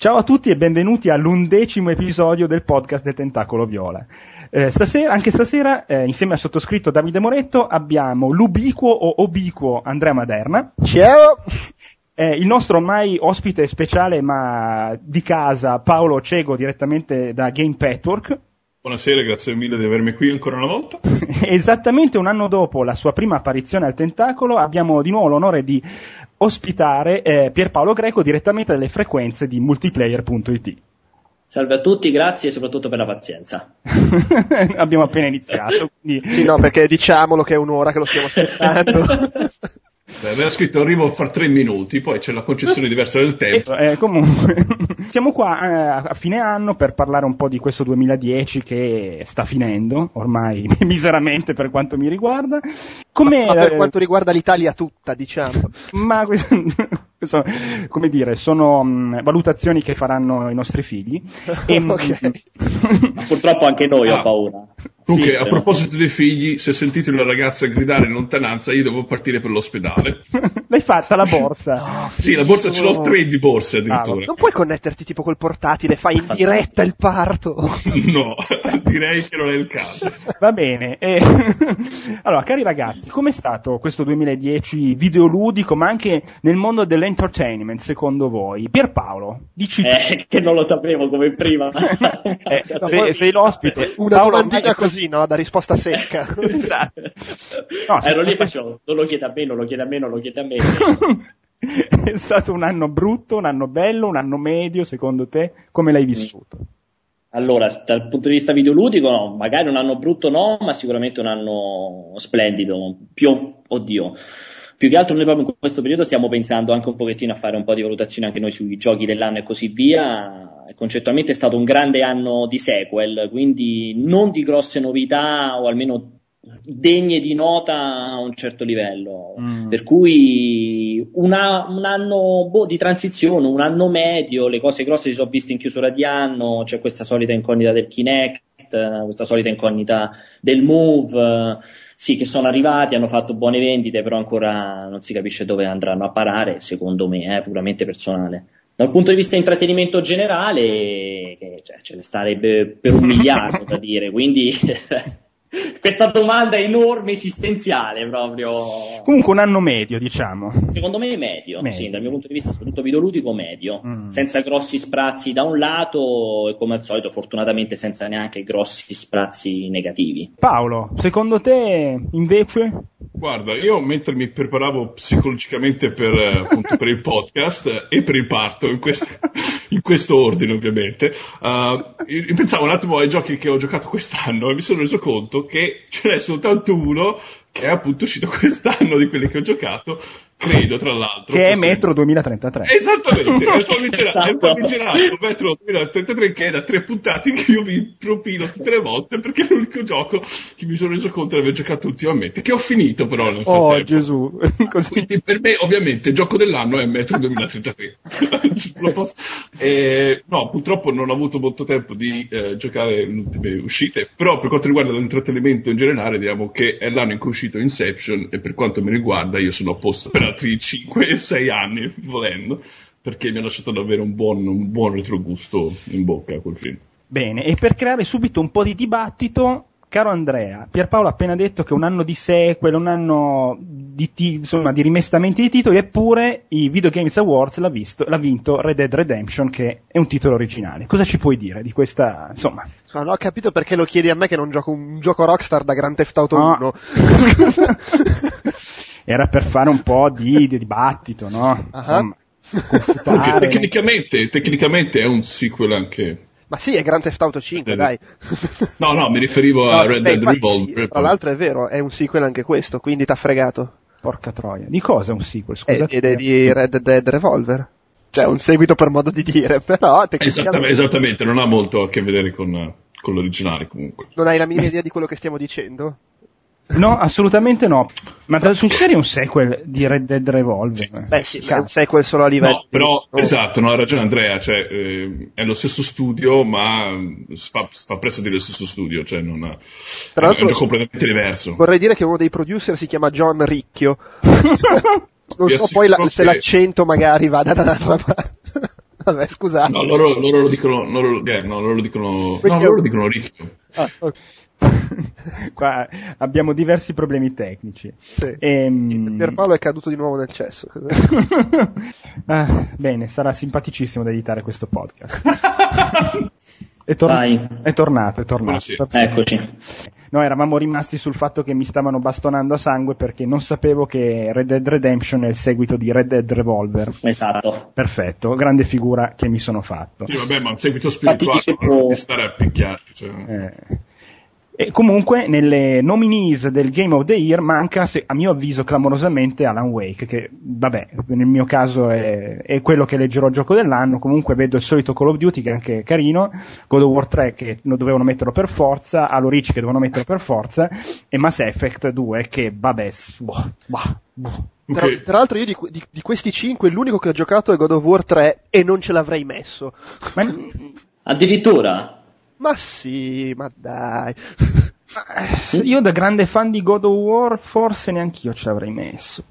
Ciao a tutti e benvenuti all'undecimo episodio del podcast del Tentacolo Viola. Eh, stasera, anche stasera, eh, insieme al sottoscritto Davide Moretto, abbiamo l'ubiquo o obiquo Andrea Maderna. Ciao! Eh, il nostro ormai ospite speciale ma di casa, Paolo Cego, direttamente da Game Petwork. Buonasera, grazie mille di avermi qui ancora una volta. Esattamente un anno dopo la sua prima apparizione al Tentacolo abbiamo di nuovo l'onore di ospitare eh, Pierpaolo Greco direttamente dalle frequenze di multiplayer.it. Salve a tutti, grazie e soprattutto per la pazienza. Abbiamo appena iniziato. Quindi... Sì, no, perché diciamolo che è un'ora che lo stiamo aspettando. Beh, aveva scritto arrivo fra tre minuti, poi c'è la concessione diversa del tempo. Eh, comunque, siamo qua eh, a fine anno per parlare un po' di questo 2010 che sta finendo, ormai miseramente per quanto mi riguarda. Come, ma, ma per eh, quanto riguarda l'Italia tutta, diciamo. Ma questo, questo, come dire, sono mh, valutazioni che faranno i nostri figli. E, okay. purtroppo anche noi ah. ho paura. Comunque, sì, a proposito dei figli, se sentite una ragazza gridare in lontananza, io devo partire per l'ospedale. L'hai fatta la borsa? No, sì, la borsa ce l'ho tre di borse addirittura. Ah, non puoi connetterti tipo col portatile, fai in diretta il parto. no, direi che non è il caso. Va bene. Eh, allora, cari ragazzi, com'è stato questo 2010 videoludico, ma anche nel mondo dell'entertainment, secondo voi? Pierpaolo, dici eh, che non lo sapevo come prima. eh, sei, sei l'ospite. Una Paolo, domandina così così, no? Da risposta secca. esatto. No, Ero lì facevo, non lo chiede a me, non lo chiede a me, non lo chiede a me. è stato un anno brutto, un anno bello, un anno medio, secondo te? Come l'hai vissuto? Allora, dal punto di vista videoludico, no, magari un anno brutto no, ma sicuramente un anno splendido, più, oddio. Più che altro noi proprio in questo periodo stiamo pensando anche un pochettino a fare un po' di valutazione anche noi sui giochi dell'anno e così via, concettualmente è stato un grande anno di sequel, quindi non di grosse novità o almeno degne di nota a un certo livello. Mm. Per cui una, un anno boh, di transizione, un anno medio, le cose grosse si sono viste in chiusura di anno, c'è questa solita incognita del Kinect, questa solita incognita del Move. Sì, che sono arrivati, hanno fatto buone vendite, però ancora non si capisce dove andranno a parare, secondo me, è eh, puramente personale. Dal punto di vista intrattenimento generale, cioè, ce ne starebbe per un miliardo da dire, quindi questa domanda è enorme, esistenziale proprio. Comunque un anno medio, diciamo. Secondo me medio, medio. sì, dal mio punto di vista, soprattutto videoludico medio, mm. senza grossi sprazzi da un lato e come al solito, fortunatamente senza neanche grossi sprazzi negativi. Paolo, secondo te invece? Guarda, io mentre mi preparavo psicologicamente per, eh, appunto, per il podcast e per il parto, in, quest- in questo ordine ovviamente, uh, pensavo un attimo ai giochi che ho giocato quest'anno e mi sono reso conto che ce n'è soltanto uno che è appunto uscito quest'anno di quelli che ho giocato, credo tra l'altro. Che è Metro 2033. Esattamente, è il famigerato, esatto. Metro 2033 che è da tre puntate che io vi propino tutte le volte perché è l'unico gioco che mi sono reso conto di aver giocato ultimamente, che ho finito però nel frattempo. Oh Gesù. Così. Quindi per me ovviamente il gioco dell'anno è Metro 2033. e, no, purtroppo non ho avuto molto tempo di eh, giocare le ultime uscite, però per quanto riguarda l'intrattenimento in generale, diciamo che è l'anno in cui uscito Inception e per quanto mi riguarda io sono a posto per altri 5-6 anni volendo perché mi ha lasciato davvero un buon, un buon retrogusto in bocca quel film. Bene, e per creare subito un po' di dibattito Caro Andrea, Pierpaolo ha appena detto che un anno di sequel, un anno di, t- insomma, di rimestamenti di titoli, eppure i Video Games Awards l'ha, visto, l'ha, vinto Red Dead Redemption, che è un titolo originale. Cosa ci puoi dire di questa, insomma? Non ho capito perché lo chiedi a me che non gioco un gioco Rockstar da Grand Theft Auto no. 1. Era per fare un po' di, di dibattito, no? Uh-huh. Insomma, tecnicamente, tecnicamente è un sequel anche ma sì, è Grand Theft Auto 5, dai. No, no, mi riferivo a Red Dead Revolver. Sì, tra l'altro è vero, è un sequel anche questo, quindi t'ha fregato. Porca troia. Di cosa è un sequel? Scusate. Ed è di Red Dead Revolver. Cioè, un seguito per modo di dire, però tecnicamente... Esattamente, non ha molto a che vedere con, con l'originale comunque. Non hai la minima idea di quello che stiamo dicendo? No, assolutamente no. Ma da, sul serio è un sequel di Red Dead Revolver. Sì. Beh, sì, è un sequel solo a livello. No, però, oh. esatto, no, ha ragione Andrea, cioè, eh, è lo stesso studio, ma fa, fa presto dello stesso studio, cioè non ha, Tra è, è un gioco completamente diverso. Vorrei dire che uno dei producer si chiama John Ricchio. non so poi la, se l'accento magari vada da un'altra parte. Vabbè, scusate. No, loro, loro lo dicono, loro, eh, no, loro lo dicono, no, Ricchio. loro lo dicono ricchio. Ah, ok. Qua abbiamo diversi problemi tecnici. Sì. Ehm, Pierpaolo è caduto di nuovo nel cesso. Ah, bene, sarà simpaticissimo da editare questo podcast. È, tor- Vai. è tornato, è tornato. Buonasera. Eccoci. No, eravamo rimasti sul fatto che mi stavano bastonando a sangue perché non sapevo che Red Dead Redemption è il seguito di Red Dead Revolver. Esatto. Perfetto, grande figura che mi sono fatto. Sì, vabbè, ma un seguito spirituale non di stare a picchiarci. Cioè. Eh, E comunque nelle nominees del Game of the Year manca, se- a mio avviso, clamorosamente Alan Wake, che vabbè, nel mio caso è, è quello che leggerò gioco dell'anno, comunque vedo il solito Call of Duty che è anche carino, God of War 3 che lo dovevano metterlo per forza, Halo Reach che dovevano metterlo per forza, e Mass Effect 2 che vabbè, boh, boh, boh. Tra, tra l'altro io di, di- di questi cinque l'unico che ho giocato è God of War 3 e non ce l'avrei messo. Ma, Addirittura. Ma sì, ma dai. io da grande fan di God of War forse neanch'io ce l'avrei messo.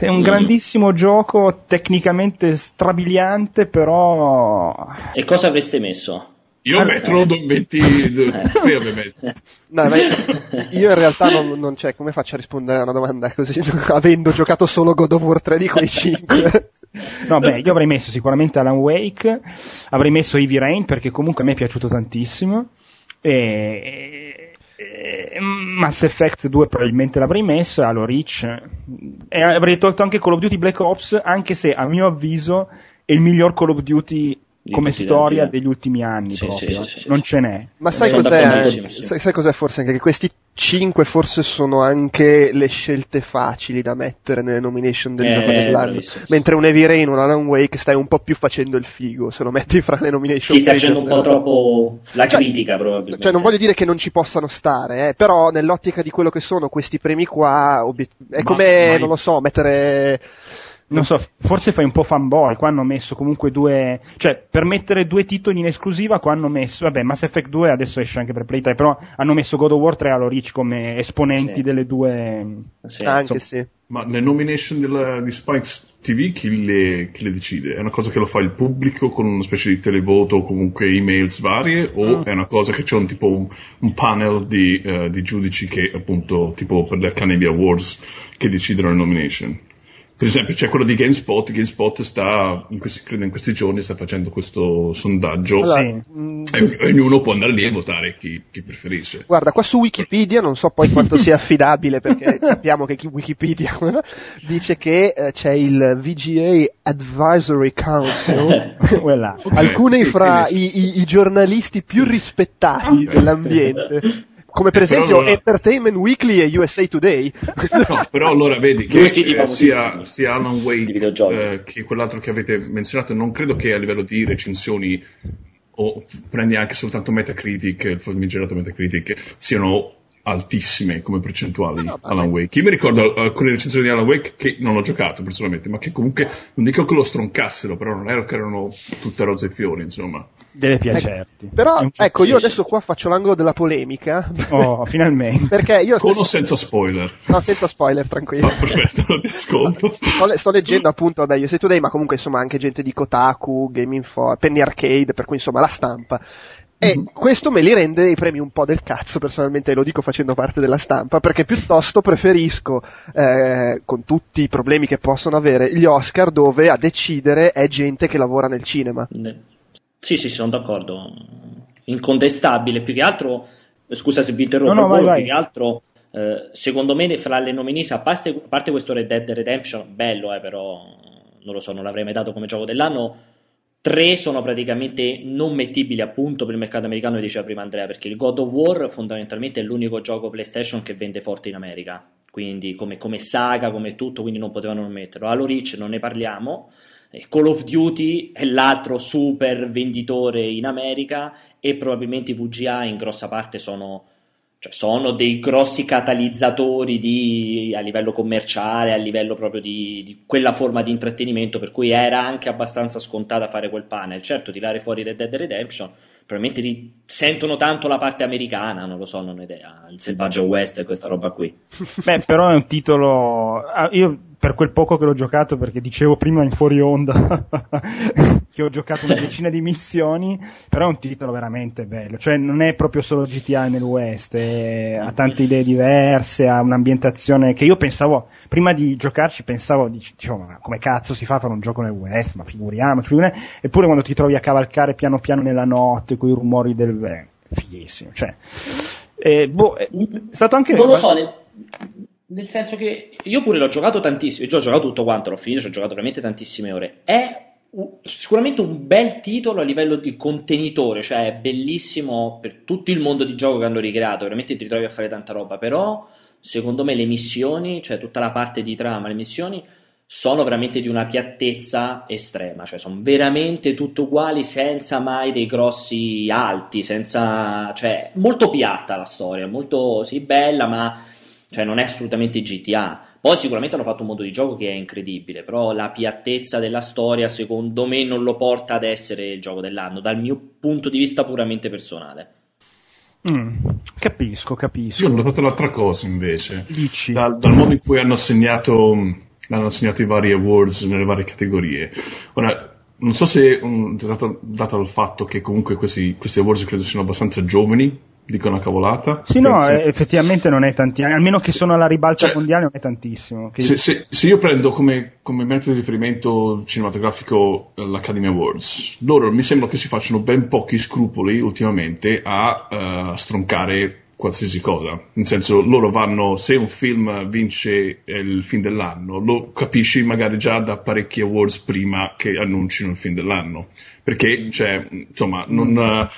È un Mm. grandissimo gioco, tecnicamente strabiliante, però... E cosa avreste messo? Io Allora- metto lo 23 ovviamente. No, ma io in realtà non, non c'è, come faccio a rispondere a una domanda così, avendo giocato solo God of War 3 di quei 5? No, beh, io avrei messo sicuramente Alan Wake, avrei messo Heavy Rain perché comunque a me è piaciuto tantissimo. E, Mass Effect 2 probabilmente l'avrei messo, Halo Reach. E avrei tolto anche Call of Duty Black Ops, anche se a mio avviso è il miglior Call of Duty come storia eh. degli ultimi anni Sì, proprio. sì, sì, sì. non ce n'è. Ma sai cos'è? eh? sì. Sai, sai cos'è forse anche che questi 5 forse sono anche le scelte facili da mettere nelle nomination del Eh, gioco dell'anno. sì. Mentre un Heavy Rain o un Alan Wake stai un po' più facendo il figo se lo metti fra le nomination. Si sta per il facendo un po' dell'anno. troppo la Cioè- critica, probabilmente. Cioè, non voglio dire che non ci possano stare, eh, però nell'ottica di quello che sono questi premi qua, obiet- è Ma- come, ma- non lo so, mettere... Non so, forse fai un po' fanboy, qua hanno messo comunque due, cioè per mettere due titoli in esclusiva qua hanno messo, vabbè Mass Effect 2 adesso esce anche per Playtime, però hanno messo God of War 3 e Halo Reach come esponenti Sì. delle due... Sì. anche insomma. sì. Ma le nomination della- di Spikes TV chi le, chi le decide? È una cosa che lo fa il pubblico con una specie di televoto o comunque emails varie o Mm. è una cosa che c'è un tipo un, un panel di, eh, di giudici che appunto tipo per le Academy Awards che decidono le nomination? Per esempio c'è quello di GameSpot, GameSpot sta, in questi, credo in questi giorni sta facendo questo sondaggio Allora, mh, e, e ognuno può andare lì e votare chi, chi preferisce. Guarda, qua su Wikipedia, non so poi quanto sia affidabile perché sappiamo che Wikipedia dice che eh, c'è il VGA Advisory Council, Quella. Ok, alcuni fra quindi- i, i- i giornalisti più rispettati Ok. dell'ambiente, come per Eh, esempio allora- Entertainment Weekly e USA Today. No, però allora vedi che eh, sia, sia Alan Wake eh, che quell'altro che avete menzionato, non credo che a livello di recensioni o prendi anche soltanto Metacritic, il famigerato Metacritic, siano altissime come percentuali No, vabbè. Alan Wake. Io mi ricordo alcune recensioni di Alan Wake che non ho giocato personalmente, ma che comunque non dico che lo stroncassero, però non era che erano tutte rose e fiori, insomma. Deve piacerti. Però, È un gioco- ecco, io adesso qua faccio l'angolo della polemica. Oh, finalmente. Perché io Con o stesso- senza spoiler? No, senza spoiler, tranquillo. Ah, perfetto, lo ti ascolto. Sto, le- sto leggendo appunto, vabbè, USA Today, ma comunque insomma anche gente di Kotaku, Game Info, Penny Arcade, per cui insomma la stampa. E Mhm. questo me li rende i premi un po' del cazzo, personalmente lo dico facendo parte della stampa, perché piuttosto preferisco, eh, con tutti i problemi che possono avere, gli Oscar dove a decidere è gente che lavora nel cinema. Ne- Sì, sì, sono d'accordo. Incontestabile. Più che altro, scusa se vi interrompo, No, no, vai, vai. più che altro, eh, secondo me, fra le nominis, a parte, a parte questo Red Dead Redemption, bello, eh, però non lo so, non l'avrei mai dato come gioco dell'anno. Tre sono praticamente non mettibili appunto per il mercato americano, come diceva prima Andrea, perché il God of War fondamentalmente è l'unico gioco PlayStation che vende forte in America, quindi come, come saga, come tutto, quindi non potevano non metterlo. Halo Reach non ne parliamo, Call of Duty è l'altro super venditore in America e probabilmente i VGA in grossa parte sono, cioè sono dei grossi catalizzatori di- a livello commerciale, a livello proprio di, di quella forma di intrattenimento, per cui era anche abbastanza scontata fare quel panel. Certo, tirare fuori Red Dead Redemption, probabilmente sentono tanto la parte americana, non lo so, non ho idea, il selvaggio West e questa roba qui. Beh, però è un titolo. ah, Io per quel poco che l'ho giocato, perché dicevo prima in fuori onda che ho giocato una decina di missioni, però è un titolo veramente bello, cioè non è proprio solo GTA nel West, è, ha tante idee diverse, ha un'ambientazione che io pensavo, prima di giocarci pensavo, dicevo, ma come cazzo si fa a fare un gioco nel West, ma figuriamoci, figuriamoci. eppure quando ti trovi a cavalcare piano piano nella notte, con i rumori del... Eh, fighissimo, cioè... Eh, boh, è stato anche... Non lo so, nel, nel senso che io pure l'ho giocato tantissimo, io ho giocato tutto quanto, l'ho finito, ci ho giocato veramente tantissime ore. È sicuramente un bel titolo a livello di contenitore, cioè è bellissimo per tutto il mondo di gioco che hanno ricreato, veramente ti ritrovi a fare tanta roba, però secondo me le missioni, cioè tutta la parte di trama, le missioni sono veramente di una piattezza estrema, cioè sono veramente tutte uguali senza mai dei grossi alti, senza, cioè molto piatta la storia, molto sì bella, ma cioè non è assolutamente GTA. Poi sicuramente hanno fatto un modo di gioco che è incredibile, però la piattezza della storia secondo me non lo porta ad essere il gioco dell'anno, dal mio punto di vista puramente personale. Mm, capisco, capisco. Io ho notato un'altra cosa invece. Dici? Dal, dal modo in cui hanno assegnato, hanno assegnato i vari awards nelle varie categorie. Ora, non so se, um, dato, dato il fatto che comunque questi, questi awards credo siano abbastanza giovani, dico una cavolata. Sì, no, eh, effettivamente non è tantissimo, almeno che sì. sono alla ribalta cioè, mondiale non è tantissimo. Se, se, se, io prendo come, come, metodo di riferimento cinematografico l'Academy Awards, loro mi sembra che si facciano ben pochi scrupoli ultimamente a uh, stroncare qualsiasi cosa. Nel senso, loro vanno, se un film vince il film dell'anno, lo capisci magari già da parecchi awards prima che annuncino il film dell'anno. Perché, cioè, insomma, non...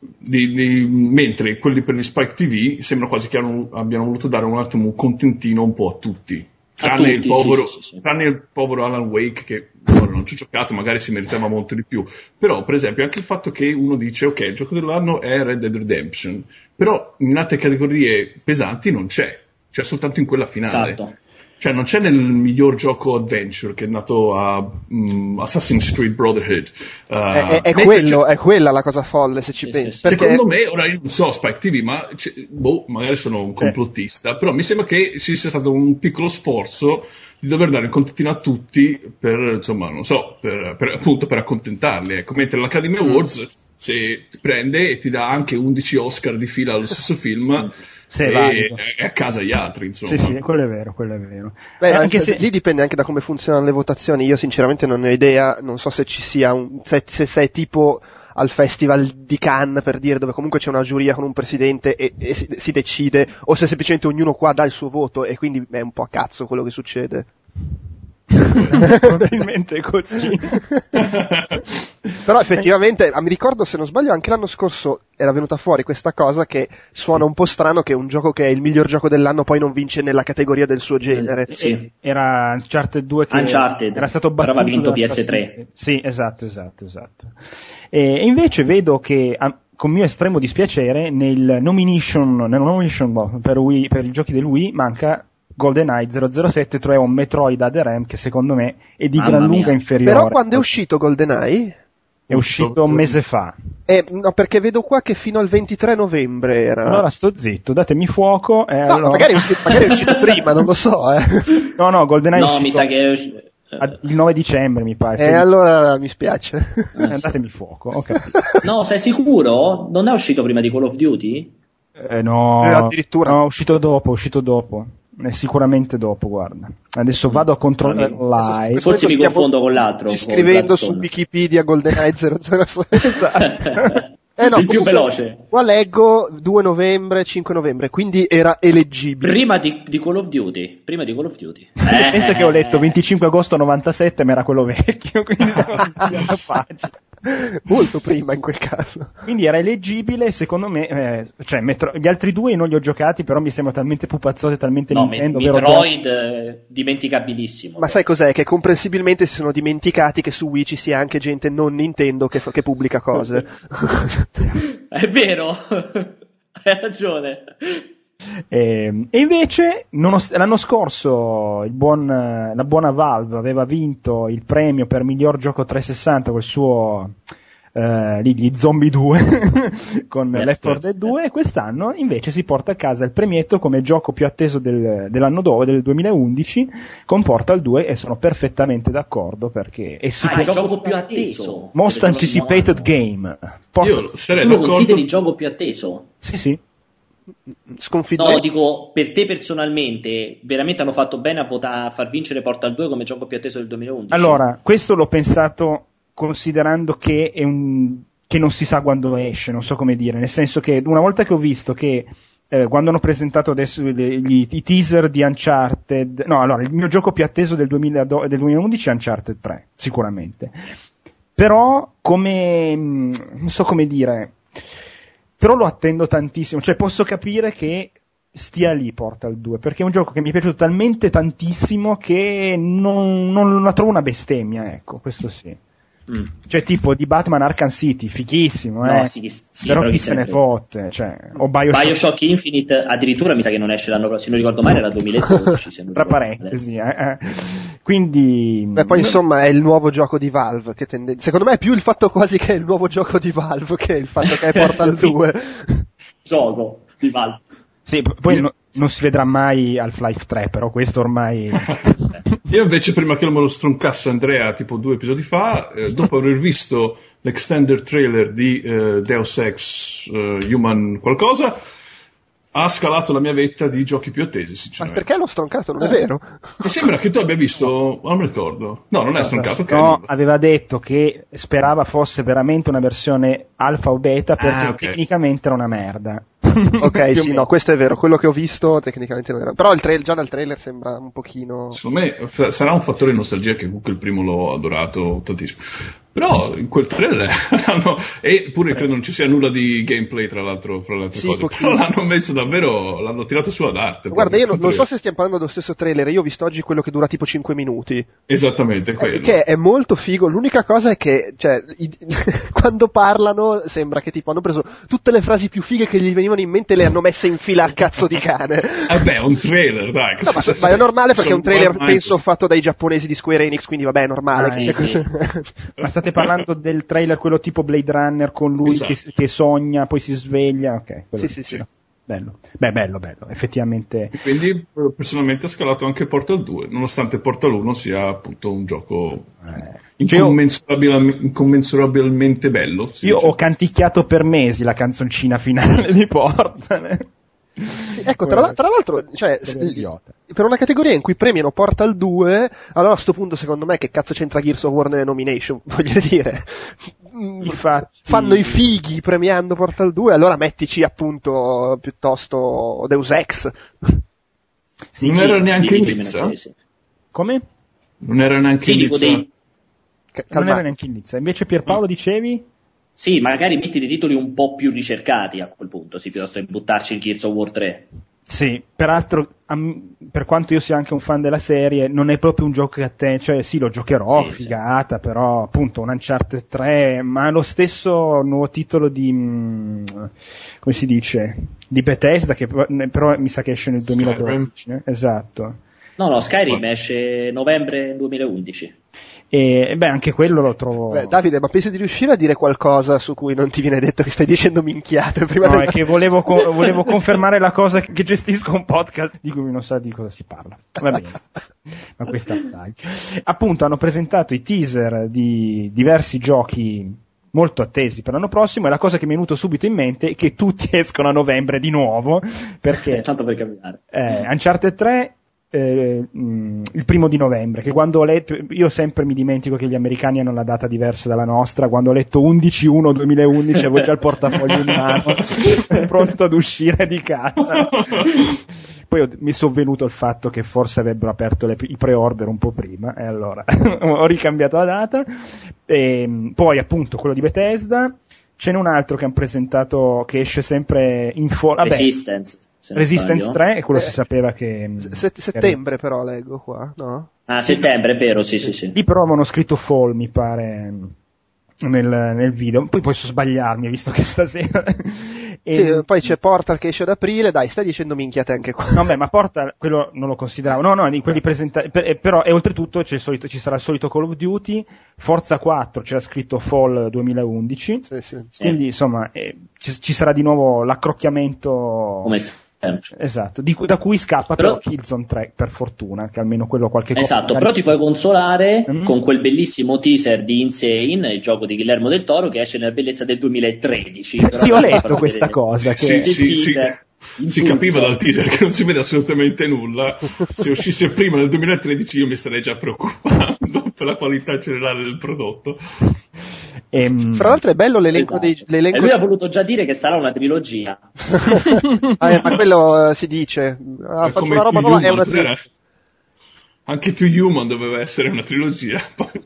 Di, di, mentre quelli per gli Spike TV sembra quasi che hanno, abbiano voluto dare un attimo un contentino un po' a tutti. Tranne, il, povero, sì, sì, sì. tranne il povero Alan Wake che ora non ci ho giocato, magari si meritava molto di più. Però, per esempio, anche il fatto che uno dice ok, il gioco dell'anno è Red Dead Redemption, però in altre categorie pesanti non c'è, c'è soltanto in quella finale. Esatto. Cioè, non c'è nel miglior gioco adventure che è nato a um, Assassin's Creed Brotherhood. Uh, è, è, quello, è, quella la cosa folle, se ci sì, pensi. Sì, perché... Secondo me, ora io non so Spike TV, ma boh, magari sono un complottista, però mi sembra che ci sia stato un piccolo sforzo di dover dare il contentino a tutti per, insomma, non so, per, per appunto per accontentarli. Ecco, mentre l'Academy mm. Awards mm. Se prende e ti dà anche 11 Oscar di fila allo stesso film se e, e a casa gli altri, insomma. Sì, sì, quello è vero, quello è vero. Beh, anche se... lì dipende anche da come funzionano le votazioni. Io sinceramente non ne ho idea, non so se ci sia un, se, se sei tipo al festival di Cannes per dire dove comunque c'è una giuria con un presidente e, e si, si, decide o se semplicemente ognuno qua dà il suo voto e quindi è un po' a cazzo quello che succede. Probabilmente così. Però effettivamente, mi ricordo se non sbaglio, anche l'anno scorso era venuta fuori questa cosa che suona sì. un po' strano che un gioco che è il miglior gioco dell'anno poi non vince nella categoria del suo genere. Eh, sì. Era Uncharted 2 che Uncharted. era stato battuto. Però vinto PS3. Sì, esatto, esatto, esatto. E invece vedo che con mio estremo dispiacere nel nomination, nel nomination boh, per, Wii, per i giochi del Wii manca GoldenEye 007, cioè un Metroid ADRM che secondo me è di Mamma gran lunga inferiore. Però quando è uscito GoldenEye? È uscito un mese fa. Eh, no, perché vedo qua che fino al 23 novembre era. Allora sto zitto, datemi fuoco. Eh, no, allora... magari, è uscito, magari, è uscito, prima, non lo so. Eh. No, no, GoldenEye. No, è uscito... mi sa che è uscito il 9 dicembre mi pare. E eh, allora mi spiace. Eh, datemi fuoco, ok. No, sei sicuro? Non è uscito prima di Call of Duty? Eh, no, eh, addirittura. No, è uscito dopo, è uscito dopo. Eh, sicuramente dopo, guarda. Adesso vado a controllare live. Forse mi confondo con l'altro. Scrivendo su Wikipedia GoldenEye 006. esatto. Eh no, il più veloce. Qua leggo 2 novembre, 5 novembre, quindi era eleggibile. Prima di, di Call of Duty. Prima di Call of Duty. Eh. Pensa che ho letto 25 agosto 97, ma era quello vecchio, quindi sono pagina. Molto prima in quel caso. Quindi era eleggibile, secondo me, eh, cioè Metro- gli altri due non li ho giocati, però mi sembrano talmente pupazzosi, talmente no, Nintendo. Me- Metroid eh, dimenticabilissimo. Ma sai cos'è? Che comprensibilmente si sono dimenticati che su Wii ci sia anche gente non Nintendo che, che pubblica cose. È vero, hai ragione. E, e invece nonost- l'anno scorso buon, la buona Valve aveva vinto il premio per miglior gioco 360 col suo eh, lì gli Zombie 2 con Certo, Left 4 Dead 2 e quest'anno invece si porta a casa il premietto come gioco più atteso del- dell'anno dopo, del 2011 con Portal 2 e sono perfettamente d'accordo perché è Ah, sicuro il gioco più atteso. most anticipated game. Portal- Io sarei Tu lo d'accordo. consideri il gioco più atteso? Sì, sì. Sconfitto. No, dico per te personalmente, veramente hanno fatto bene a, vota- a far vincere Portal 2 come gioco più atteso del 2011. Allora, questo l'ho pensato considerando che è un che non si sa quando esce, non so come dire, nel senso che una volta che ho visto che eh, quando hanno presentato adesso le- gli- i teaser di Uncharted, no, allora il mio gioco più atteso del, 2000 do- del 2011 è Uncharted 3, sicuramente. Però come mh, non so come dire, però lo attendo tantissimo, cioè posso capire che stia lì Portal 2, perché è un gioco che mi è piaciuto talmente tantissimo che non, non la trovo una bestemmia, ecco, questo sì. Mm. Cioè tipo di Batman Arkham City, fichissimo, No, eh. sì, sì, però chi se ne fotte, cioè, o Bioshock, Bioshock Infinite addirittura mi sa che non esce l'anno prossimo, se non ricordo male era 2012. se non tra parentesi, eh, eh. Quindi... Beh, poi insomma è il nuovo gioco di Valve. Che tende- Secondo me è più il fatto quasi che è il nuovo gioco di Valve che il fatto che è Portal 2. Gioco di Valve. Sì, poi no- non si vedrà mai Half-Life 3, però questo ormai... Io invece prima che me lo stroncasse Andrea tipo due episodi fa, eh, dopo aver visto l'extended trailer di eh, Deus Ex eh, Human qualcosa, ha scalato la mia vetta di giochi più attesi, Ma sinceramente. perché l'ho stroncato? Non è vero? Mi sembra che tu abbia visto, non mi ricordo. No, non è stroncato, ok. No, aveva detto che sperava fosse veramente una versione alfa o beta perché Ah, ok. tecnicamente era una merda. Ok, sì, no, questo è vero. Quello che ho visto tecnicamente non era. Però il trail- già dal trailer sembra un pochino. Secondo me f- sarà un fattore di nostalgia che comunque il primo l'ho adorato tantissimo. Però in quel trailer hanno, e pure credo non ci sia nulla di gameplay tra l'altro fra le altre Sì, cose. pochissimo. Però l'hanno messo davvero, l'hanno tirato su ad arte. Guarda, io non, non so se stiamo parlando dello stesso trailer. Io ho visto oggi quello che dura tipo 5 minuti. Esattamente Eh, quello. Che è molto figo. L'unica cosa è che, cioè, i- quando parlano sembra che tipo hanno preso tutte le frasi più fighe che gli venivano in mente e le hanno messe in fila a cazzo di cane. Eh beh, è un trailer, dai. No, ma, ma è normale perché è un trailer penso fatto dai giapponesi di Square Enix, quindi vabbè è normale Ah, che sì, sia sì. così. Ma state parlando del trailer quello tipo Blade Runner con lui Esatto. che, che sogna, poi si sveglia, ok. quello Sì, sì, sì. Bello. Beh, bello, bello, effettivamente. Quindi eh, personalmente ha scalato anche Portal 2, nonostante Portal 1 sia appunto un gioco Eh, cioè, io, incommensurabil- incommensurabilmente bello. io dice. ho canticchiato per mesi la canzoncina finale di Portal. Sì, ecco, tra, tra l'altro, cioè, per una categoria in cui premiano Portal 2, allora a sto punto secondo me che cazzo c'entra Gears of War nelle nomination, voglio dire. Mm, Infatti- Fanno i fighi premiando Portal 2, allora mettici appunto piuttosto Deus Ex. Sì, non sì, era neanche in Nizza? paese. Come? Non era neanche Sì, in Nizza? Non calmate. neanche in Nizza. Invece Pierpaolo dicevi? Sì, magari metti dei titoli un po' più ricercati a quel punto, sì, piuttosto che buttarci in Gears of War 3. Sì, peraltro, am- per quanto io sia anche un fan della serie, non è proprio un gioco che a te, cioè sì, lo giocherò, Sì, sì. figata, però appunto un Uncharted 3, ma lo stesso nuovo titolo di, mm, come si dice, di Bethesda, che però però mi sa che esce nel 2012, eh? esatto. No, no, Skyrim esce novembre 2011. E beh, anche quello lo trovo... Beh, Davide, ma pensi di riuscire a dire qualcosa su cui non ti viene detto che stai dicendo minchiate prima No, del- è che volevo, co- volevo confermare la cosa che gestisco un podcast di cui non sa di cosa si parla. Va bene. Ma questa dai. Appunto hanno presentato i teaser di diversi giochi molto attesi per l'anno prossimo e la cosa che mi è venuto subito in mente è che tutti escono a novembre di nuovo perché Tanto per cambiare. eh, Uncharted 3 eh, mh, il primo di novembre, che quando ho letto, io sempre mi dimentico che gli americani hanno la data diversa dalla nostra, quando ho letto 11-1-2011 avevo già il portafoglio in mano, pronto ad uscire di casa. Poi ho- mi è sovvenuto il fatto che forse avrebbero aperto le- i pre-order un po' prima, e allora ho ricambiato la data. E, poi appunto quello di Bethesda, ce n'è un altro che hanno presentato che esce sempre in fo- vabbè, Resistance. Resistance sbaglio. 3 e quello Eh, si sapeva che... Set- settembre però leggo qua, no? Ah, settembre, è vero, sì, sì, sì. Lì però avevano scritto Fall, mi pare. nel, nel video. Poi posso sbagliarmi, visto che stasera. e, Sì, poi c'è Portal che esce ad aprile, dai, stai dicendo minchiate anche qua. No, beh, ma Portal, quello non lo consideravo. No, no, di quelli presentati. per- eh, però, e oltretutto c'è il solito- ci sarà il solito Call of Duty. Forza 4 c'era scritto Fall 2011. Sì, sì. Quindi, insomma, eh, ci, ci sarà di nuovo l'accrocchiamento. come sempre. Esatto, di cui- da cui scappa Però- però, Killzone 3, per fortuna, che almeno quello qualche cosa. Esatto, però ti puoi consolare Mm. con quel bellissimo teaser di Insane, il gioco di Guillermo del Toro, che esce nella bellezza del 2013. Però Sì, ho letto vedere- questa cosa. Che... Sì, sì, sì. Si capiva dal teaser che non si vede assolutamente nulla. Se uscisse prima nel 2013 io mi starei già preoccupando per la qualità generale del prodotto. Ehm, Fra l'altro è bello l'elenco Esatto. dei... L'elenco... E lui ha voluto già dire che sarà una trilogia. Ah, eh, ma quello eh, si dice. Ah, faccio una roba nuova, è una trilogia. Anche To Human doveva essere una trilogia. Poi-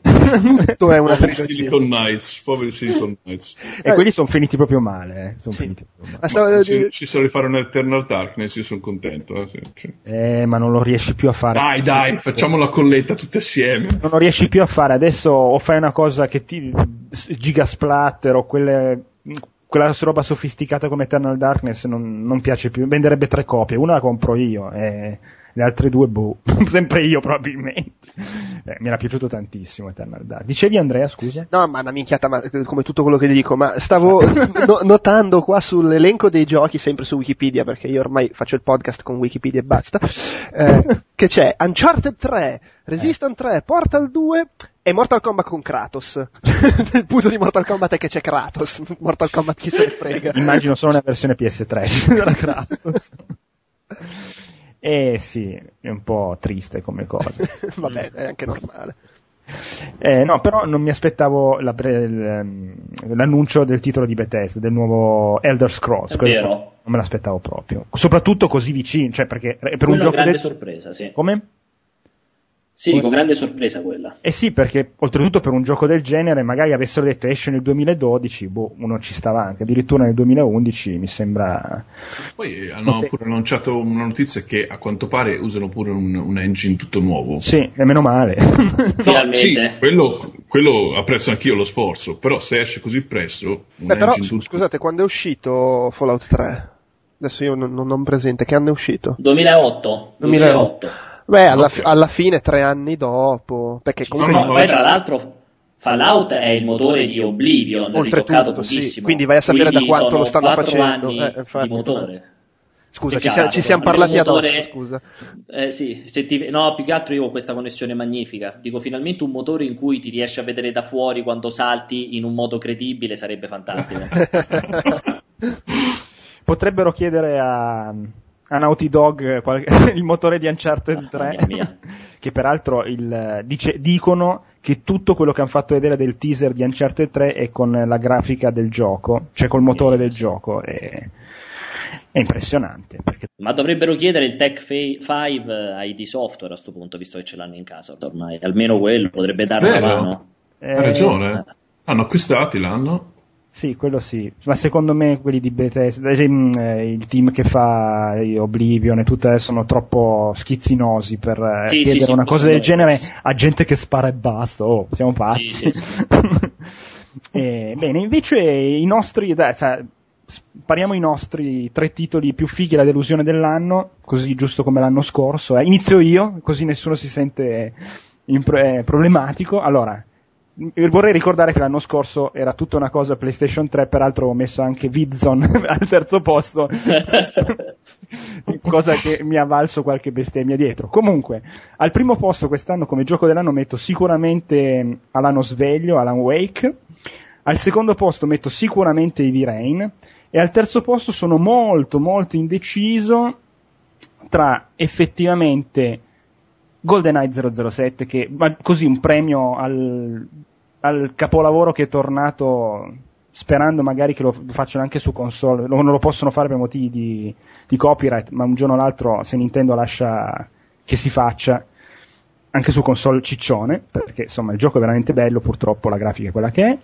Dov'è una Poveri trilogia? Silicon Knights, poveri Silicon Knights. e quelli sono finiti proprio male. Eh. Sono finiti proprio Ma male. Ma ci, ci sarà di fare un Eternal Darkness, io sono contento. eh, sì, sì. Eh, ma non lo riesci più a fare. Dai, dai, facciamo la colletta tutti assieme. Non lo riesci più a fare. Adesso o fai una cosa che ti. giga splatter o quelle. Quella roba sofisticata come Eternal Darkness non, non piace più. Venderebbe tre copie. Una la compro io e le altre due, boh. Sempre io probabilmente. Eh, mi era piaciuto tantissimo Eternal Darkness. Dicevi Andrea, scusa? No, ma una minchiata, ma, eh, come tutto quello che ti dico, ma stavo no- notando qua sull'elenco dei giochi, sempre su Wikipedia, perché io ormai faccio il podcast con Wikipedia e basta, eh, che c'è Uncharted 3, Resistance 3, Portal 2 e Mortal Kombat con Kratos. il punto di Mortal Kombat è che c'è Kratos, Mortal Kombat chi se ne frega. Immagino solo nella versione PS3 della Kratos. Eh sì, è un po' triste come cosa. Vabbè, è anche normale. Eh, no, però non mi aspettavo la l- l'annuncio del titolo di Bethesda, del nuovo Elder Scrolls. È quello vero. Non me l'aspettavo proprio. Soprattutto così vicino, cioè perché per Quella un è gioco grande del... sorpresa, sì. Come? Sì, dico grande sorpresa quella. Eh sì, perché oltretutto per un gioco del genere, magari avessero detto esce nel 2012, boh, uno ci stava anche, addirittura nel 2011 mi sembra... Poi hanno Ok. pure annunciato una notizia che a quanto pare usano pure un, un engine tutto nuovo. Sì, e meno male. Finalmente. Sì, quello, quello apprezzo anch'io lo sforzo, però se esce così presto, un Beh, però, tutto... scusate, quando è uscito Fallout 3? Adesso io non, non ho presente, che anno è uscito? 2008. 2008. Beh, alla, fi- alla fine, tre anni dopo, perché comunque... No, Ma no, poi tra sta. l'altro Fallout è il motore di Oblivion, Oltretutto, sì. pochissimo. Quindi vai a sapere Quindi da quanto lo stanno facendo. Eh, infatti, di motore. Scusa, ci, siamo- cazzo, ci siamo parlati motore- addosso, scusa. Eh, sì, se ti- no, più che altro io ho questa connessione magnifica. Dico, finalmente un motore in cui ti riesci a vedere da fuori quando salti in un modo credibile sarebbe fantastico. Potrebbero chiedere a, a Naughty Dog qual- il motore di Uncharted 3, Mamma mia. che peraltro il- dice- dicono che tutto quello che hanno fatto vedere del teaser di Uncharted 3 è con la grafica del gioco, cioè col motore del gioco. E, è impressionante. Perché Ma dovrebbero chiedere il Tech 5 a ID Software a sto punto, visto che ce l'hanno in casa ormai. Almeno quello potrebbe dare una mano. eh, Ha ragione. Hanno acquistati l'anno. Sì, quello sì. Ma secondo me quelli di Bethesda, eh, eh, il team che fa eh, Oblivion e tutto adesso sono troppo schizzinosi per Sì, chiedere sì, una cosa del genere a gente che spara e basta. Oh, siamo pazzi. Eh, bene, invece i nostri, dai, sa- spariamo i nostri tre titoli più fighi, la delusione dell'anno, così giusto come l'anno scorso. eh. Inizio io, così nessuno si sente eh, problematico. Allora, vorrei ricordare che l'anno scorso era tutta una cosa PlayStation 3, peraltro ho messo anche Vidzon al terzo posto, cosa che mi ha valso qualche bestemmia dietro. Comunque, al primo posto quest'anno come gioco dell'anno metto sicuramente Alano Sveglio, Alan Wake, al secondo posto metto sicuramente Heavy Rain. E al terzo posto sono molto molto indeciso tra effettivamente GoldenEye 007 che ma così un premio al, al capolavoro che è tornato sperando magari che lo facciano anche su console non lo possono fare per motivi di, di copyright ma un giorno o l'altro se Nintendo lascia che si faccia anche su console ciccione perché insomma il gioco è veramente bello purtroppo la grafica è quella che è.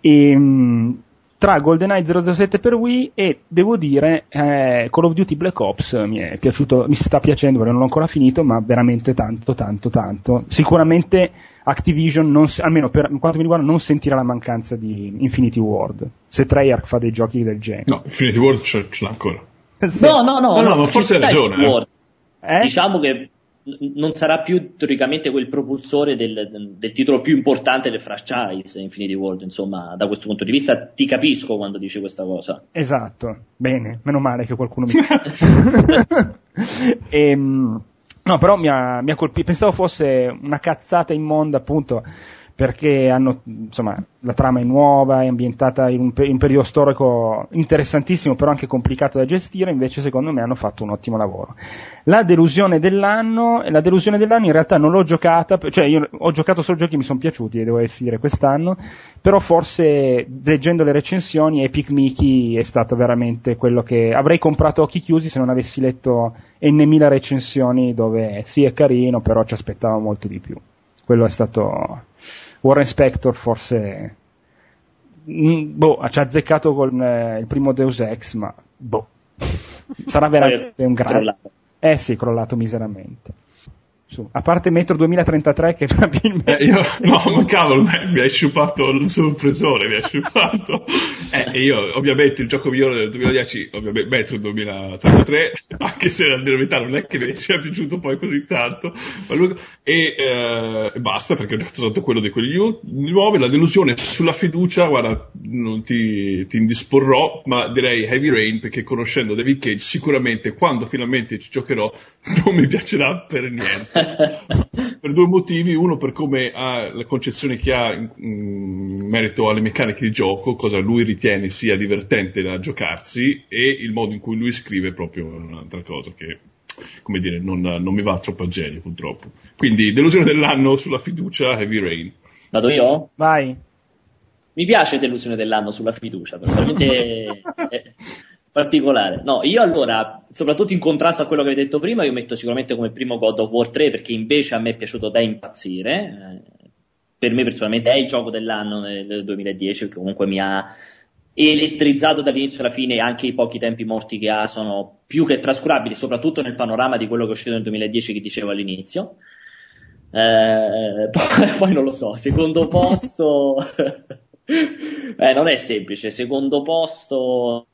E, mh, tra GoldenEye 007 per Wii e devo dire eh, Call of Duty Black Ops mi è piaciuto, mi sta piacendo perché non l'ho ancora finito, ma veramente tanto, tanto, tanto. Sicuramente Activision, non, almeno per quanto mi riguarda, non sentirà la mancanza di Infinity Ward. Se Treyarch fa dei giochi del genere. No, Infinity Ward ce, l'ha ancora. Sì. No, no, no, No, no, ma forse hai ragione, eh. Eh? Diciamo che non sarà più teoricamente quel propulsore del, del titolo più importante del franchise Infinity World, insomma, da questo punto di vista ti capisco quando dici questa cosa. Esatto, bene, meno male che qualcuno mi... Ehm, no, però mi ha, mi ha colpito, pensavo fosse una cazzata immonda appunto perché hanno, insomma, la trama è nuova, è ambientata in un, in un periodo storico interessantissimo, però anche complicato da gestire, invece secondo me hanno fatto un ottimo lavoro. La delusione dell'anno, la delusione dell'anno in realtà non l'ho giocata, cioè io ho giocato solo giochi che mi sono piaciuti, devo dire, quest'anno, però forse leggendo le recensioni Epic Mickey è stato veramente quello che avrei comprato a occhi chiusi se non avessi letto n mila recensioni dove sì è carino, però ci aspettavo molto di più. Quello è stato Warren Spector forse mm, boh, ci ha azzeccato con eh, il primo Deus Ex, ma boh. Sarà veramente un grande eh sì, crollato miseramente. Su. A parte Metro 2033 che probabilmente... Eh, io, no, ma cavolo, mi hai sciupato il sorpresore, mi hai sciupato. Eh, e io, ovviamente, il gioco migliore del 2010, ovviamente, Metro 2033, anche se la verità non è che mi sia piaciuto poi così tanto. lui- e, eh, basta, perché ho giocato soltanto quello di quelli nu- nuovi. La delusione sulla fiducia, guarda, non ti, ti indisporrò, ma direi Heavy Rain, perché conoscendo David Cage, sicuramente quando finalmente ci giocherò, non mi piacerà per niente per due motivi, uno per come ha la concezione che ha in, in merito alle meccaniche di gioco, cosa lui ritiene sia divertente da giocarsi e il modo in cui lui scrive è proprio un'altra cosa che come dire non, non mi va troppo a genio purtroppo. Quindi delusione dell'anno sulla fiducia Heavy Rain. Vado io? Vai. Mi piace delusione dell'anno sulla fiducia, però veramente particolare. No, io allora, soprattutto in contrasto a quello che hai detto prima, io metto sicuramente come primo God of War 3 perché invece a me è piaciuto da impazzire. Eh, Per me personalmente è il gioco dell'anno nel del 2010 perché comunque mi ha elettrizzato dall'inizio alla fine anche i pochi tempi morti che ha sono più che trascurabili, soprattutto nel panorama di quello che è uscito nel 2010 che dicevo all'inizio. Eh, poi, poi non lo so, secondo posto eh, non è semplice, secondo posto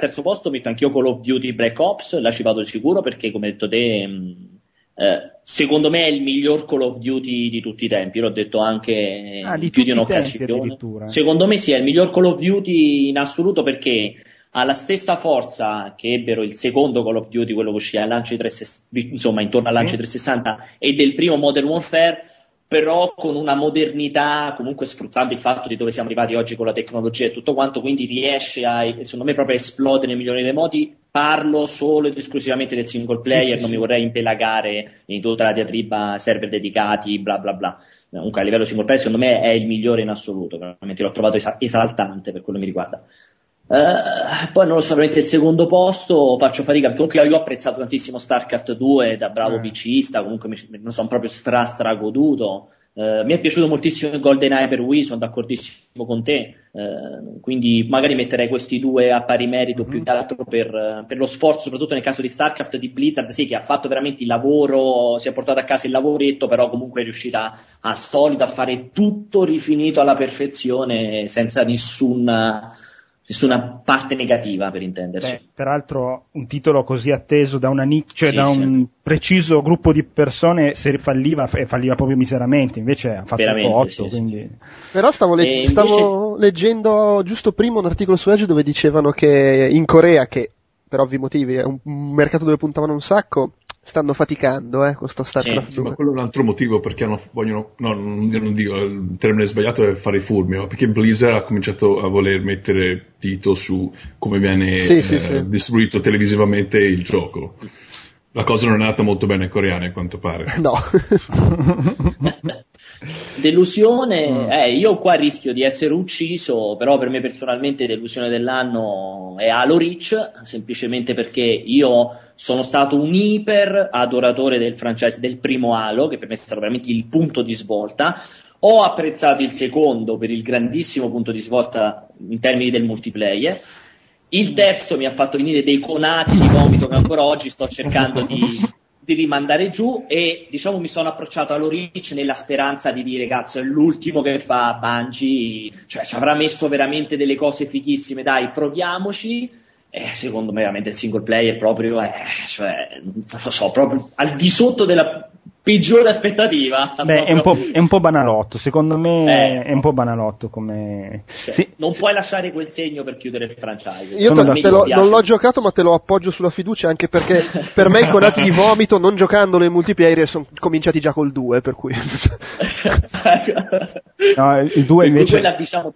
terzo posto metto anch'io Call of Duty Black Ops, là ci vado sicuro perché come hai detto te mh, eh, secondo me è il miglior Call of Duty di tutti i tempi, l'ho detto anche Ah, di più di un'occasione. Secondo me sì, è il miglior Call of Duty in assoluto perché ha la stessa forza che ebbero il secondo Call of Duty, quello che uscì al lancio di 360, insomma intorno al Sì. lancio di 360 e del primo Modern Warfare, però con una modernità, comunque sfruttando il fatto di dove siamo arrivati oggi con la tecnologia e tutto quanto, quindi riesce a, secondo me, proprio a esplodere nei migliori dei modi. Parlo solo ed esclusivamente del single player, Sì, non sì. mi vorrei impelagare in tutta la diatriba server dedicati, bla bla bla. Comunque a livello single player secondo me è il migliore in assoluto, veramente l'ho trovato esa- esaltante per quello che mi riguarda. Eh, poi non lo so, veramente il secondo posto faccio fatica, comunque io ho apprezzato tantissimo StarCraft 2 da bravo Eh. PCista, comunque mi, non sono proprio stra stra goduto. Eh, mi è piaciuto moltissimo il GoldenEye per Wii, sono d'accordissimo con te, eh, quindi magari metterei questi due a pari merito più Mhm. che altro per, per lo sforzo, soprattutto nel caso di StarCraft di Blizzard, sì, che ha fatto veramente il lavoro, si è portato a casa il lavoretto, però comunque è riuscita al solito a fare tutto rifinito alla perfezione senza nessuna, nessuna parte negativa per intenderci. Beh, peraltro un titolo così atteso da una nic- cioè Sì, da sì. un preciso gruppo di persone, se falliva, e falliva proprio miseramente, invece ha fatto Veramente, 8, sì, sì. quindi... Però stavo, le- E invece- stavo leggendo giusto prima un articolo su Edge dove dicevano che in Corea, che per ovvi motivi è un mercato dove puntavano un sacco, stanno faticando eh, con sto StarCraft Sì, ma 2. quello è un altro motivo perché hanno, vogliono, no, non, non dico, il termine sbagliato è fare i furbi, ma perché Blizzard ha cominciato a voler mettere dito su come viene Sì, sì, eh, sì. distribuito televisivamente il gioco. La cosa non è andata molto bene ai coreani, a quanto pare. No. Delusione, Mm. eh, io qua rischio di essere ucciso, però per me personalmente delusione dell'anno è Halo Reach, semplicemente perché io sono stato un iper adoratore del franchise del primo Halo, che per me è stato veramente il punto di svolta. Ho apprezzato il secondo per il grandissimo punto di svolta in termini del multiplayer. Il terzo mi ha fatto venire dei conati di vomito che ancora oggi sto cercando di, di rimandare giù e diciamo mi sono approcciato Reach nella speranza di dire cazzo è l'ultimo che fa Bungie, cioè ci avrà messo veramente delle cose fighissime, dai proviamoci. E secondo me veramente il single player proprio, eh, cioè, non lo so, proprio al di sotto della peggiore aspettativa. Beh, è un, po', è un po' banalotto, secondo me Eh. è un po' banalotto come... Cioè, Sì, non puoi lasciare quel segno per chiudere il franchise. Io te, te lo- non l'ho giocato, ma te lo appoggio sulla fiducia anche perché per me i conati di vomito, non giocandolo in multiplayer, sono cominciati già col 2, per cui. No, il 2 Per cui invece... quella, diciamo.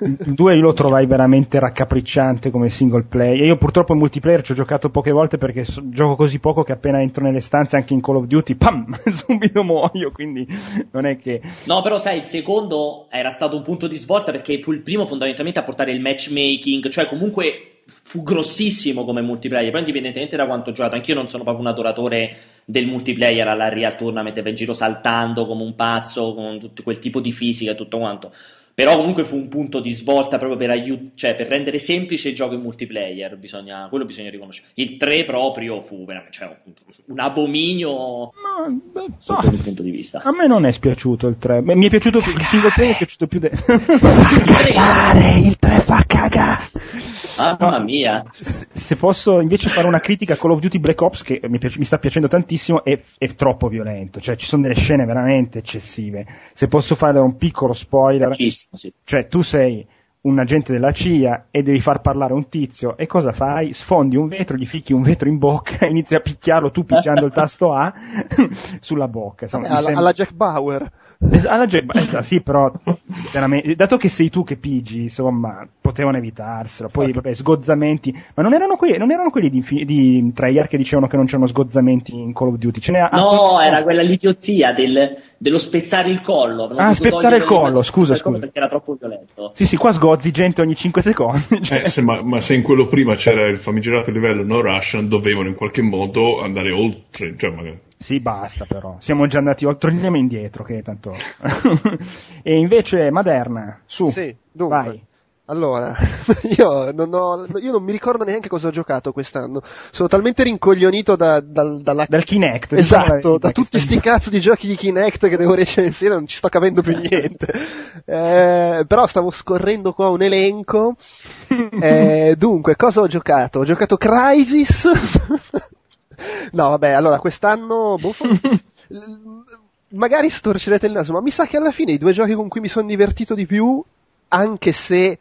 Il 2 io lo trovai veramente raccapricciante come single player. Io purtroppo in multiplayer ci ho giocato poche volte perché so- gioco così poco che appena entro nelle stanze anche in Call of Duty, pam, subito muoio, quindi non è che... No, però sai, il secondo era stato un punto di svolta perché fu il primo fondamentalmente a portare il matchmaking, cioè comunque fu grossissimo come multiplayer, però indipendentemente da quanto ho giocato, anch'io non sono proprio un adoratore del multiplayer alla Real Tournament, va in giro saltando come un pazzo, con tutto quel tipo di fisica e tutto quanto. Però comunque fu un punto di svolta proprio per, aiut- cioè, per rendere semplice il gioco in multiplayer, bisogna, quello bisogna riconoscere. Il 3 proprio fu veramente cioè, un, abominio No, beh, sotto ah, ogni punto di vista. a me non è spiaciuto il 3. Beh, mi è piaciuto più, il single player è piaciuto più de... il 3 fa cagare! Mamma mia. se posso invece fare una critica a Call of Duty Black Ops che mi, piace- mi sta piacendo tantissimo è, è troppo violento, cioè ci sono delle scene veramente eccessive. Se posso fare un piccolo spoiler, sì. cioè tu sei un agente della CIA e devi far parlare un tizio e cosa fai? Sfondi un vetro, gli ficchi un vetro in bocca e inizi a picchiarlo tu picchiando il tasto A sulla bocca. Insomma, alla, sembra- alla Jack Bauer. Es- alla Jack- eh, sì, però veramente, dato che sei tu che pigi, insomma, potevano evitarselo. Poi, vabbè, sgozzamenti, ma non erano, quelli, non erano quelli di, Infi- di Treyarch che dicevano che non c'erano sgozzamenti in Call of Duty. Ce n'è No, quel- era quella l'idiozia del, dello spezzare il collo. Ah, spezzare il collo, scusa, scusa. Perché era troppo violento. Sì, sì, qua sgozzi gente ogni 5 secondi. cioè. Eh, se- ma, ma se in quello prima c'era il famigerato livello no Russian, dovevano in qualche modo andare oltre. Cioè, magari. Sì, basta però. Siamo già andati oltre, torniamo indietro, che tanto... e invece, Maderna, su, Sì, dunque. vai. Allora, io non, ho, io non mi ricordo neanche cosa ho giocato quest'anno. Sono talmente rincoglionito da, dal, dalla Dal Kinect. diciamo Esatto, verità, da che tutti stai- sti cazzo di giochi di Kinect che devo recensire, non ci sto capendo più niente. Eh, però stavo scorrendo qua un elenco. Eh, dunque, cosa ho giocato? Ho giocato Crisis. No, vabbè, allora quest'anno. boh, magari storcerete il naso, ma mi sa che alla fine i due giochi con cui mi sono divertito di più, anche se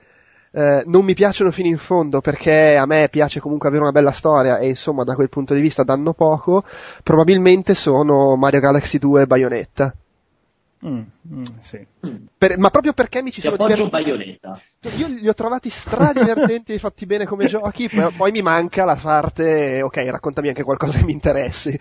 eh, non mi piacciono fino in fondo perché a me piace comunque avere una bella storia e insomma da quel punto di vista danno poco, probabilmente sono Mario Galaxy 2 e Bayonetta. Mm, mm, sì. Per- ma proprio perché mi ci sono divertito. Bayonetta. Io li ho trovati stradivertenti e fatti bene come giochi, poi, poi mi manca la parte, ok, raccontami anche qualcosa che mi interessi.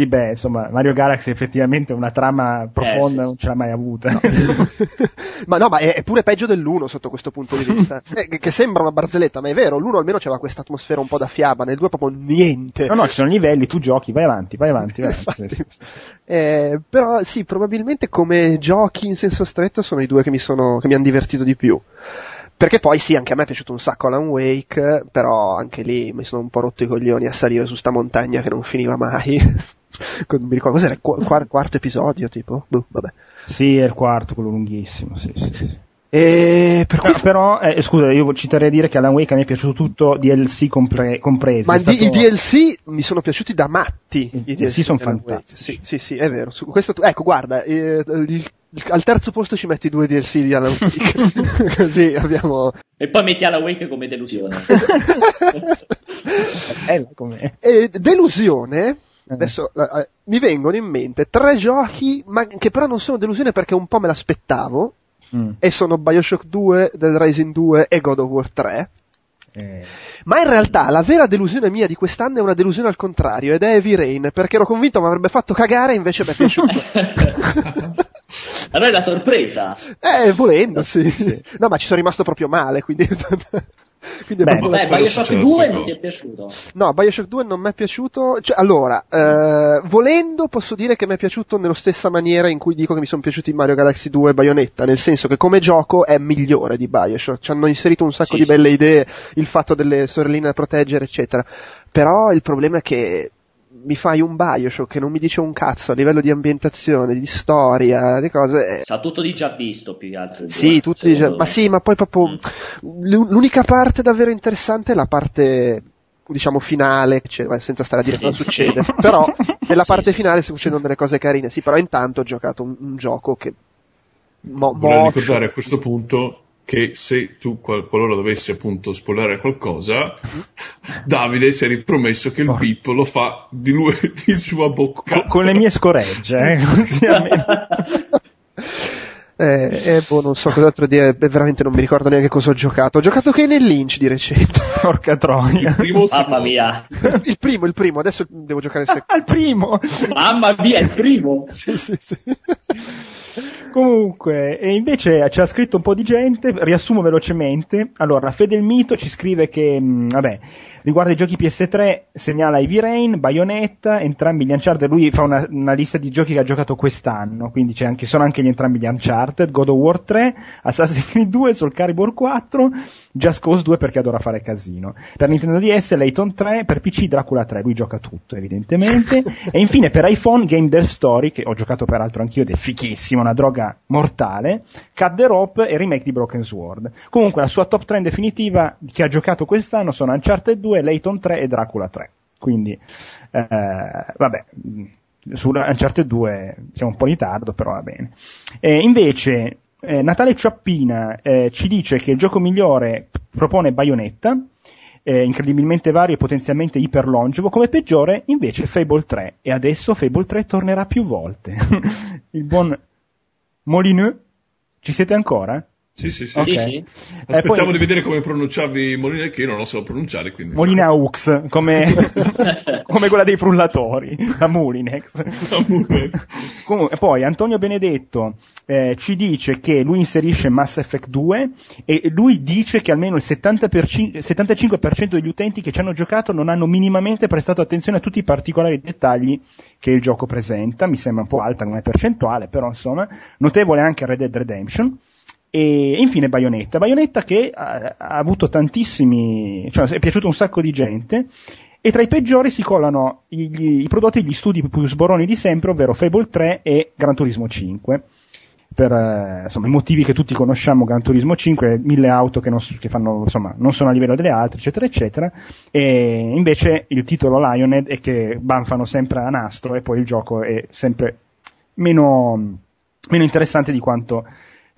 Sì, beh, insomma, Mario Galaxy effettivamente una trama profonda sì, non ce l'ha mai avuta. ma no, ma è, è pure peggio dell'uno sotto questo punto di vista. Eh, che- sembra una barzelletta, ma è vero, l'uno almeno c'aveva questa atmosfera un po' da fiaba, nel due proprio niente. No, no, ci sono livelli, tu giochi, vai avanti, vai avanti. Vai avanti. Eh, però sì, probabilmente come giochi in senso stretto sono i due che mi, sono, che mi hanno divertito di più. Perché poi sì, anche a me è piaciuto un sacco Alan Wake, però anche lì mi sono un po' rotto i coglioni a salire su sta montagna che non finiva mai. Non mi ricordo cos'era il qu- quar- quarto episodio, tipo. Boh, vabbè. Sì, è il quarto, quello lunghissimo, sì, sì, sì. E per cui Però, però, eh, scusa, io ci terrei a dire che Alan Wake a me è piaciuto tutto, DLC compre- compresi. Ma di- stato- i DLC mi sono piaciuti da matti. I I DLC sono Alan Wake. fantastici. Sì, sì, sì, è vero. Su questo ecco, guarda, eh, il- il- al terzo posto ci metti due DLC di Alan Wake. Così abbiamo... E poi metti alla Wake come delusione. Bella com'è. E delusione, Eh. Adesso eh, eh, mi vengono in mente tre giochi, ma che però non sono delusione perché un po' me l'aspettavo, Mm, e sono Bioshock 2, Dead Rising 2 e God of War 3. eh, Ma in realtà la vera delusione mia di quest'anno è una delusione al contrario, ed è Heavy Rain, perché ero convinto mi avrebbe fatto cagare e invece mi è piaciuto. Allora è la sorpresa. eh, volendo, sì, sì. No, ma ci sono rimasto proprio male, quindi... Quindi è Beh, storia. Bioshock succede 2 sta non ti è piaciuto? No, Bioshock 2 non mi è piaciuto. Cioè, allora, eh, volendo posso dire che mi è piaciuto nello stessa maniera in cui dico che mi sono piaciuti Mario Galaxy 2 e Bayonetta, nel senso che come gioco è migliore di Bioshock. Ci hanno inserito un sacco Sì, di sì. belle idee, il fatto delle sorelline da proteggere, eccetera. Però il problema è che mi fai un Bioshock che non mi dice un cazzo a livello di ambientazione, di storia, di cose. eh, Sa tutto di già visto più che altro. sì, due, tutti secondo dice- me. ma sì, ma poi proprio Mm. l'u- l'unica parte davvero interessante è la parte diciamo finale, cioè, senza stare a dire cosa Sì. succede, però nella Sì, parte sì, finale succedono delle cose carine, sì, però intanto ho giocato un, un gioco che mo- Vorrei motion- ricordare a questo punto che se tu qual- qualora dovessi appunto spoilerare qualcosa, Davide si è ripromesso che il Oh. beep lo fa di lui di sua bocca. Con, con le mie scoregge, eh. Eh, eh, boh, non so cos'altro dire, beh, veramente non mi ricordo neanche cosa ho giocato. Ho giocato Kane e Lynch di recente. Porca troia. Il primo Mamma mia, il primo, il primo, adesso devo giocare il secondo. Al primo. mamma mia, il primo. sì, sì, sì. Comunque, e invece ci ha scritto un po' di gente, riassumo velocemente. Allora, Fede il Mito ci scrive che, mh, vabbè, riguardo i giochi PS3, segnala Heavy Rain, Bayonetta, entrambi gli Uncharted, lui fa una, una lista di giochi che ha giocato quest'anno, quindi anche, sono anche gli entrambi gli Uncharted, God of War 3, Assassin's Creed 2, Soul Calibur 4, Just Cause 2 perché adora fare casino. Per Nintendo DS, Layton 3, per PC Dracula 3, lui gioca tutto evidentemente. e infine per iPhone Game Dev Story, che ho giocato peraltro anch'io ed è fichissimo, una droga mortale, Cut the Rope e remake di Broken Sword. Comunque la sua top 3 definitiva che ha giocato quest'anno sono Uncharted 2, Layton 3 e Dracula 3. Quindi, eh, vabbè, mh, su Uncharted 2 siamo un po' in ritardo, però va bene. E invece, eh, Natale Ciappina eh, ci dice che il gioco migliore propone Bayonetta, eh, incredibilmente vario e potenzialmente iperlongevo, come peggiore invece Fable 3. E adesso Fable 3 tornerà più volte. il buon Molineux, ci siete ancora? Sì, sì, sì. Ok. Sì, sì. Aspettavo Eh, poi- di vedere come pronunciavi Molina, che io non lo so pronunciare, quindi... Molinaux, come, come quella dei frullatori, la Mulinex. Comunque, poi Antonio Benedetto eh, ci dice che lui inserisce Mass Effect 2 e lui dice che almeno il 70%, 75% degli utenti che ci hanno giocato non hanno minimamente prestato attenzione a tutti i particolari dettagli che il gioco presenta. Mi sembra un po' alta come percentuale, però insomma, notevole anche Red Dead Redemption. E infine Bayonetta, Bayonetta che ha, ha avuto tantissimi, cioè è piaciuto un sacco di gente e tra i peggiori si collano i, i prodotti degli studi più sboroni di sempre, ovvero Fable 3 e Gran Turismo 5. Per eh, insomma, i motivi che tutti conosciamo, Gran Turismo 5, mille auto che, non, che fanno, insomma, non sono a livello delle altre, eccetera, eccetera. E invece il titolo Lionhead è che banfano sempre a nastro e poi il gioco è sempre meno, meno interessante di quanto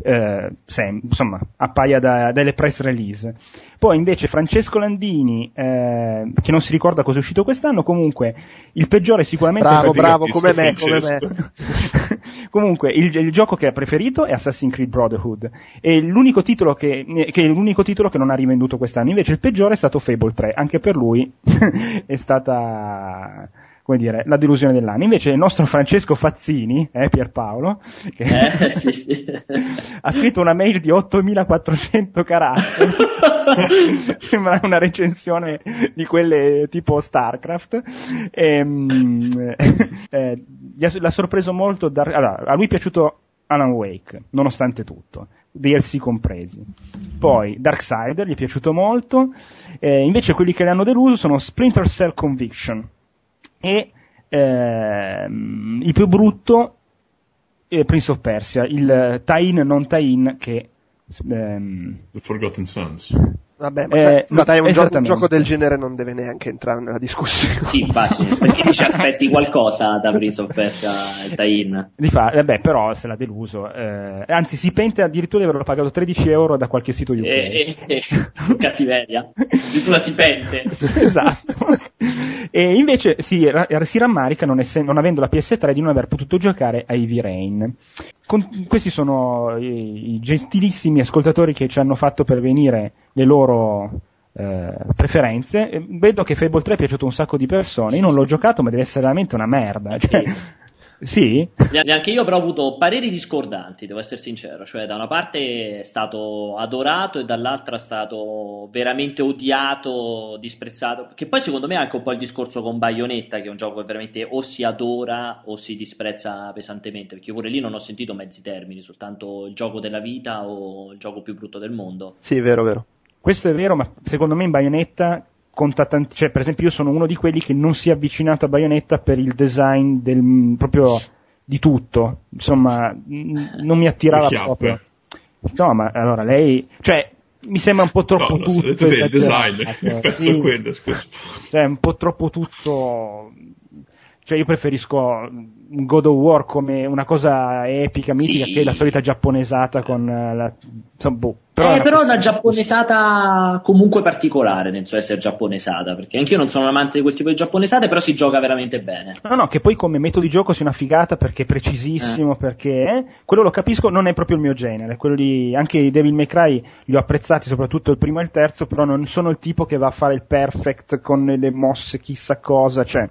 eh, sem- insomma, appaia da- dalle press release. Poi invece Francesco Landini, eh, che non si ricorda cosa è uscito quest'anno, comunque il peggiore sicuramente Bravo, è bravo, come me, come me. Comunque il, il gioco che ha preferito è Assassin's Creed Brotherhood e l'unico titolo che, che è l'unico titolo che non ha rivenduto quest'anno invece il peggiore è stato Fable 3 anche per lui è stata come dire la delusione dell'anno invece il nostro Francesco Fazzini eh, Pierpaolo che Eh, sì, sì. ha scritto una mail di 8400 caratteri. Sembra una recensione di quelle tipo Starcraft. Ehm, eh, ha- l'ha sorpreso molto Dar- allora, a lui è piaciuto Alan Wake nonostante tutto DLC compresi. Poi Darksider gli è piaciuto molto. Eh, invece quelli che le hanno deluso sono Splinter Cell Conviction e ehm, il più brutto è Prince of Persia, il tie-in non tie-in che ehm, The Forgotten Sons. Vabbè, ma, Eh, dai, ma dai, un, gioco, un gioco del genere non deve neanche entrare nella discussione. Sì, infatti, perché dici aspetti qualcosa da Prince of Persia e Tain? di fa, vabbè, però se l'ha deluso, eh, anzi si pente addirittura di averlo pagato 13 euro da qualche sito UK. E, e, e cattiveria. Addirittura si pente. esatto. E invece si, ra- si rammarica, non, essen- non avendo la PS3, di non aver potuto giocare a Heavy Rain. Con- questi sono i, i gentilissimi ascoltatori che ci hanno fatto pervenire le loro eh, preferenze. E Vedo che Fable 3 è piaciuto un sacco di persone. Io non l'ho giocato, ma deve essere veramente una merda. Cioè, Sì? Neanche io però ho avuto pareri discordanti, devo essere sincero, cioè da una parte è stato adorato e dall'altra è stato veramente odiato, disprezzato, che poi secondo me è anche un po' il discorso con Bayonetta, che è un gioco che veramente o si adora o si disprezza pesantemente, perché pure lì non ho sentito mezzi termini, soltanto il gioco della vita o il gioco più brutto del mondo. Sì, vero, vero. Questo è vero, ma secondo me in Bayonetta conta tanti, cioè per esempio io sono uno di quelli che non si è avvicinato a Bayonetta per il design del, proprio di tutto, insomma, n- non mi attirava proprio. No, ma allora lei, cioè, mi sembra un po' troppo No, tutto. il design, esagerato, il pezzo sì. è quello, scusa. Cioè, un po' troppo tutto. Cioè, io preferisco God of War come una cosa epica, mitica, sì. che la solita giapponesata con la. Insomma, boh. Però, eh, è una però una giapponesata comunque particolare nel suo essere giapponesata, perché anch'io non sono un amante di quel tipo di giapponesate, però si gioca veramente bene. No, no, che poi come metodo di gioco sia una figata perché è precisissimo, perché eh, quello lo capisco, non è proprio il mio genere. Quello lì, anche i Devil May Cry li ho apprezzati, soprattutto il primo e il terzo, però non sono il tipo che va a fare il perfect con le mosse chissà cosa, cioè.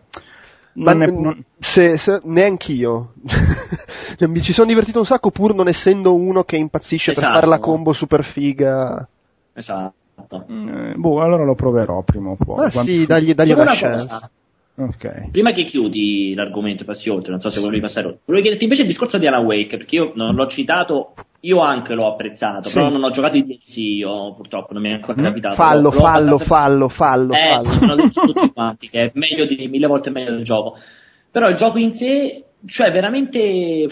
Ma Non è, n- non- se, se- neanch'io. Cioè, Mi ci sono divertito un sacco pur non essendo uno che impazzisce per Esatto. fare la combo super figa. Esatto. eh, boh, allora lo proverò prima o poi. Ma sì, dagli, dagli una una chance. cosa, Ok. prima che chiudi l'argomento passi oltre, non so se volevi passare oltre, volevo chiederti invece il discorso di Alan Wake, perché io non l'ho citato, io anche l'ho apprezzato, Sì. però non ho giocato i DLC, io purtroppo non mi è ancora Mm. capitato. Fallo, L'ho- l'ho fallo, abbastanza- fallo, fallo, Eh, fallo. sì, detto tutti quanti, che è meglio di, mille volte meglio del gioco. Però il gioco in sé, cioè veramente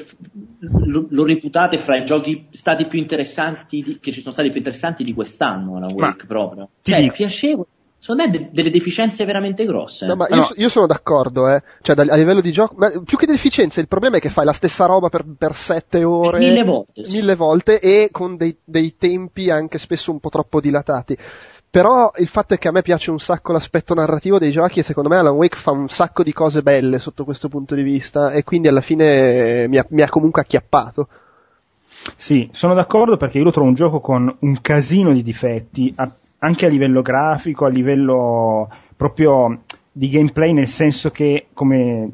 lo, lo reputate fra i giochi stati più interessanti, di- che ci sono stati più interessanti di quest'anno, Alan Ma Wake proprio. ti Cioè, dico- piacevole. Secondo me ha de- delle deficienze veramente grosse. No, ma No. io, io sono d'accordo, eh. Cioè, da- a livello di gioco, ma più che deficienze, il problema è che fai la stessa roba per, per sette ore. Mille volte, sì. mille volte e con dei, dei tempi anche spesso un po' troppo dilatati. Però il fatto è che a me piace un sacco l'aspetto narrativo dei giochi e secondo me Alan Wake fa un sacco di cose belle sotto questo punto di vista e quindi alla fine mi ha, mi ha comunque acchiappato. Sì, sono d'accordo perché io lo trovo un gioco con un casino di difetti, a- anche a livello grafico, a livello proprio di gameplay, nel senso che, come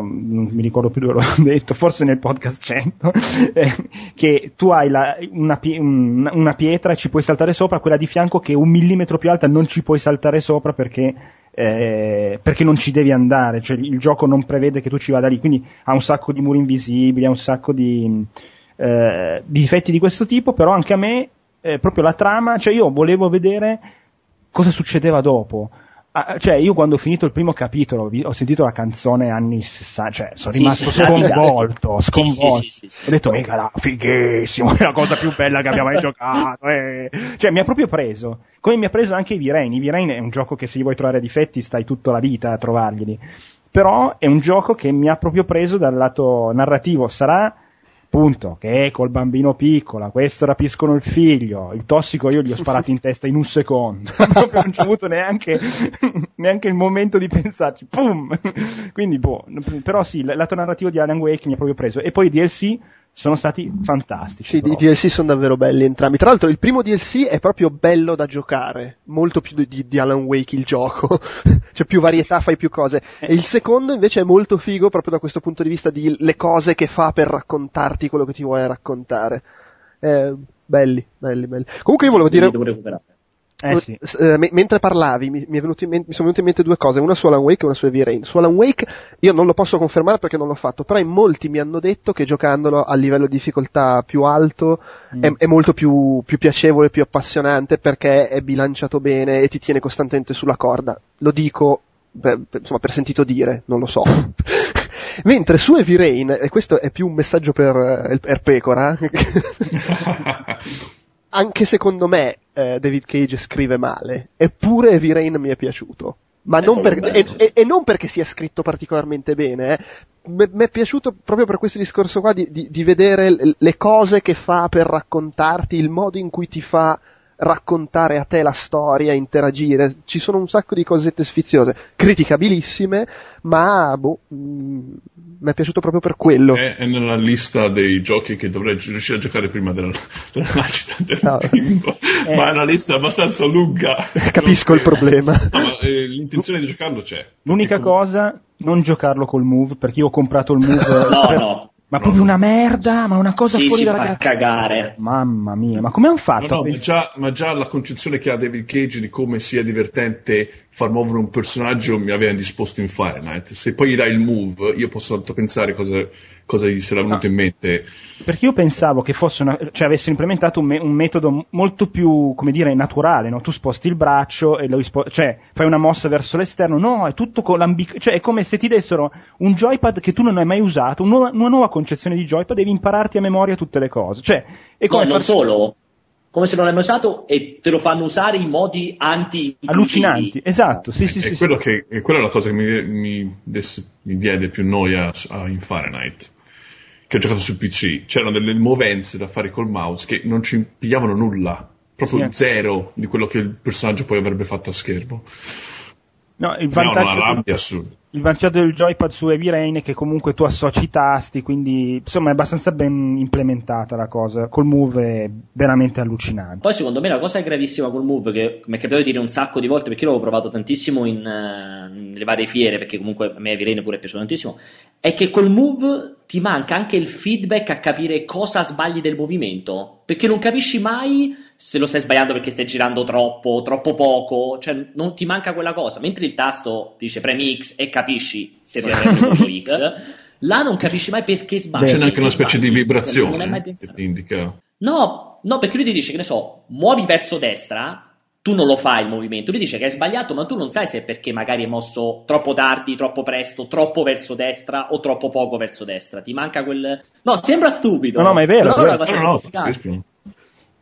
non mi ricordo più dove l'ho detto, forse nel podcast 100, eh, che tu hai la- una, una pietra e ci puoi saltare sopra, quella di fianco che è un millimetro più alta non ci puoi saltare sopra perché, eh, perché non ci devi andare, cioè il gioco non prevede che tu ci vada lì, quindi ha un sacco di muri invisibili, ha un sacco di, eh, di difetti di questo tipo, però anche a me, eh, proprio la trama, cioè io volevo vedere cosa succedeva dopo. Ah, cioè, io quando ho finito il primo capitolo, ho sentito la canzone anni 60, cioè, sono Sì, rimasto sì, sconvolto, sì, sconvolto. Ho detto, mica là, fighissimo, è la cosa più bella che abbia mai giocato. eh." Cioè, mi ha proprio preso. Come mi ha preso anche i V-Rain. I V-Rain è un gioco che se gli vuoi trovare difetti stai tutta la vita a trovarglieli. Però è un gioco che mi ha proprio preso dal lato narrativo. Sarà appunto che è col bambino piccolo, questo rapiscono il figlio, il tossico io gli ho sparato in testa in un secondo, proprio non ho avuto neanche, neanche il momento di pensarci, pum! Quindi boh, però sì, lato narrativo di Alan Wake mi ha proprio preso, e poi DLC sono stati fantastici. Sì, i proprio. DLC sono davvero belli entrambi. Tra l'altro il primo DLC è proprio bello da giocare, molto più di, di Alan Wake il gioco. C'è più varietà, fai più cose. E il secondo invece è molto figo proprio da questo punto di vista di le cose che fa per raccontarti quello che ti vuole raccontare. Eh, belli, belli, belli. Comunque io volevo dire... Eh sì. Eh, me- mentre parlavi mi, mi è venuto in men- mi sono venute in mente due cose, una su Alan Wake e una su Heavy Rain. Su Alan Wake io non lo posso confermare perché non l'ho fatto, però in molti mi hanno detto che giocandolo a livello di difficoltà più alto è, Mm. è molto più, più piacevole, più appassionante perché è bilanciato bene e ti tiene costantemente sulla corda. Lo dico per, per- insomma, per sentito dire, non lo so. Mentre su Heavy Rain, e questo è più un messaggio per, eh, per Pecora, anche secondo me eh, David Cage scrive male, eppure Heavy Rain mi è piaciuto. Ma non per- e, e- e non perché sia scritto particolarmente bene, eh. Mi è piaciuto proprio per questo discorso qua di, di- di vedere le cose che fa per raccontarti, il modo in cui ti fa raccontare a te la storia, interagire, ci sono un sacco di cosette sfiziose, criticabilissime, ma boh, mi è piaciuto proprio per quello. È, è, nella lista dei giochi che dovrei riuscire a giocare prima della, della nascita del no. bimbo, eh. ma è una lista abbastanza lunga. Capisco il problema. No, eh, l'intenzione di giocarlo c'è. L'unica cosa, non giocarlo col Move, perché io ho comprato il Move. no, per... no ma proprio una merda, ma una cosa sì, fuori si da fa cagare. Mamma mia, ma come hanno fatto? No, no, ma, già, ma, già, la concezione che ha David Cage di come sia divertente far muovere un personaggio mi aveva disposto in Fahrenheit. Se poi gli dai il move, io posso pensare cosa, cosa gli sarà venuto no. in mente. Perché io pensavo che fosse una, cioè avessero implementato un, me, un, metodo molto più, come dire, naturale, no? Tu sposti il braccio e lo spo- cioè fai una mossa verso l'esterno, no, è tutto con l'ambic- cioè è come se ti dessero un joypad che tu non hai mai usato, una, una nuova concezione di joypad, devi impararti a memoria tutte le cose. Cioè, è come no, non solo, come se non l'hai mai usato e te lo fanno usare in modi anti allucinanti esatto sì, sì, è, sì, quello sì. Che, è quella la cosa che mi, mi, des, mi diede più noia a, in Fahrenheit che ho giocato su PC c'erano delle movenze da fare col mouse che non ci pigliavano nulla proprio sì. zero di quello che il personaggio poi avrebbe fatto a schermo no il vantaggio una rabbia assurda il vantaggio del joypad su Heavy Rain è che comunque tu associ i tasti, quindi insomma è abbastanza ben implementata la cosa. Col Move è veramente allucinante. Poi secondo me la cosa gravissima col Move, che mi è capitato di dire un sacco di volte perché io l'avevo provato tantissimo in, uh, nelle varie fiere, perché comunque a me Heavy Rain pure è piaciuto tantissimo, è che col Move ti manca anche il feedback a capire cosa sbagli del movimento, perché non capisci mai se lo stai sbagliando perché stai girando troppo, troppo poco, cioè non ti manca quella cosa, mentre il tasto dice premi X e capisci se non hai premuto X, là non capisci mai perché sbagli. C'è anche una specie di vibrazione che ti indica. No, no, perché lui ti dice che ne so, muovi verso destra, tu non lo fai il movimento, lui dice che hai sbagliato, ma tu non sai se è perché magari hai mosso troppo tardi, troppo presto, troppo verso destra o troppo poco verso destra. Ti manca quel. No, sembra stupido. No, no, ma è vero. Però è è vero. una cosa No, no,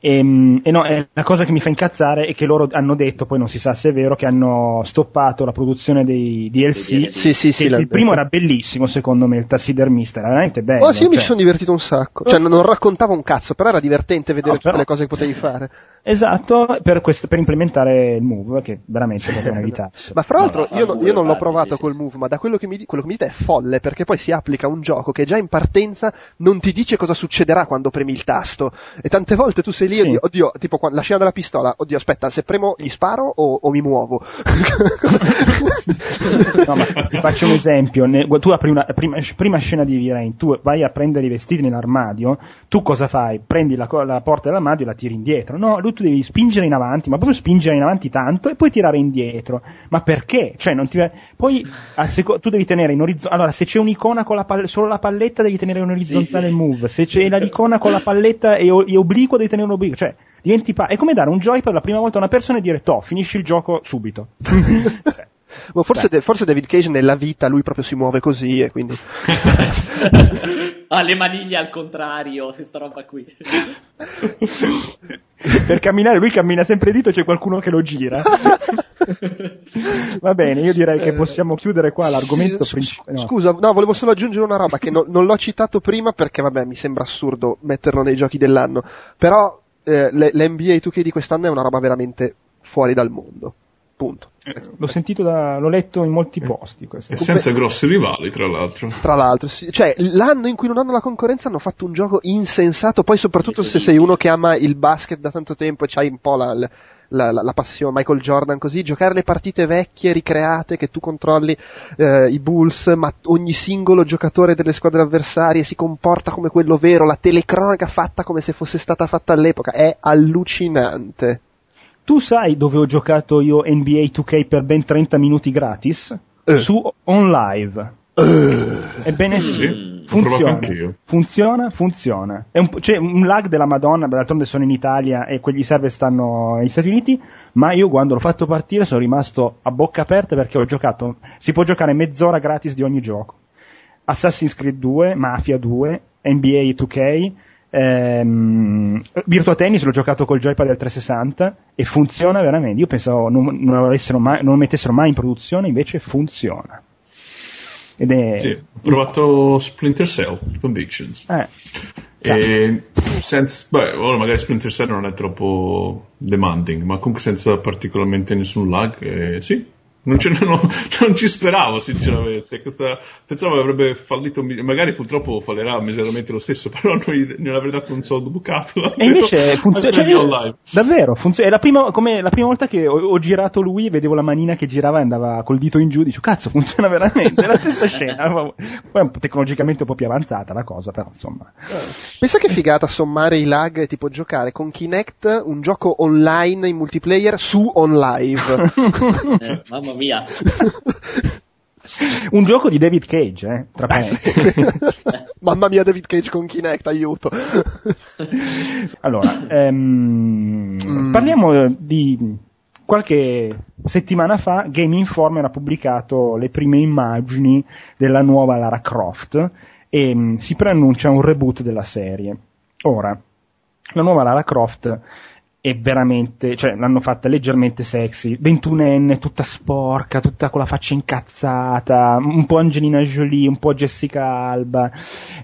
E, Ehm, e no, è la cosa che mi fa incazzare è che loro hanno detto, poi non si sa se è vero, che hanno stoppato la produzione dei DLC. Dei DLC. Sì, sì, sì. Il primo era bellissimo, secondo me, il tassidermista, era veramente bello. Oh sì, io mi cioè- ci sono divertito un sacco. Cioè, non- raccontava un cazzo, però era divertente vedere No, tutte però- le cose che potevi fare. Esatto, per, quest- per implementare il move, che veramente potevano evitarsi. Ma fra l'altro, no, io, due, io non l'ho provato sì, col Move, ma da quello che, mi, quello che mi dite è folle, perché poi si applica un gioco che già in partenza non ti dice cosa succederà quando premi il tasto. E tante volte tu sei lì Sì. e oddio, oddio, tipo qua- la scena della pistola, oddio, aspetta, se premo gli sparo o, o mi muovo? No, ma ti faccio un esempio. ne- tu apri una prima, prima scena di V-Rain, tu vai a prendere i vestiti nell'armadio, tu cosa fai? Prendi la, la porta dell'armadio e la tiri indietro. No, lui tu devi spingere in avanti, ma proprio spingere in avanti tanto e poi tirare indietro. Ma perché? Cioè, non ti... Poi seco- tu devi tenere in orizzontale. Allora, se c'è un'icona con la pal- solo la palletta, devi tenere in orizzontale sì. il move. Se c'è l'icona con la palletta e, o- e obliquo, devi tenere un obliquo. Cioè, diventi pa- è come dare un joypad la prima volta a una persona e dire, toh, finisci il gioco subito. Ma forse, De- forse David Cage nella vita lui proprio si muove così e quindi... Ah, le maniglie al contrario, questa roba qui. per camminare lui cammina sempre dito e c'è qualcuno che lo gira va bene io direi che possiamo chiudere qua l'argomento Sì, s- principale no. Scusa, no, volevo solo aggiungere una roba che no- non l'ho citato prima perché, vabbè, mi sembra assurdo metterlo nei giochi dell'anno. Però eh, l'NBA 2K di quest'anno è una roba veramente fuori dal mondo. Punto. l'ho sentito da, l'ho letto in molti posti questo. E senza grossi rivali, tra l'altro. Tra l'altro, sì. cioè l'anno in cui non hanno la concorrenza hanno fatto un gioco insensato, poi soprattutto se sei uno che ama il basket da tanto tempo e c'hai un po' la, la, la- la passione Michael Jordan così, giocare le partite vecchie, ricreate, che tu controlli eh, i Bulls, ma ogni singolo giocatore delle squadre avversarie si comporta come quello vero, la telecronaca fatta come se fosse stata fatta all'epoca, è allucinante. Tu sai dove ho giocato io NBA 2K per ben 30 minuti gratis? Eh. su OnLive. Ebbene sì, funziona. funziona funziona. Un c'è un lag della madonna d'altronde sono in Italia e quegli server stanno negli Stati Uniti ma io quando l'ho fatto partire sono rimasto a bocca aperta perché ho giocato si può giocare mezz'ora gratis di ogni gioco. Assassin's Creed 2, Mafia 2, NBA 2K, ehm, Virtua Tennis l'ho giocato col joypad del 360 e funziona veramente. Io pensavo non, non, mai, non lo mettessero mai in produzione, invece funziona. Ed è... Sì, ho provato Splinter Cell Convictions. Eh, E senza, beh, ora magari Splinter Cell non è troppo demanding, ma comunque senza particolarmente nessun lag, eh, sì. Non, ce- non- non ci speravo, sinceramente. Questa, pensavo avrebbe fallito, magari purtroppo fallerà miseramente lo stesso, però noi non avrei dato un soldo bucato. E invece funziona. Cioè, io online. davvero, funziona. È la prima, come la prima volta che ho, ho girato lui, vedevo la manina che girava e andava col dito in giù. Dicevo, cazzo, funziona veramente. È la stessa scena. Poi è un po' tecnologicamente un po' più avanzata la cosa, però insomma. Pensa che figata sommare i lag e tipo giocare con Kinect un gioco online in multiplayer su on live. Eh, mamma mia. Un gioco di David Cage, eh, tra parentesi. Mamma mia David Cage con Kinect, aiuto. Allora, ehm, Mm. parliamo eh, di qualche settimana fa Game Informer ha pubblicato le prime immagini della nuova Lara Croft e mh, si preannuncia un reboot della serie. Ora, la nuova Lara Croft è veramente, cioè l'hanno fatta leggermente sexy, 21enne, tutta sporca, tutta con la faccia incazzata, un po' Angelina Jolie, un po' Jessica Alba,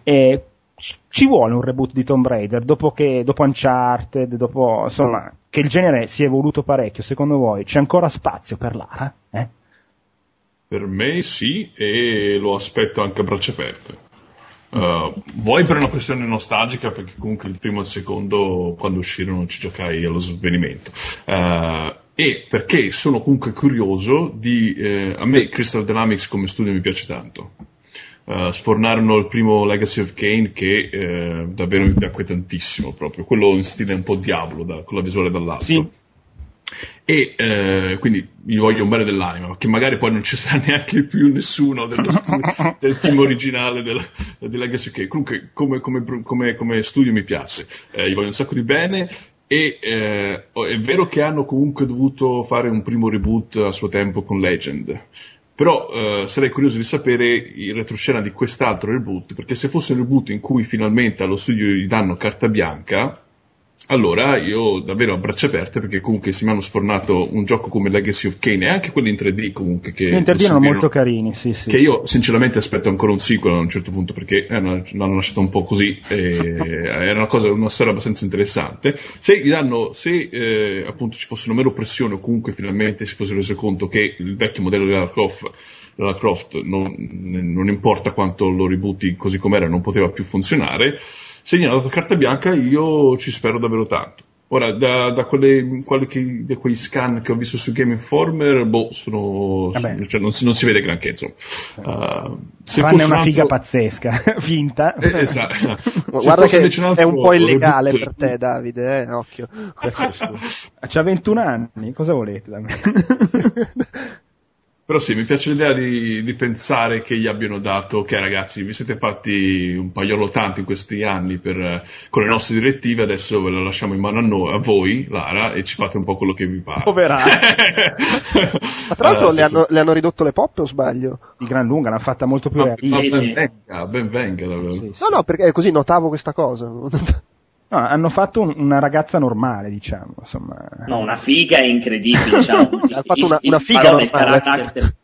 e ci- vuole un reboot di Tomb Raider dopo che dopo Uncharted, dopo insomma che il genere si è evoluto parecchio, secondo voi c'è ancora spazio per Lara? Eh? Per me sì, e lo aspetto anche a braccia aperte. Uh, vuoi per una questione nostalgica, perché comunque il primo e il secondo, quando uscirono, ci giocai allo svenimento. Uh, e perché sono comunque curioso di... eh, a me Crystal Dynamics come studio mi piace tanto. Uh, sfornarono il primo Legacy of Kane che eh, davvero mi piacque tantissimo proprio, quello in stile un po' diavolo da- con la visuale dall'alto. Sì. E eh, quindi gli voglio un bene dell'anima, che magari poi non ci sarà neanche più nessuno dello stu- del team originale del, di Legacy of Kane. Comunque, come, come- come- come studio mi piace, eh, gli voglio un sacco di bene. E eh, oh, è vero che hanno comunque dovuto fare un primo reboot a suo tempo con Legend. Però eh, sarei curioso di sapere il retroscena di quest'altro reboot, perché se fosse un reboot in cui finalmente allo studio gli danno carta bianca, allora io davvero a braccia aperte, perché comunque se mi hanno sfornato un gioco come Legacy of Kane e anche quelli in 3D comunque che... Gli interdi erano seguirono- molto carini, sì, sì. che sì. io sinceramente aspetto ancora un sequel a un certo punto perché eh, l'hanno lasciato un po' così era una cosa una storia abbastanza interessante se gli danno se eh, appunto ci fosse una meno pressione o comunque finalmente si fosse reso conto che il vecchio modello di Lara Croft, Lara Croft non, non importa quanto lo ributti così com'era non poteva più funzionare se gli hanno dato carta bianca io ci spero davvero tanto Ora, da, da quelle, qualche- da quei scan che ho visto su Game Informer, boh, sono, Vabbè. cioè non, si, non si vede granché, insomma. Uh, se Tranne fosse una un figa altro- pazzesca, finta. Eh, esatto, esatto. Guarda che un è altro un po' illegale per te, Davide, eh, occhio. C'ha 21 anni, cosa volete da me? Però sì, mi piace l'idea di, di pensare che gli abbiano dato, ok ragazzi, vi siete fatti un paiolo tanto in questi anni per, con le nostre direttive, adesso ve la lasciamo in mano a, noi, a voi, Lara, e ci fate un po' quello che vi pare. Poveracci. Ma tra l'altro Ah, le, hanno, le hanno ridotto le poppe o sbaglio? Di gran lunga l'hanno fatta molto più Ma, realistica. Sì, ben sì. venga, ben venga. davvero. Sì, sì. No, no, perché così notavo questa cosa. No, hanno fatto un- una ragazza normale, diciamo, insomma. No, una figa incredibile. Diciamo. Ha fatto una- una figa Madonna, il normale. character,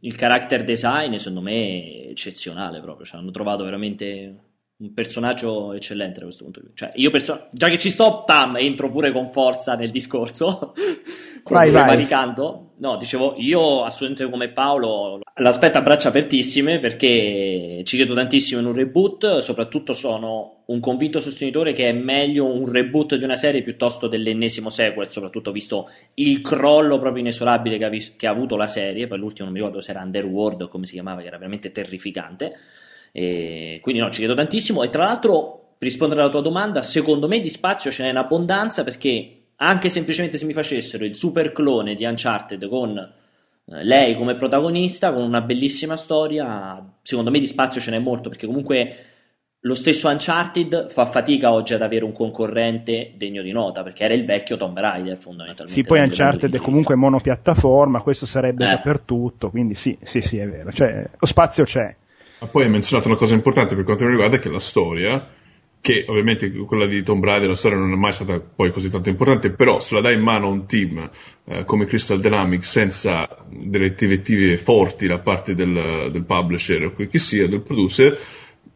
il character design, secondo me, è eccezionale proprio. Cioè, hanno trovato veramente un personaggio eccellente da questo punto di vista. Cioè, io perso- già che ci sto, Tam, entro pure con forza nel discorso. Vai, vai. mani canto. No, dicevo, io assolutamente come Paolo l'aspetto a braccia apertissime perché ci credo tantissimo in un reboot, soprattutto sono un convinto sostenitore che è meglio un reboot di una serie piuttosto dell'ennesimo sequel, soprattutto visto il crollo proprio inesorabile che ha, vis- che ha avuto la serie, poi l'ultimo non mi ricordo se era Underworld o come si chiamava, che era veramente terrificante. E quindi no, ci credo tantissimo e tra l'altro per rispondere alla tua domanda, secondo me di spazio ce n'è in abbondanza perché anche semplicemente se mi facessero il super clone di Uncharted con eh, lei come protagonista, con una bellissima storia, secondo me di spazio ce n'è molto perché comunque lo stesso Uncharted fa fatica oggi ad avere un concorrente degno di nota perché era il vecchio Tomb Raider fondamentalmente. Sì, poi Uncharted è comunque monopiattaforma, questo sarebbe Eh. dappertutto, quindi sì, sì, sì, è vero. Cioè, lo spazio c'è. Ma poi hai menzionato una cosa importante per quanto mi riguarda, che la storia che ovviamente quella di Tomb Raider la storia non è mai stata poi così tanto importante, però se la dai in mano a un team eh, come Crystal Dynamics senza delle direttive forti da parte del, del publisher o che sia, del producer,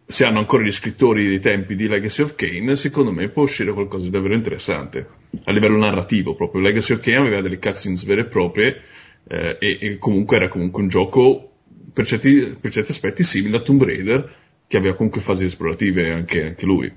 se hanno ancora gli scrittori dei tempi di Legacy of Kane, secondo me può uscire qualcosa di davvero interessante a livello narrativo proprio. Legacy of Kane aveva delle cutscenes vere e proprie eh, e, e, comunque era comunque un gioco per certi, per certi aspetti simile a Tomb Raider che aveva comunque fasi esplorative anche, anche lui.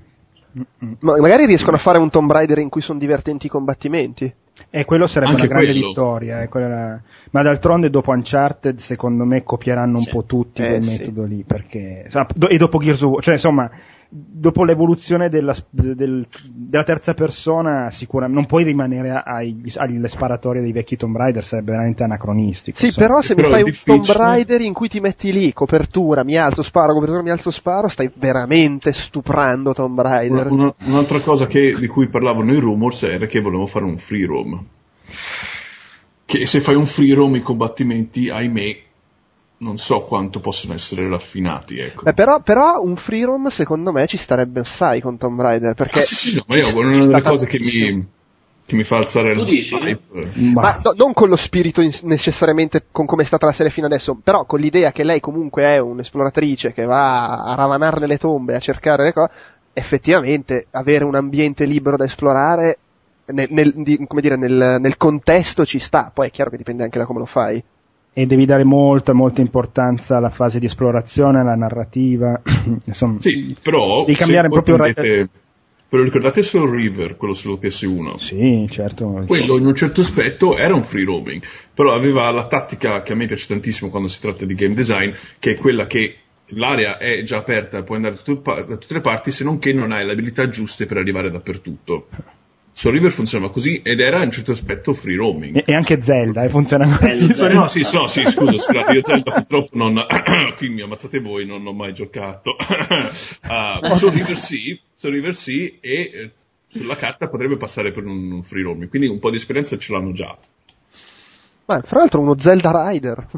Ma magari riescono a fare un Tomb Raider in cui sono divertenti i combattimenti. E quello sarebbe Anche una grande quello. vittoria. eh, quella- Ma d'altronde dopo Uncharted secondo me copieranno un Sì. po' tutti Eh, quel sì. metodo lì. Perché... E dopo Gears of War, cioè insomma, dopo l'evoluzione della, del- della terza persona sicuramente non puoi rimanere ai- alle sparatorie dei vecchi Tomb Raider, sarebbe veramente anacronistico. Sì, insomma. però se Però mi fai un difficile. Tomb Raider in cui ti metti lì, copertura, mi alzo, sparo, copertura, mi alzo, sparo, stai veramente stuprando Tomb Una- Raider. una- un'altra cosa che- di cui parlavano i rumors era che volevano fare un free roam. Che se fai un free roam i combattimenti, ahimè, non so quanto possono essere raffinati, ecco. Beh, però, però un free roam secondo me ci starebbe assai con Tomb Raider, perché... Ah, sì, sì, no, ma io, ci una delle cose che mi, che mi fa alzare Tu il dici? hype. Ma- Ma no- non con lo spirito in- necessariamente con come è stata la serie fino adesso, però con l'idea che lei comunque è un'esploratrice che va a ravanare nelle tombe, a cercare le cose, effettivamente avere un ambiente libero da esplorare nel, nel- di- come dire, nel- nel contesto ci sta, poi è chiaro che dipende anche da come lo fai. E devi dare molta, molta importanza alla fase di esplorazione, alla narrativa. Insomma, Sì, però Devi cambiare proprio prendete- ve lo ricordate solo River, quello sullo PS1? Sì, certo. Quello in un certo aspetto era un free roaming, però aveva la tattica che a me piace tantissimo quando si tratta di game design, che è quella che l'area è già aperta, puoi andare da tutte le parti, se non che non hai le abilità giuste per arrivare dappertutto. Su River funzionava così ed era in un certo aspetto free roaming. E, e anche Zelda, eh, funziona così. Zelda, No, sì, no, sì, scusa, scusate, io Zelda purtroppo non... qui mi ammazzate voi, non ho mai giocato. Ah, su River sì, su River sì, e eh, sulla carta potrebbe passare per un, un free roaming, quindi un po' di esperienza ce l'hanno già. Ma fra l'altro uno Zelda Rider,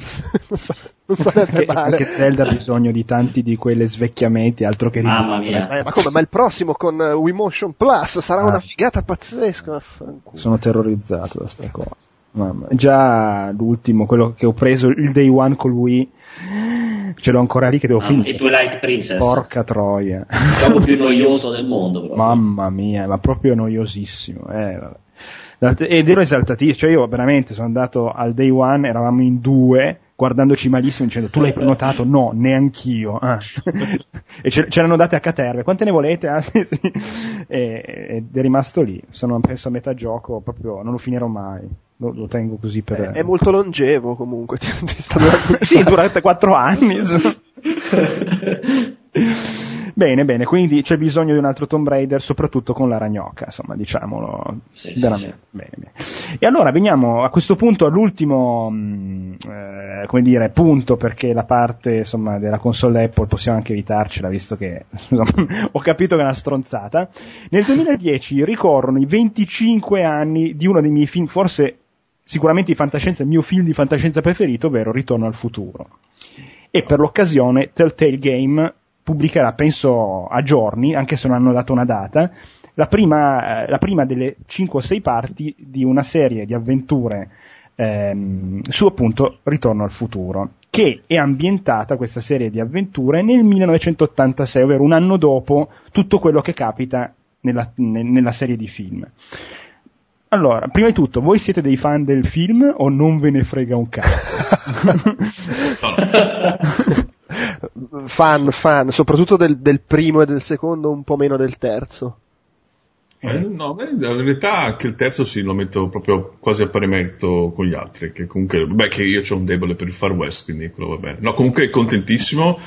non sarebbe Anche, male. anche Zelda ha bisogno di tanti di quelle svecchiamenti, altro che Mamma mia. Eh, ma come? Ma il prossimo con eh, Wiimotion Plus sarà Ah. una figata pazzesca. vaffanculo. Sono terrorizzato da sta cosa. Mamma. Già l'ultimo, quello che ho preso il day one con lui, ce l'ho ancora lì che devo Ah, finire. e Twilight Princess, Porca troia. il gioco più noioso del mondo. proprio. Mamma mia, ma proprio noiosissimo. Eh, vabbè. Ed ero esaltatissimo, cioè io veramente sono andato al day one, eravamo in due, guardandoci malissimo, dicendo tu l'hai prenotato? No, neanch'io. Ah. e ce, ce l'hanno date a caterve, quante ne volete? Ah, sì, sì. E- ed è rimasto lì, sono penso a metà gioco, proprio non lo finirò mai, lo, lo tengo così per... È molto longevo comunque, ti, ti sta durando un sì, durante quattro anni. bene, bene, quindi c'è bisogno di un altro Tomb Raider, soprattutto con la ragnocca, insomma, diciamolo Sì, sì, veramente. Bene, bene. E allora veniamo a questo punto all'ultimo, mh, eh, come dire, punto, perché la parte, insomma, della console Apple possiamo anche evitarcela, visto che insomma, ho capito che è una stronzata. Nel 2010 ricorrono i 25 anni di uno dei miei film, forse sicuramente di fantascienza, il mio film di fantascienza preferito, ovvero Ritorno al futuro. E per l'occasione Telltale Game pubblicherà, penso a giorni, anche se non hanno dato una data, la prima, eh, la prima delle 5 o 6 parti di una serie di avventure ehm, su appunto Ritorno al futuro, che è ambientata questa serie di avventure nel 1986, ovvero un anno dopo tutto quello che capita nella, ne- nella serie di film. Allora, prima di tutto, voi siete dei fan del film o non ve ne frega un cazzo? fan, fan, soprattutto del, del primo e del secondo, un po' meno del terzo. Eh, no, beh, in realtà anche il terzo sì, lo metto proprio quasi a pari merito con gli altri, che comunque, beh, che io ho un debole per il Far West, quindi quello va bene. No, comunque contentissimo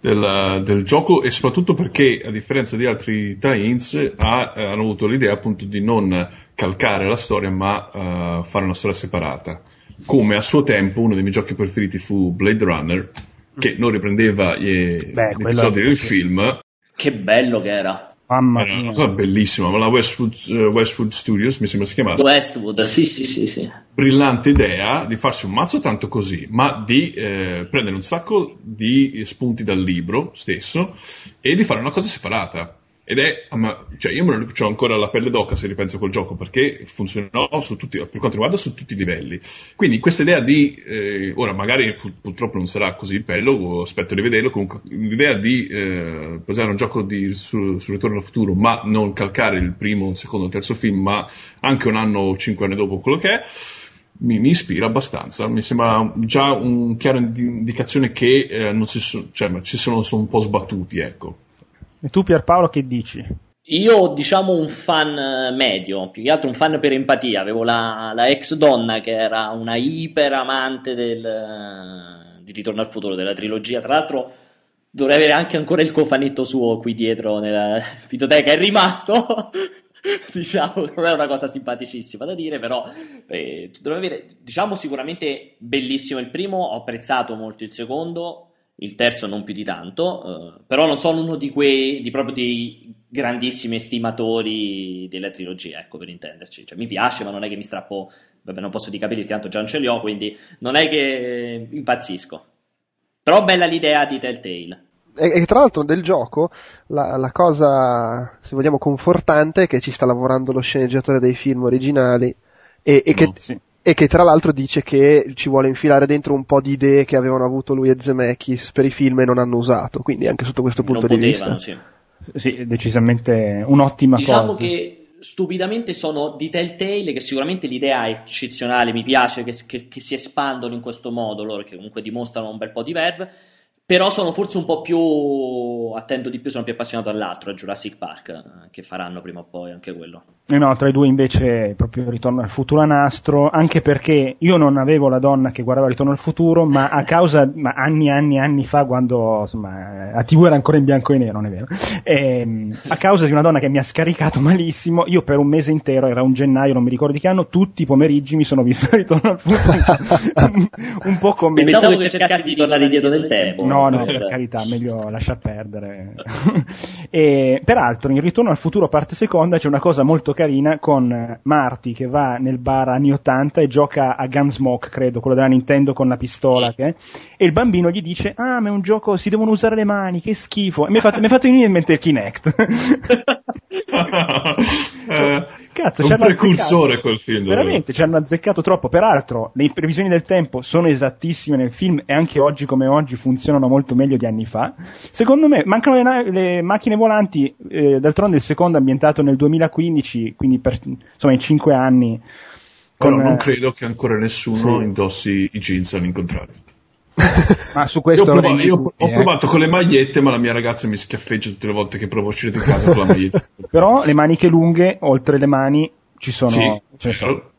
del, del gioco e soprattutto perché, a differenza di altri tie-ins, ha- eh, hanno avuto l'idea appunto di non calcare la storia, ma eh, fare una storia separata. Come a suo tempo uno dei miei giochi preferiti fu Blade Runner, che non riprendeva gli, Beh, episodi del film, Che bello che era. Mamma era una mia. cosa bellissima, ma la Westwood, eh, Westwood Studios mi sembra si chiamasse Westwood, sì, sì, sì, sì. brillante idea di farsi un mazzo tanto così, ma di eh, prendere un sacco di spunti dal libro stesso e di fare una cosa separata. Ed è, ma, cioè io me lo, ho ancora la pelle d'oca se ripenso quel gioco perché funzionò su tutti, per quanto riguarda su tutti i livelli. Quindi questa idea di, eh, ora magari purtroppo non sarà così bello, aspetto di vederlo, comunque l'idea di eh, basare un gioco di, su, su, Ritorno al futuro ma non calcare il primo, il secondo, il terzo film, ma anche un anno o cinque anni dopo quello che è, mi, mi, ispira abbastanza, mi sembra già un chiaro indicazione che eh, non si so, cioè, ci sono, sono un po' sbattuti, ecco. E tu Pierpaolo che dici? Io diciamo un fan eh, medio, più che altro un fan per empatia. Avevo la, la ex donna che era una iper amante del, eh, di Ritorno al futuro, della trilogia. Tra l'altro dovrei avere anche ancora il cofanetto suo qui dietro nella videoteca, è rimasto. diciamo, non è una cosa simpaticissima da dire, però eh, avere, diciamo sicuramente bellissimo il primo, ho apprezzato molto il secondo il terzo non più di tanto, eh, però non sono uno di quei, di proprio dei grandissimi estimatori della trilogia, ecco per intenderci, cioè mi piace ma non è che mi strappo, vabbè non posso di capelli, tanto già non ce li ho, quindi non è che impazzisco, però bella l'idea di Telltale. E, e tra l'altro del gioco la, la cosa, se vogliamo, confortante è che ci sta lavorando lo sceneggiatore dei film originali e, e che... sì e che tra l'altro dice che ci vuole infilare dentro un po' di idee che avevano avuto lui e Zemeckis per i film e non hanno usato, quindi anche sotto questo punto non di potevano, vista. Sì. sì, decisamente un'ottima diciamo cosa. Diciamo che stupidamente sono di Telltale, che sicuramente l'idea è eccezionale, mi piace che, che, che si espandono in questo modo, loro che comunque dimostrano un bel po' di verve, però sono forse un po' più attento di più, sono più appassionato all'altro, a Jurassic Park, eh, che faranno prima o poi anche quello. Eh no, tra i due invece proprio Ritorno al futuro a nastro, anche perché io non avevo la donna che guardava Ritorno al futuro, ma a causa, ma anni e anni e anni fa, quando insomma, a TV era ancora in bianco e nero, non è vero, e, ehm, a causa di una donna che mi ha scaricato malissimo, io per un mese intero, era un gennaio, non mi ricordo di che anno, tutti i pomeriggi mi sono visto Ritorno al futuro, un po' come... Pensavo che cercassi di tornare indietro del tempo. No, no, per carità, meglio lasciar perdere. e, peraltro, in Ritorno al futuro parte seconda c'è una cosa molto carina con Marty che va nel bar anni 80 e gioca a Gunsmoke, credo, quello della Nintendo con la pistola, che, e il bambino gli dice, ah, ma è un gioco, si devono usare le mani, che schifo. E mi ha fatto, fatto venire in mente il Kinect. cioè, cazzo, è un precursore quel film. Veramente, ci hanno azzeccato troppo. Peraltro, le previsioni del tempo sono esattissime nel film e anche oggi come oggi funzionano molto meglio di anni fa. Secondo me, mancano le, le macchine volanti, eh, d'altronde il secondo ambientato nel 2015, quindi per, insomma in 5 anni. Con, Però non credo che ancora nessuno sì. indossi i jeans all'incontrario. Ma su questo io, provo, io ho provato con le magliette, ma la mia ragazza mi schiaffeggia tutte le volte che provo a uscire di casa con la maglietta. Però le maniche lunghe, oltre le mani, ci sono. Sì, cioè, sono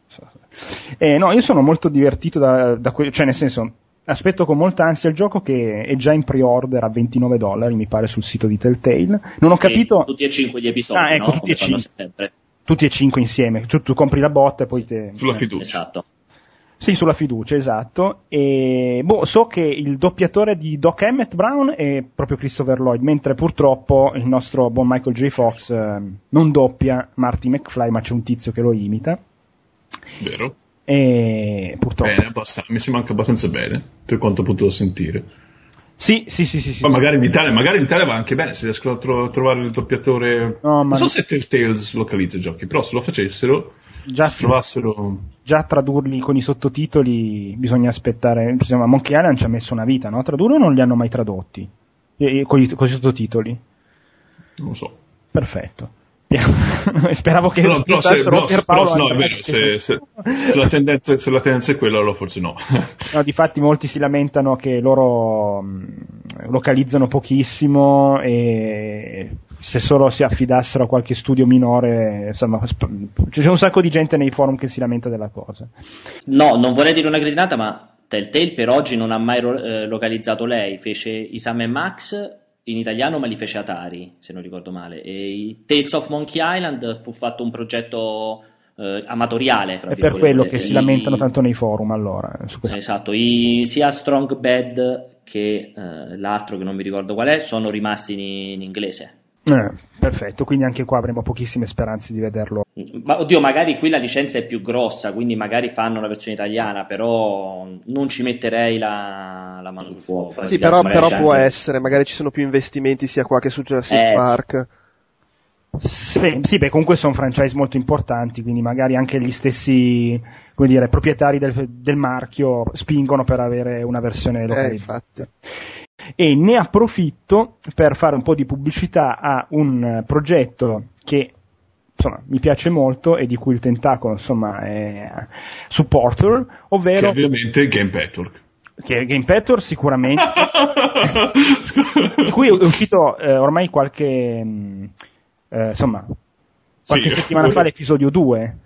eh, no, io sono molto divertito da, da que- cioè nel senso, aspetto con molta ansia il gioco che è già in pre-order a 29 dollari, mi pare, sul sito di Telltale. Non ho capito. Tutti e cinque gli episodi. Ah, ecco, no? tutti, e cinque, tutti e cinque insieme. Cioè, tu compri la botta e poi te. Sulla fiducia. Esatto. Sì, sulla fiducia, esatto. E boh, so che il doppiatore di Doc Emmett Brown è proprio Christopher Lloyd, mentre purtroppo il nostro buon Michael J. Fox eh, non doppia Marty McFly, ma c'è un tizio che lo imita. Vero. E purtroppo. Bene, mi sembra anche abbastanza bene, per quanto ho potuto sentire. Sì, sì, sì, sì. sì ma magari, In Italia, magari, In Italia, va anche bene se riescono a tro- trovare il doppiatore. No, non so no. se Telltales localizza i giochi, però se lo facessero già, si trovassero... già tradurli con i sottotitoli bisogna aspettare. Insomma, Monkey Island ci ha messo una vita, no? Tradurre o non li hanno mai tradotti? E, e, con, i, con i sottotitoli? Non lo so. Perfetto. Speravo che no, però, se, no, se, però, no, è vero, se, se, se, la tendenza, se, la tendenza, è quella, allora forse no. no. Difatti molti si lamentano che loro mh, localizzano pochissimo e se solo si affidassero a qualche studio minore, insomma, c'è un sacco di gente nei forum che si lamenta della cosa. No, non vorrei dire una gridata, ma Telltale per oggi non ha mai eh, localizzato lei, fece Isam e Max in italiano, ma li fece Atari, se non ricordo male. E Tales of Monkey Island fu fatto un progetto eh, amatoriale. È per quello che si lamentano tanto nei forum allora. Esatto, I, sia Strong Bad che eh, l'altro che non mi ricordo qual è sono rimasti in, in inglese. Eh, perfetto, quindi anche qua avremo pochissime speranze di vederlo. Ma oddio, magari qui la licenza è più grossa, quindi magari fanno una versione italiana, però non ci metterei la, la mano sul fuoco. Sì, però, però può anche... essere, magari ci sono più investimenti sia qua che su Jurassic eh, Park. Sì, sì, beh, comunque sono franchise molto importanti, quindi magari anche gli stessi come dire, proprietari del, del marchio spingono per avere una versione Eh, localizzata. infatti. E ne approfitto per fare un po' di pubblicità a un eh, progetto che insomma, mi piace molto e di cui il tentacolo insomma, è supporter, Che ovvero ovviamente è Game Patchwork. che Game Pattern sicuramente, di cui è uscito eh, ormai qualche, mh, eh, insomma, qualche Sì. settimana fa l'episodio 2.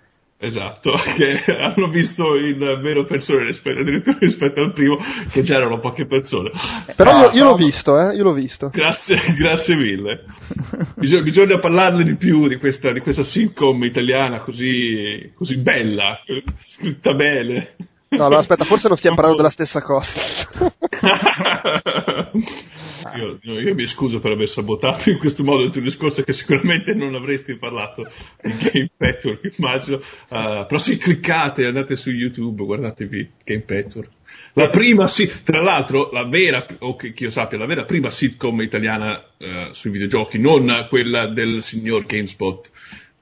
Esatto, che hanno visto in meno persone rispetto, addirittura rispetto al primo, che già erano poche persone. Però Ah, io, io l'ho visto, eh, io l'ho visto. Grazie, grazie mille. Bisogna, bisogna parlarne di più di questa, di questa sitcom italiana così, così bella, scritta bene. No, no, aspetta, forse non stiamo parlando della stessa cosa. Io, io- mi scuso per aver sabotato in questo modo il tuo discorso che sicuramente non avresti parlato di Game Patchwork, immagino. Uh, però sì, cliccate, andate su YouTube, guardatevi Game Patchwork. La prima, sì, tra l'altro, la vera, o che, che io sappia, la vera prima sitcom italiana eh, sui videogiochi, non quella del signor GameSpot,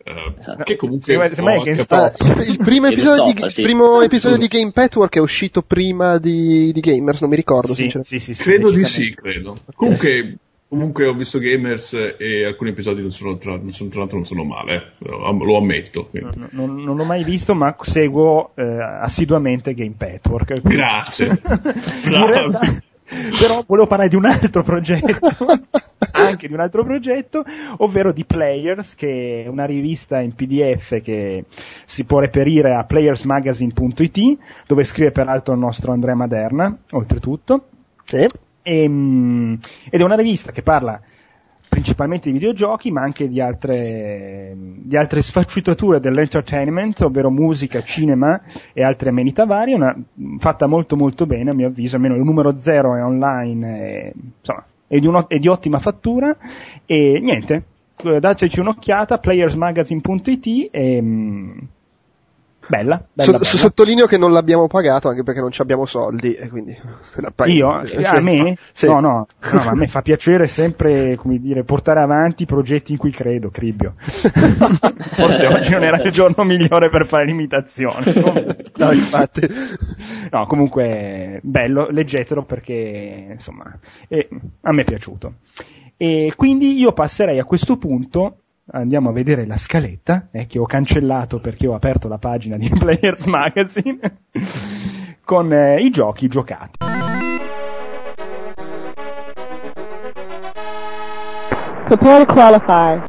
eh, Esatto. che comunque... Che GameStop. Eh, il primo episodio, di, GameStop, sì. primo episodio di Game Patchwork è uscito prima di, di Gamers, non mi ricordo. Sì, sinceramente. sì, sì, sì, Credo di sì, credo. Comunque, comunque ho visto Gamers e alcuni episodi non sono, tra, non sono- tra l'altro non sono male, eh. lo, ammetto. Non, non- non l'ho mai visto, ma seguo eh, assiduamente Game Patchwork. Grazie. In realtà, però volevo parlare di un altro progetto, anche di un altro progetto, ovvero di Players, che è una rivista in PDF che si può reperire a playersmagazine.it, dove scrive peraltro il nostro Andrea Maderna, oltretutto. Sì. E, mm, ed è una rivista che parla principalmente di videogiochi, ma anche di altre, di altre sfaccettature dell'entertainment, ovvero musica, cinema e altre amenità varie, una, fatta molto molto bene a mio avviso, almeno il numero zero è online, e, insomma, è di, uno- è di ottima fattura. E niente, eh, dateci un'occhiata, playersmagazine.it e mm, bella, bella, So- bella. Sottolineo che non l'abbiamo pagato anche perché non ci abbiamo soldi e quindi Io? eh, A me? Sì. No, no, no, ma a me fa piacere sempre, come dire, portare avanti i progetti in cui credo, Cribbio. Forse oggi non era il giorno migliore per fare l'imitazione. No, infatti. No, comunque, bello, leggetelo perché, insomma, eh, a me è piaciuto. E quindi io passerei a questo punto, andiamo a vedere la scaletta, eh, che ho cancellato perché ho aperto la pagina di Players Magazine, con eh, i giochi giocati. Prepare to qualify.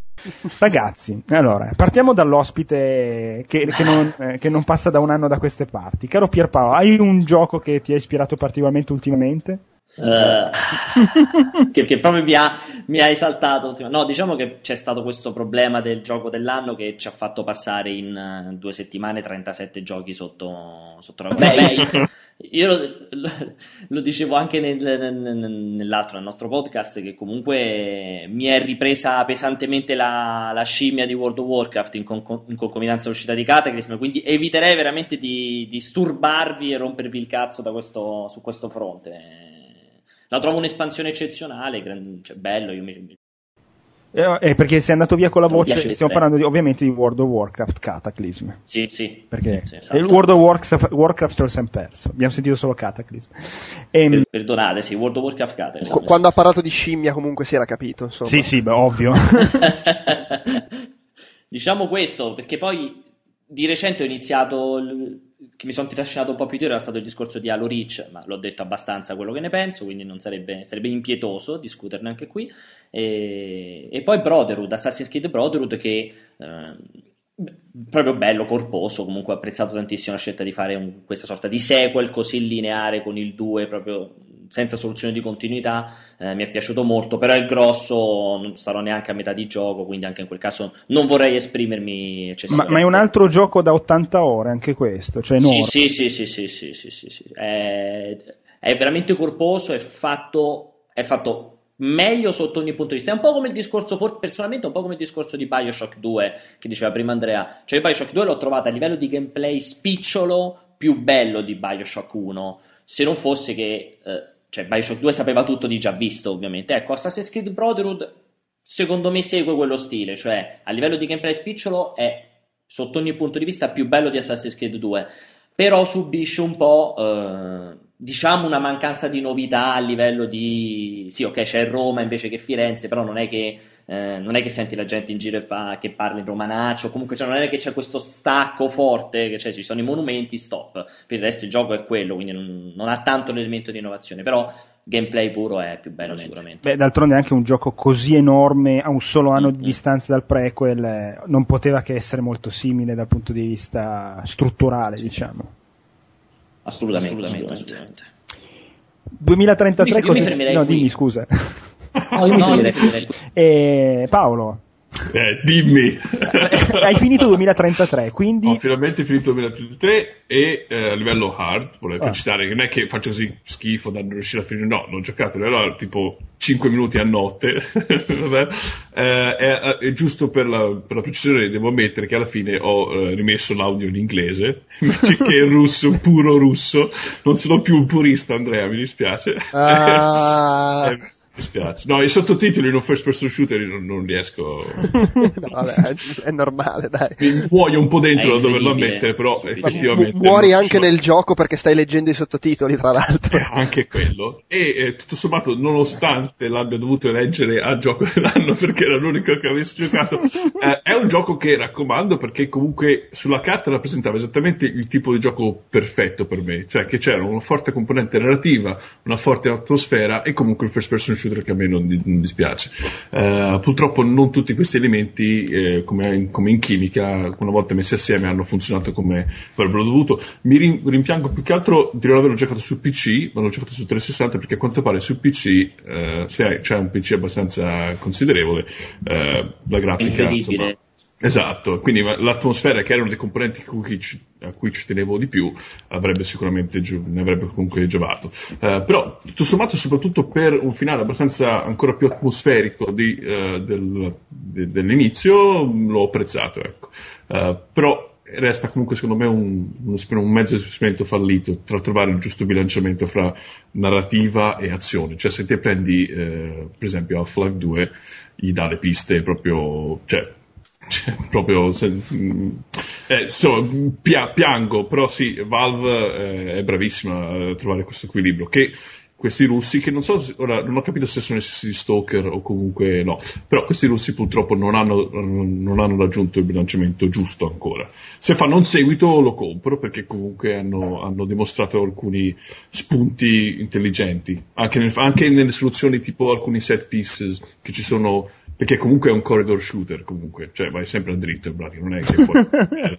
Ragazzi, allora, partiamo dall'ospite che, che non, eh, che non passa da un anno da queste parti. Caro Pierpaolo, hai un gioco che ti ha ispirato particolarmente ultimamente? Eh, che, che proprio mi ha, mi ha esaltato. No, diciamo che c'è stato questo problema del gioco dell'anno che ci ha fatto passare in eh, due settimane 37 giochi sotto, sotto la Beh, io lo, lo- lo dicevo anche nel- nel- nell'altro, nel nostro podcast, che comunque mi è ripresa pesantemente la, la scimmia di World of Warcraft in, con- in concomitanza all'uscita di Cataclysm, quindi eviterei veramente di, di sturbarvi e rompervi il cazzo da questo- su questo fronte. La trovo un'espansione eccezionale, gran- cioè, bello, io mi- Eh, eh, perché sei andato via con la voce, stiamo parlando di- ovviamente di World of Warcraft Cataclysm. Sì, sì. Perché Sì, esatto. il World of Warcraft, Warcraft lo siamo perso, abbiamo sentito solo Cataclysm. Ehm, Per- Perdonate, sì, World of Warcraft Cataclysm. Qu- quando ha parlato di scimmia comunque si era capito, insomma. sì, sì, beh, ovvio. diciamo questo, perché poi di recente ho iniziato, il- che mi sono trascinato un po' più dietro, era stato il discorso di Halo Reach, ma l'ho detto abbastanza quello che ne penso, quindi non sarebbe, sarebbe impietoso discuterne anche qui. E, e poi Brotherhood, Assassin's Creed Brotherhood che... eh, proprio bello, corposo, comunque ho apprezzato tantissimo la scelta di fare un- questa sorta di sequel così lineare con il 2 proprio senza soluzione di continuità, eh, mi è piaciuto molto, però il grosso non starò neanche a metà di gioco, quindi anche in quel caso non vorrei esprimermi ma, eccessivamente. ma è un altro gioco da 80 ore anche questo, cioè enorme. sì, sì, sì, sì, sì, sì, sì, sì. È, è veramente corposo, è fatto, è fatto meglio sotto ogni punto di vista. È un po' come il discorso, for- personalmente, un po' come il discorso di Bioshock 2 che diceva prima Andrea. Cioè, Bioshock 2 l'ho trovato a livello di gameplay spicciolo più bello di Bioshock 1. Se non fosse che, eh, cioè, Bioshock 2 sapeva tutto di già visto, ovviamente. Ecco, Assassin's Creed Brotherhood secondo me segue quello stile, cioè a livello di gameplay spicciolo è sotto ogni punto di vista più bello di Assassin's Creed 2, però subisce un po', eh, diciamo, una mancanza di novità a livello di... Sì, ok, c'è Roma invece che Firenze, però non è che, eh, non è che senti la gente in giro e fa, che parla in romanaccio, comunque cioè, non è che c'è questo stacco forte, che, cioè, ci sono i monumenti, stop. Per il resto il gioco è quello, quindi non, non ha tanto l'elemento di innovazione, però gameplay puro è più bello sicuramente. Beh, d'altronde anche un gioco così enorme a un solo anno di distanza dal prequel eh, non poteva che essere molto simile dal punto di vista strutturale, diciamo. Assolutamente, assolutamente. assolutamente. 2033 Io io così... mi fermerei No, qui. dimmi scusa. No, io mi fermerei- fermerei qui. Eh, Paolo, Eh, dimmi. hai finito 2033, quindi... Ho finalmente finito il 2033 e eh, a livello hard, vorrei Ah. precisare che non è che faccio così schifo da non riuscire a finire, no, l'ho giocato a livello hard tipo 5 minuti a notte, vabbè. Eh, è, è giusto per la, per la precisione devo ammettere che alla fine ho eh, rimesso l'audio in inglese, invece che in russo, puro russo, non sono più un purista Andrea, mi dispiace. Ah. Mi dispiace. No, i sottotitoli in un first person shooter non, non riesco... No, vabbè, è- è normale, dai. Mi muoio un po' dentro da doverlo ammettere, però Sì, effettivamente... mu- muori anche nel gioco perché stai leggendo i sottotitoli, tra l'altro. Eh, anche quello. E eh, tutto sommato, nonostante l'abbia dovuto leggere a gioco dell'anno perché era l'unico che avessi giocato, eh, è un gioco che raccomando perché comunque sulla carta rappresentava esattamente il tipo di gioco perfetto per me, cioè che c'era una forte componente narrativa, una forte atmosfera e comunque il first person shooter che a me non, non dispiace. Eh, purtroppo non tutti questi elementi, eh, come, in, come in chimica, una volta messi assieme hanno funzionato come avrebbero dovuto. Mi rim- rimpiango più che altro di non averlo giocato su PC, ma l'ho giocato su 360 perché a quanto pare su PC, eh, se hai- c'è un PC abbastanza considerevole, eh, la grafica... Incredibile. insomma, Esatto, quindi l'atmosfera che erano dei componenti a cui ci, tenevo di più avrebbe sicuramente gio- ne avrebbe comunque giovato. Eh, però tutto sommato, soprattutto per un finale abbastanza ancora più atmosferico di, eh, del- de- dell'inizio, l'ho apprezzato. Ecco. Eh, però resta comunque secondo me un, uno esper- un mezzo esperimento fallito tra trovare il giusto bilanciamento fra narrativa e azione. Cioè se te prendi eh, per esempio Half-Life 2 gli dà le piste proprio... Cioè, cioè, proprio se- mm, eh, insomma, pia- piango però sì Valve eh, è bravissima a trovare questo equilibrio che questi russi che non so se- ora non ho capito se sono essi stalker o comunque no però questi russi purtroppo non hanno, non hanno raggiunto il bilanciamento giusto ancora. Se fanno un seguito lo compro perché comunque hanno, hanno dimostrato alcuni spunti intelligenti anche, nel- anche nelle soluzioni tipo alcuni set pieces che ci sono perché comunque è un corridor shooter comunque. Cioè vai sempre a dritto in pratica non è che poi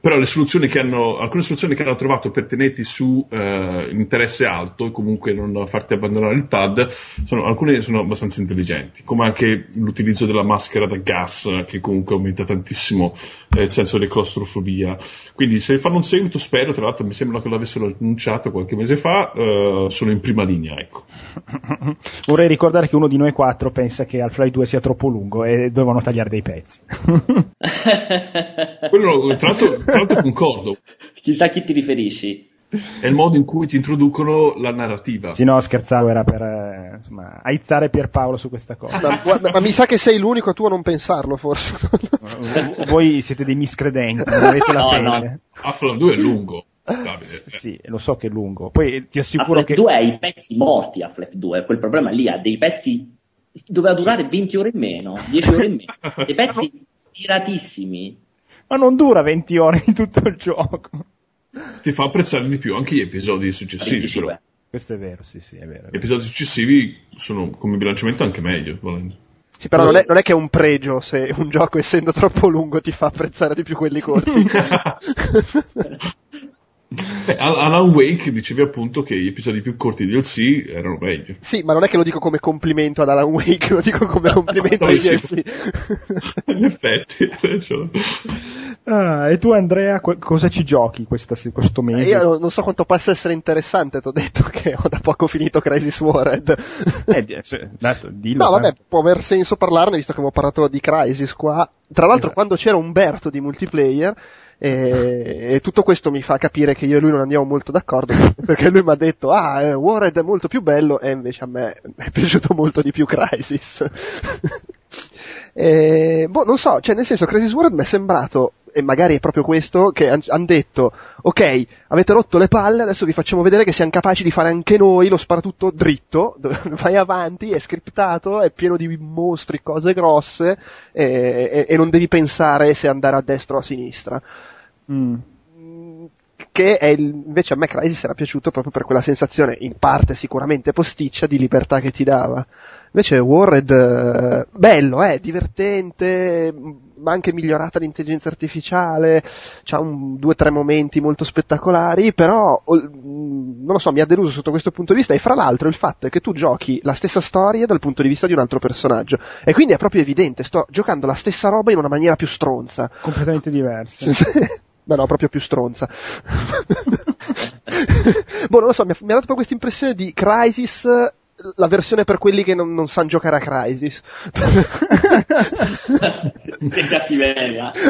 però le soluzioni che hanno, alcune soluzioni che hanno trovato per tenerti su eh, interesse alto e comunque non farti abbandonare il pad, sono, alcune sono abbastanza intelligenti, come anche l'utilizzo della maschera da gas che comunque aumenta tantissimo eh, il senso di claustrofobia. Quindi se fanno un seguito spero, tra l'altro mi sembra che l'avessero annunciato qualche mese fa, eh, sono in prima linea, ecco. Vorrei ricordare che uno di noi quattro pensa che Half-Life 2 sia troppo lungo e dovevano tagliare dei pezzi. Quello, tra l'altro, l'altro concordo, Chissà a chi ti riferisci. è il modo in cui ti introducono la narrativa. sì, no, scherzavo, era per eh, insomma, aizzare Pierpaolo su questa cosa. Ma, guarda, ma mi sa che sei l'unico tu a non pensarlo, forse. Voi siete dei miscredenti, non avete la No, fede. no. Half-Life 2 è lungo, Davide. Sì, lo so che è lungo. Poi ti assicuro Half-Life che 2 ha i pezzi morti Half-Life 2, quel problema lì ha dei pezzi doveva durare 20 ore in meno, 10 ore in meno, dei pezzi tiratissimi. Ma non dura 20 ore in tutto il gioco. ti fa apprezzare di più anche gli episodi successivi. 25. Però. Questo è vero, sì, sì, è vero. Gli episodi successivi sono come bilanciamento anche meglio. volendo. Sì, però non è, non è che è un pregio se un gioco essendo troppo lungo ti fa apprezzare di più quelli corti. Beh, Al- Alan Wake dicevi appunto che gli episodi più corti di DLC erano meglio. sì, ma non è che lo dico come complimento ad Alan Wake, lo dico come complimento ai Sì. DLC. In effetti. Ah, e tu Andrea, qu- cosa ci giochi questa, questo Eh, mese? Io non- so quanto possa essere interessante, ti ho detto che ho da poco finito Crisis Warred. Eh, cioè, dato, dillo, No, vabbè, tanto. può aver senso parlarne visto che abbiamo parlato di Crisis qua. Tra l'altro, Esatto. quando c'era Umberto di multiplayer, e, e tutto questo mi fa capire che io e lui non andiamo molto d'accordo, perché lui mi ha detto, ah, eh, Warred è molto più bello, e invece a me è piaciuto molto di più Crisis. Eh, boh, non so, cioè nel senso Crazy World mi è sembrato, e magari è proprio questo, che hanno detto, ok, avete rotto le palle, adesso vi facciamo vedere che siamo capaci di fare anche noi lo sparatutto dritto, vai avanti, è scriptato, è pieno di mostri, cose grosse, e, e, e non devi pensare se andare a destra o a sinistra. Mm. Che è il, invece a me Crysis era piaciuto proprio per quella sensazione, in parte sicuramente posticcia, di libertà che ti dava. Invece Warred, eh, bello, eh, divertente, ma anche migliorata l'intelligenza artificiale, un, due o tre momenti molto spettacolari, però, non lo so, mi ha deluso sotto questo punto di vista, e fra l'altro il fatto è che tu giochi la stessa storia dal punto di vista di un altro personaggio, e quindi è proprio evidente, sto giocando la stessa roba in una maniera più stronza. Completamente diversa. Ma no, proprio più stronza. boh, non lo so, mi ha, mi ha dato proprio questa impressione di Crisis la versione per quelli che non, non sanno giocare a Crisis. che cattiveria.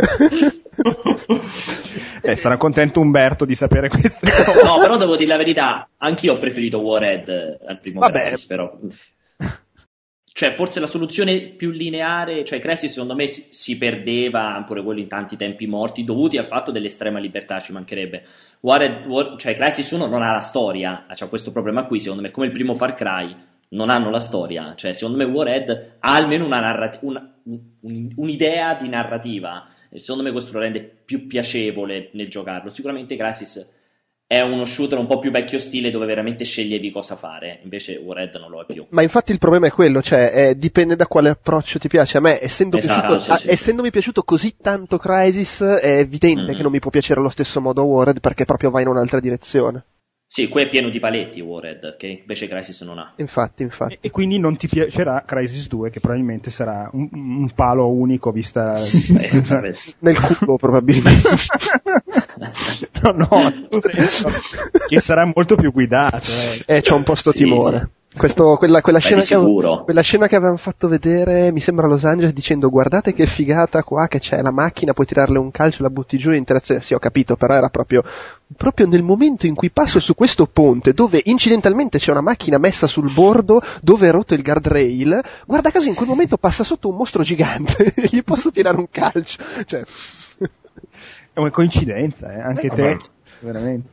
eh, sarà contento Umberto di sapere queste cose. No, però devo dire la verità, anch'io ho preferito Warhead al primo Vabbè. Crisis, però. Cioè, forse la soluzione più lineare, cioè Crisis secondo me si, si perdeva, pure quello in tanti tempi morti, dovuti al fatto dell'estrema libertà, ci mancherebbe. Warhead, War, cioè Crisis 1 non ha la storia, c'è questo problema qui, secondo me, come il primo Far Cry, non hanno la storia, cioè secondo me Warhead ha almeno una narrat- una, un, un'idea di narrativa, e secondo me questo lo rende più piacevole nel giocarlo. Sicuramente Crisis è uno shooter un po' più vecchio stile dove veramente sceglievi cosa fare, invece Warhead non lo è più. Ma infatti il problema è quello, cioè eh, dipende da quale approccio ti piace. A me, essendo Esatto, piaciuto, sì, sì, sì. essendomi piaciuto così tanto Crisis, è evidente Mm. che non mi può piacere allo stesso modo Warhead perché proprio va in un'altra direzione. Sì, qui è pieno di paletti Warhead, che invece Crisis non ha. Infatti, infatti. E, e quindi non ti piacerà Crisis 2, che probabilmente sarà un, un palo unico vista... Eh. Nel culo probabilmente. no, no, nel senso che sarà molto più guidato. Eh. Eh, c'ho un po' sto Sì, timore. Questo- quella, quella scena che, quella scena che avevano fatto vedere, mi sembra a Los Angeles, dicendo guardate che figata qua che c'è la macchina, puoi tirarle un calcio, la butti giù in interazione. Sì, ho capito, però era proprio, proprio nel momento in cui passo su questo ponte, dove incidentalmente c'è una macchina messa sul bordo, dove è rotto il guardrail, guarda caso in quel momento passa sotto un mostro gigante, e gli posso tirare un calcio. Cioè, È una coincidenza, eh, anche Eh, te, vabbè. veramente.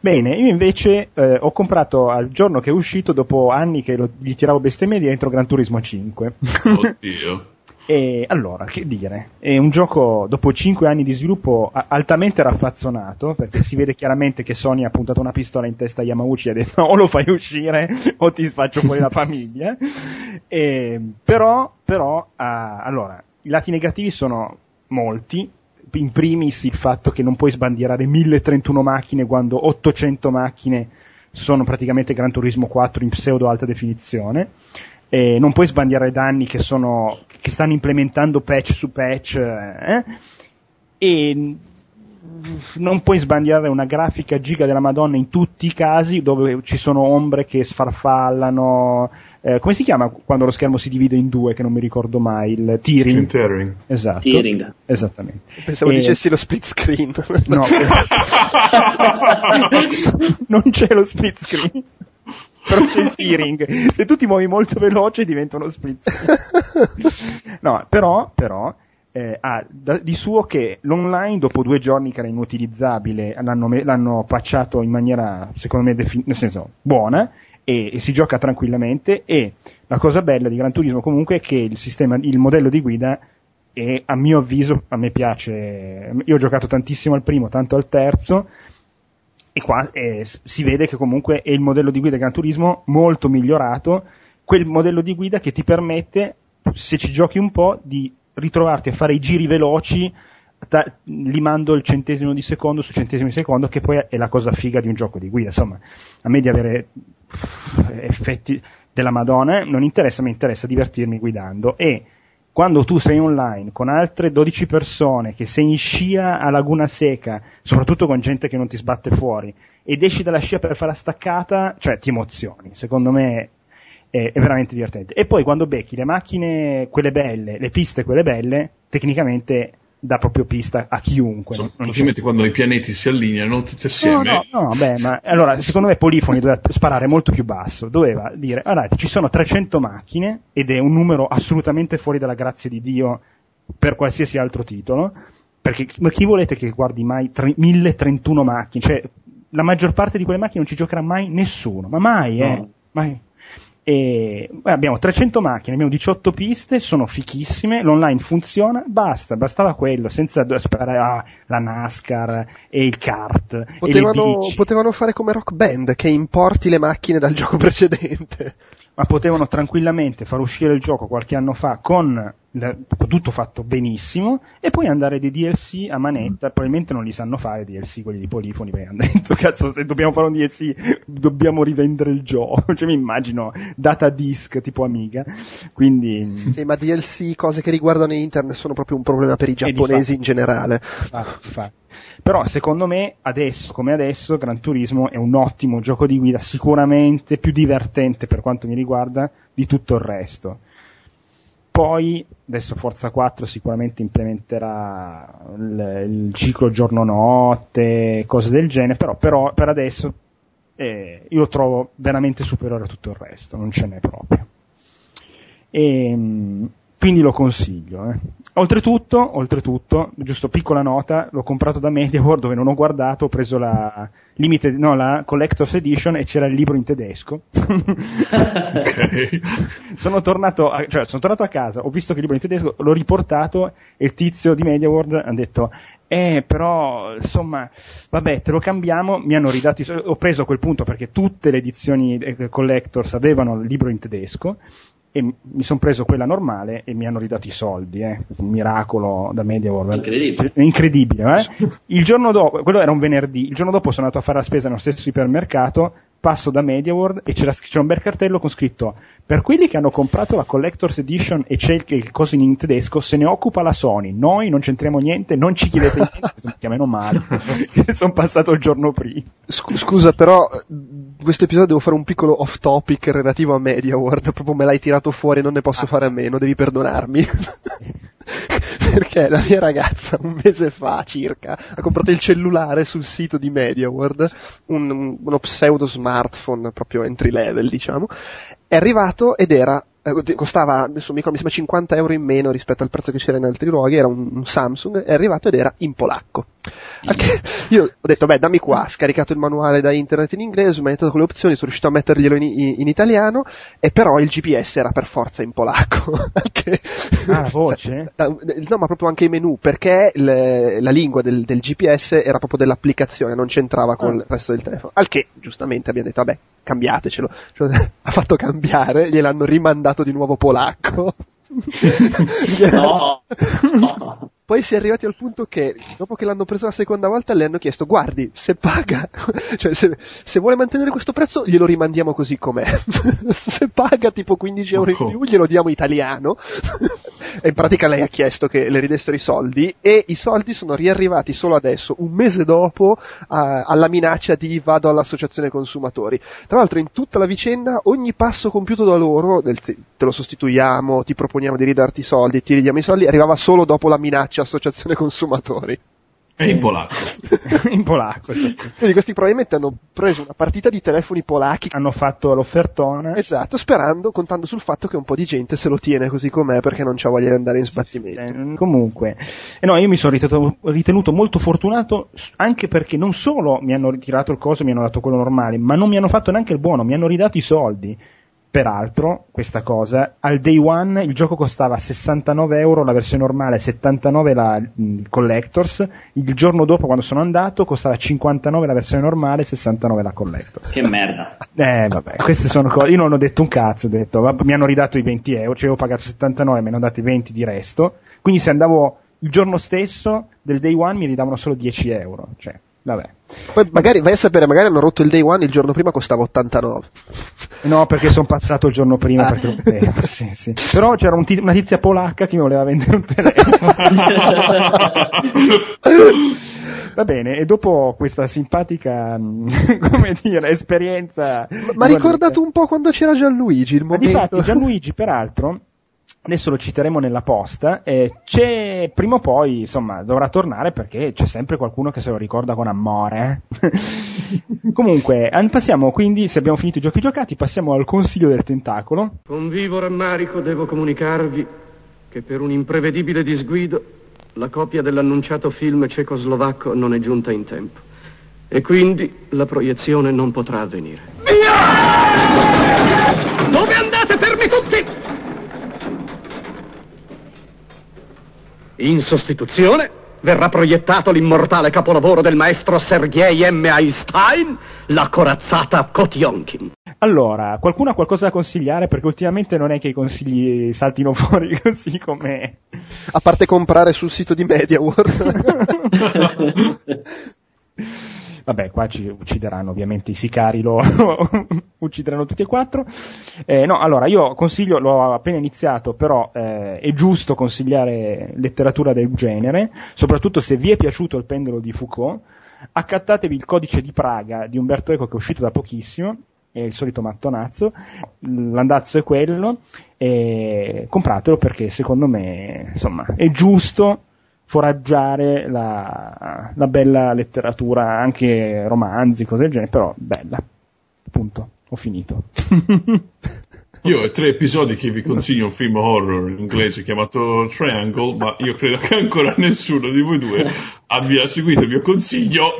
Bene, io invece eh, ho comprato al giorno che è uscito, dopo anni che lo- gli tiravo bestemmie dentro Gran Turismo 5. Oddio. E allora, che dire? È un gioco dopo 5 anni di sviluppo altamente raffazzonato, perché si vede chiaramente che Sony ha puntato una pistola in testa a Yamauchi e ha detto o lo fai uscire o ti faccio fuori la famiglia. E, però, però, ah, allora, i lati negativi sono molti. In primis il fatto che non puoi sbandierare 1031 macchine quando 800 macchine sono praticamente Gran Turismo 4 in pseudo alta definizione. E non puoi sbandierare danni che, sono, che stanno implementando patch su patch eh, e non puoi sbandierare una grafica giga della Madonna in tutti i casi dove ci sono ombre che sfarfallano eh, come si chiama quando lo schermo si divide in due che non mi ricordo mai il tearing? Tearing. esatto. Tearing. esattamente. Pensavo E- dicessi lo split screen. no. Non c'è lo split screen. Però c'è il tearing. Se tu ti muovi molto veloce diventa uno split screen. No però però eh, ha da- di suo che l'online dopo due giorni che era inutilizzabile l'hanno, l'hanno patchato in maniera secondo me defi- nel senso buona e, e si gioca tranquillamente e la cosa bella di Gran Turismo comunque è che il sistema il modello di guida e a mio avviso a me piace. Io ho giocato tantissimo al primo tanto al terzo e qua eh, si vede che comunque è il modello di guida Gran Turismo molto migliorato. Quel modello di guida che ti permette se ci giochi un po' di ritrovarti a fare i giri veloci ta- limando il centesimo di secondo su centesimo di secondo che poi è la cosa figa di un gioco di guida insomma a me di avere effetti della Madonna non interessa mi interessa divertirmi guidando e quando tu sei online con altre 12 persone che sei in scia a Laguna Seca, soprattutto con gente che non ti sbatte fuori, ed esci dalla scia per fare la staccata, cioè ti emozioni. Secondo me è, è veramente divertente. E poi quando becchi le macchine, quelle belle, le piste, quelle belle, tecnicamente dà proprio pista a chiunque. Insomma, non- c'è- praticamente quando i pianeti si allineano tutti No, assieme, no, no, beh, ma allora secondo me Polifoni doveva sparare molto più basso, doveva dire, guardate, ci sono 300 macchine ed è un numero assolutamente fuori dalla grazia di Dio per qualsiasi altro titolo, perché ma chi volete che guardi mai tre- 1031 macchine? Cioè, la maggior parte di quelle macchine non ci giocherà mai nessuno, ma mai, eh, No. mai. E abbiamo 300 macchine, abbiamo 18 piste, sono fichissime, l'online funziona, basta, bastava quello, senza sperare ah, la NASCAR e il kart e Potevano, bici. potevano fare come Rock Band, che importi le macchine dal gioco precedente. ma potevano tranquillamente far uscire il gioco qualche anno fa con tutto fatto benissimo e poi andare dei DLC a manetta, probabilmente non li sanno fare DLC quelli di Polifoni perché hanno detto cazzo se dobbiamo fare un DLC dobbiamo rivendere il gioco, cioè mi immagino data disc tipo Amiga, quindi Sì, ma DLC, cose che riguardano internet sono proprio un problema per i giapponesi in generale. Infatti. Però secondo me adesso come adesso Gran Turismo è un ottimo gioco di guida, sicuramente più divertente per quanto mi riguarda di tutto il resto. Poi adesso Forza 4 sicuramente implementerà il, il ciclo giorno-notte, cose del genere, però, però per adesso eh, io lo trovo veramente superiore a tutto il resto, non ce n'è proprio. E, mh, quindi lo consiglio. eh. Oltretutto, oltretutto, giusto piccola nota, l'ho comprato da MediaWorld dove non ho guardato, ho preso la limited, no, la Collector's Edition e c'era il libro in tedesco. sono tornato, a, cioè, sono tornato a casa, ho visto che il libro in tedesco, l'ho riportato e il tizio di MediaWorld ha detto eh, però, insomma, vabbè, te lo cambiamo, mi hanno ridato ho preso a quel punto perché tutte le edizioni eh, collectors avevano il libro in tedesco e mi sono preso quella normale e mi hanno ridato i soldi, eh. un miracolo da MediaWorld. Incredibile. È incredibile, eh? Il giorno dopo, quello era un venerdì, il giorno dopo sono andato a fare la spesa nello stesso ipermercato, passo da MediaWorld e c'era, c'era un bel cartello con scritto per quelli che hanno comprato la Collector's Edition e c'è il, il coso in tedesco, se ne occupa la Sony, noi non c'entriamo niente, non ci chiedete niente, che meno male, sono passato il giorno prima. Scu- Scusa, però eh, questo episodio devo fare un piccolo off topic relativo a MediaWorld, proprio me l'hai tirato fuori, non ne posso fare a meno, devi perdonarmi. Perché la mia ragazza un mese fa circa ha comprato il cellulare sul sito di MediaWorld, un- un- uno pseudo smartphone proprio entry level diciamo, è arrivato ed era eh, costava adesso mi sembra 50 euro in meno rispetto al prezzo che c'era in altri luoghi, era un, un Samsung, è arrivato ed era in polacco. Che io ho detto, beh, dammi qua, ho scaricato il manuale da internet in inglese, detto con le opzioni, sono riuscito a metterglielo in, in- in italiano, e però il GPS era per forza in polacco. Che- Ah, voce? Cioè, no, ma proprio anche i menu, perché il- la lingua del, del GPS era proprio dell'applicazione, non c'entrava con Ah. il resto del telefono. Al che, giustamente, abbiamo detto, vabbè, cambiatecelo. Cioè, ha fatto cambiare, gliel'hanno rimandato di nuovo polacco. No, no. Poi si è arrivati al punto che, dopo che l'hanno preso la seconda volta, le hanno chiesto, guardi, se paga, cioè se, se vuole mantenere questo prezzo, glielo rimandiamo così com'è. se paga tipo 15 euro in più, glielo diamo italiano. e in pratica lei ha chiesto che le ridessero i soldi, e i soldi sono riarrivati solo adesso, un mese dopo, a- alla minaccia di vado all'associazione consumatori. Tra l'altro in tutta la vicenda, ogni passo compiuto da loro, te lo sostituiamo, ti proponiamo di ridarti i soldi, ti ridiamo i soldi, arrivava solo dopo la minaccia associazione consumatori. È in polacco. in polacco. sì. Quindi questi probabilmente hanno preso una partita di telefoni polacchi, Hanno fatto l'offertona. esatto, sperando, contando sul fatto che un po' di gente se lo tiene così com'è perché non c'ha voglia di andare in sbattimento. Eh, comunque, eh no, io mi sono ritenuto, ritenuto molto fortunato anche perché non solo mi hanno ritirato il coso e mi hanno dato quello normale, ma non mi hanno fatto neanche il buono, mi hanno ridato i soldi. Peraltro, questa cosa, al day one il gioco costava 69 euro la versione normale, 79 la mh, Collectors, il giorno dopo quando sono andato costava 59 la versione normale, 69 la Collectors. Che merda. Eh, vabbè, queste sono cose. Io non ho detto un cazzo, ho detto, vabbè, mi hanno ridato i 20 euro, cioè avevo pagato 79, mi hanno dato i 20 di resto. Quindi se andavo il giorno stesso del day one mi ridavano solo 10 euro. Cioè, vabbè. Poi magari, vai a sapere, magari hanno rotto il day one, il giorno prima costava 89. No, perché sono passato il giorno prima Ah. perché volevo, sì, sì. Però c'era un ti- una tizia polacca che mi voleva vendere un telefono. Va bene, e dopo questa simpatica, mh, come dire, esperienza... Ma ha ricordato un po' quando c'era Gianluigi, il Ma momento... difatti Gianluigi, peraltro, adesso lo citeremo nella posta, eh, c'è prima o poi, insomma, dovrà tornare perché c'è sempre qualcuno che se lo ricorda con amore. eh. Comunque, passiamo quindi, se abbiamo finito i giochi giocati, passiamo al consiglio del tentacolo. Con vivo rammarico devo comunicarvi che per un imprevedibile disguido la copia dell'annunciato film cecoslovacco non è giunta in tempo e quindi la proiezione non potrà avvenire. Via! Dove andate fermi tutti? In sostituzione verrà proiettato l'immortale capolavoro del maestro Sergei M. Einstein, la corazzata Kotionkin. Allora, qualcuno ha qualcosa da consigliare? Perché ultimamente non è che i consigli saltino fuori così come... A parte comprare sul sito di MediaWorld. Vabbè, qua ci uccideranno ovviamente i sicari loro, uccideranno tutti e quattro. Eh, no, allora io consiglio, l'ho appena iniziato, però eh, è giusto consigliare letteratura del genere, soprattutto se vi è piaciuto il pendolo di Foucault. Accattatevi il codice di Praga di Umberto Eco che è uscito da pochissimo, è il solito mattonazzo, l'andazzo è quello, e compratelo perché secondo me insomma è giusto foraggiare la, la bella letteratura, anche romanzi, cose del genere, però bella. Punto. Ho finito. Io ho tre episodi che vi consiglio un film horror in inglese chiamato Triangle, ma io credo che ancora nessuno di voi due abbia seguito il mio consiglio.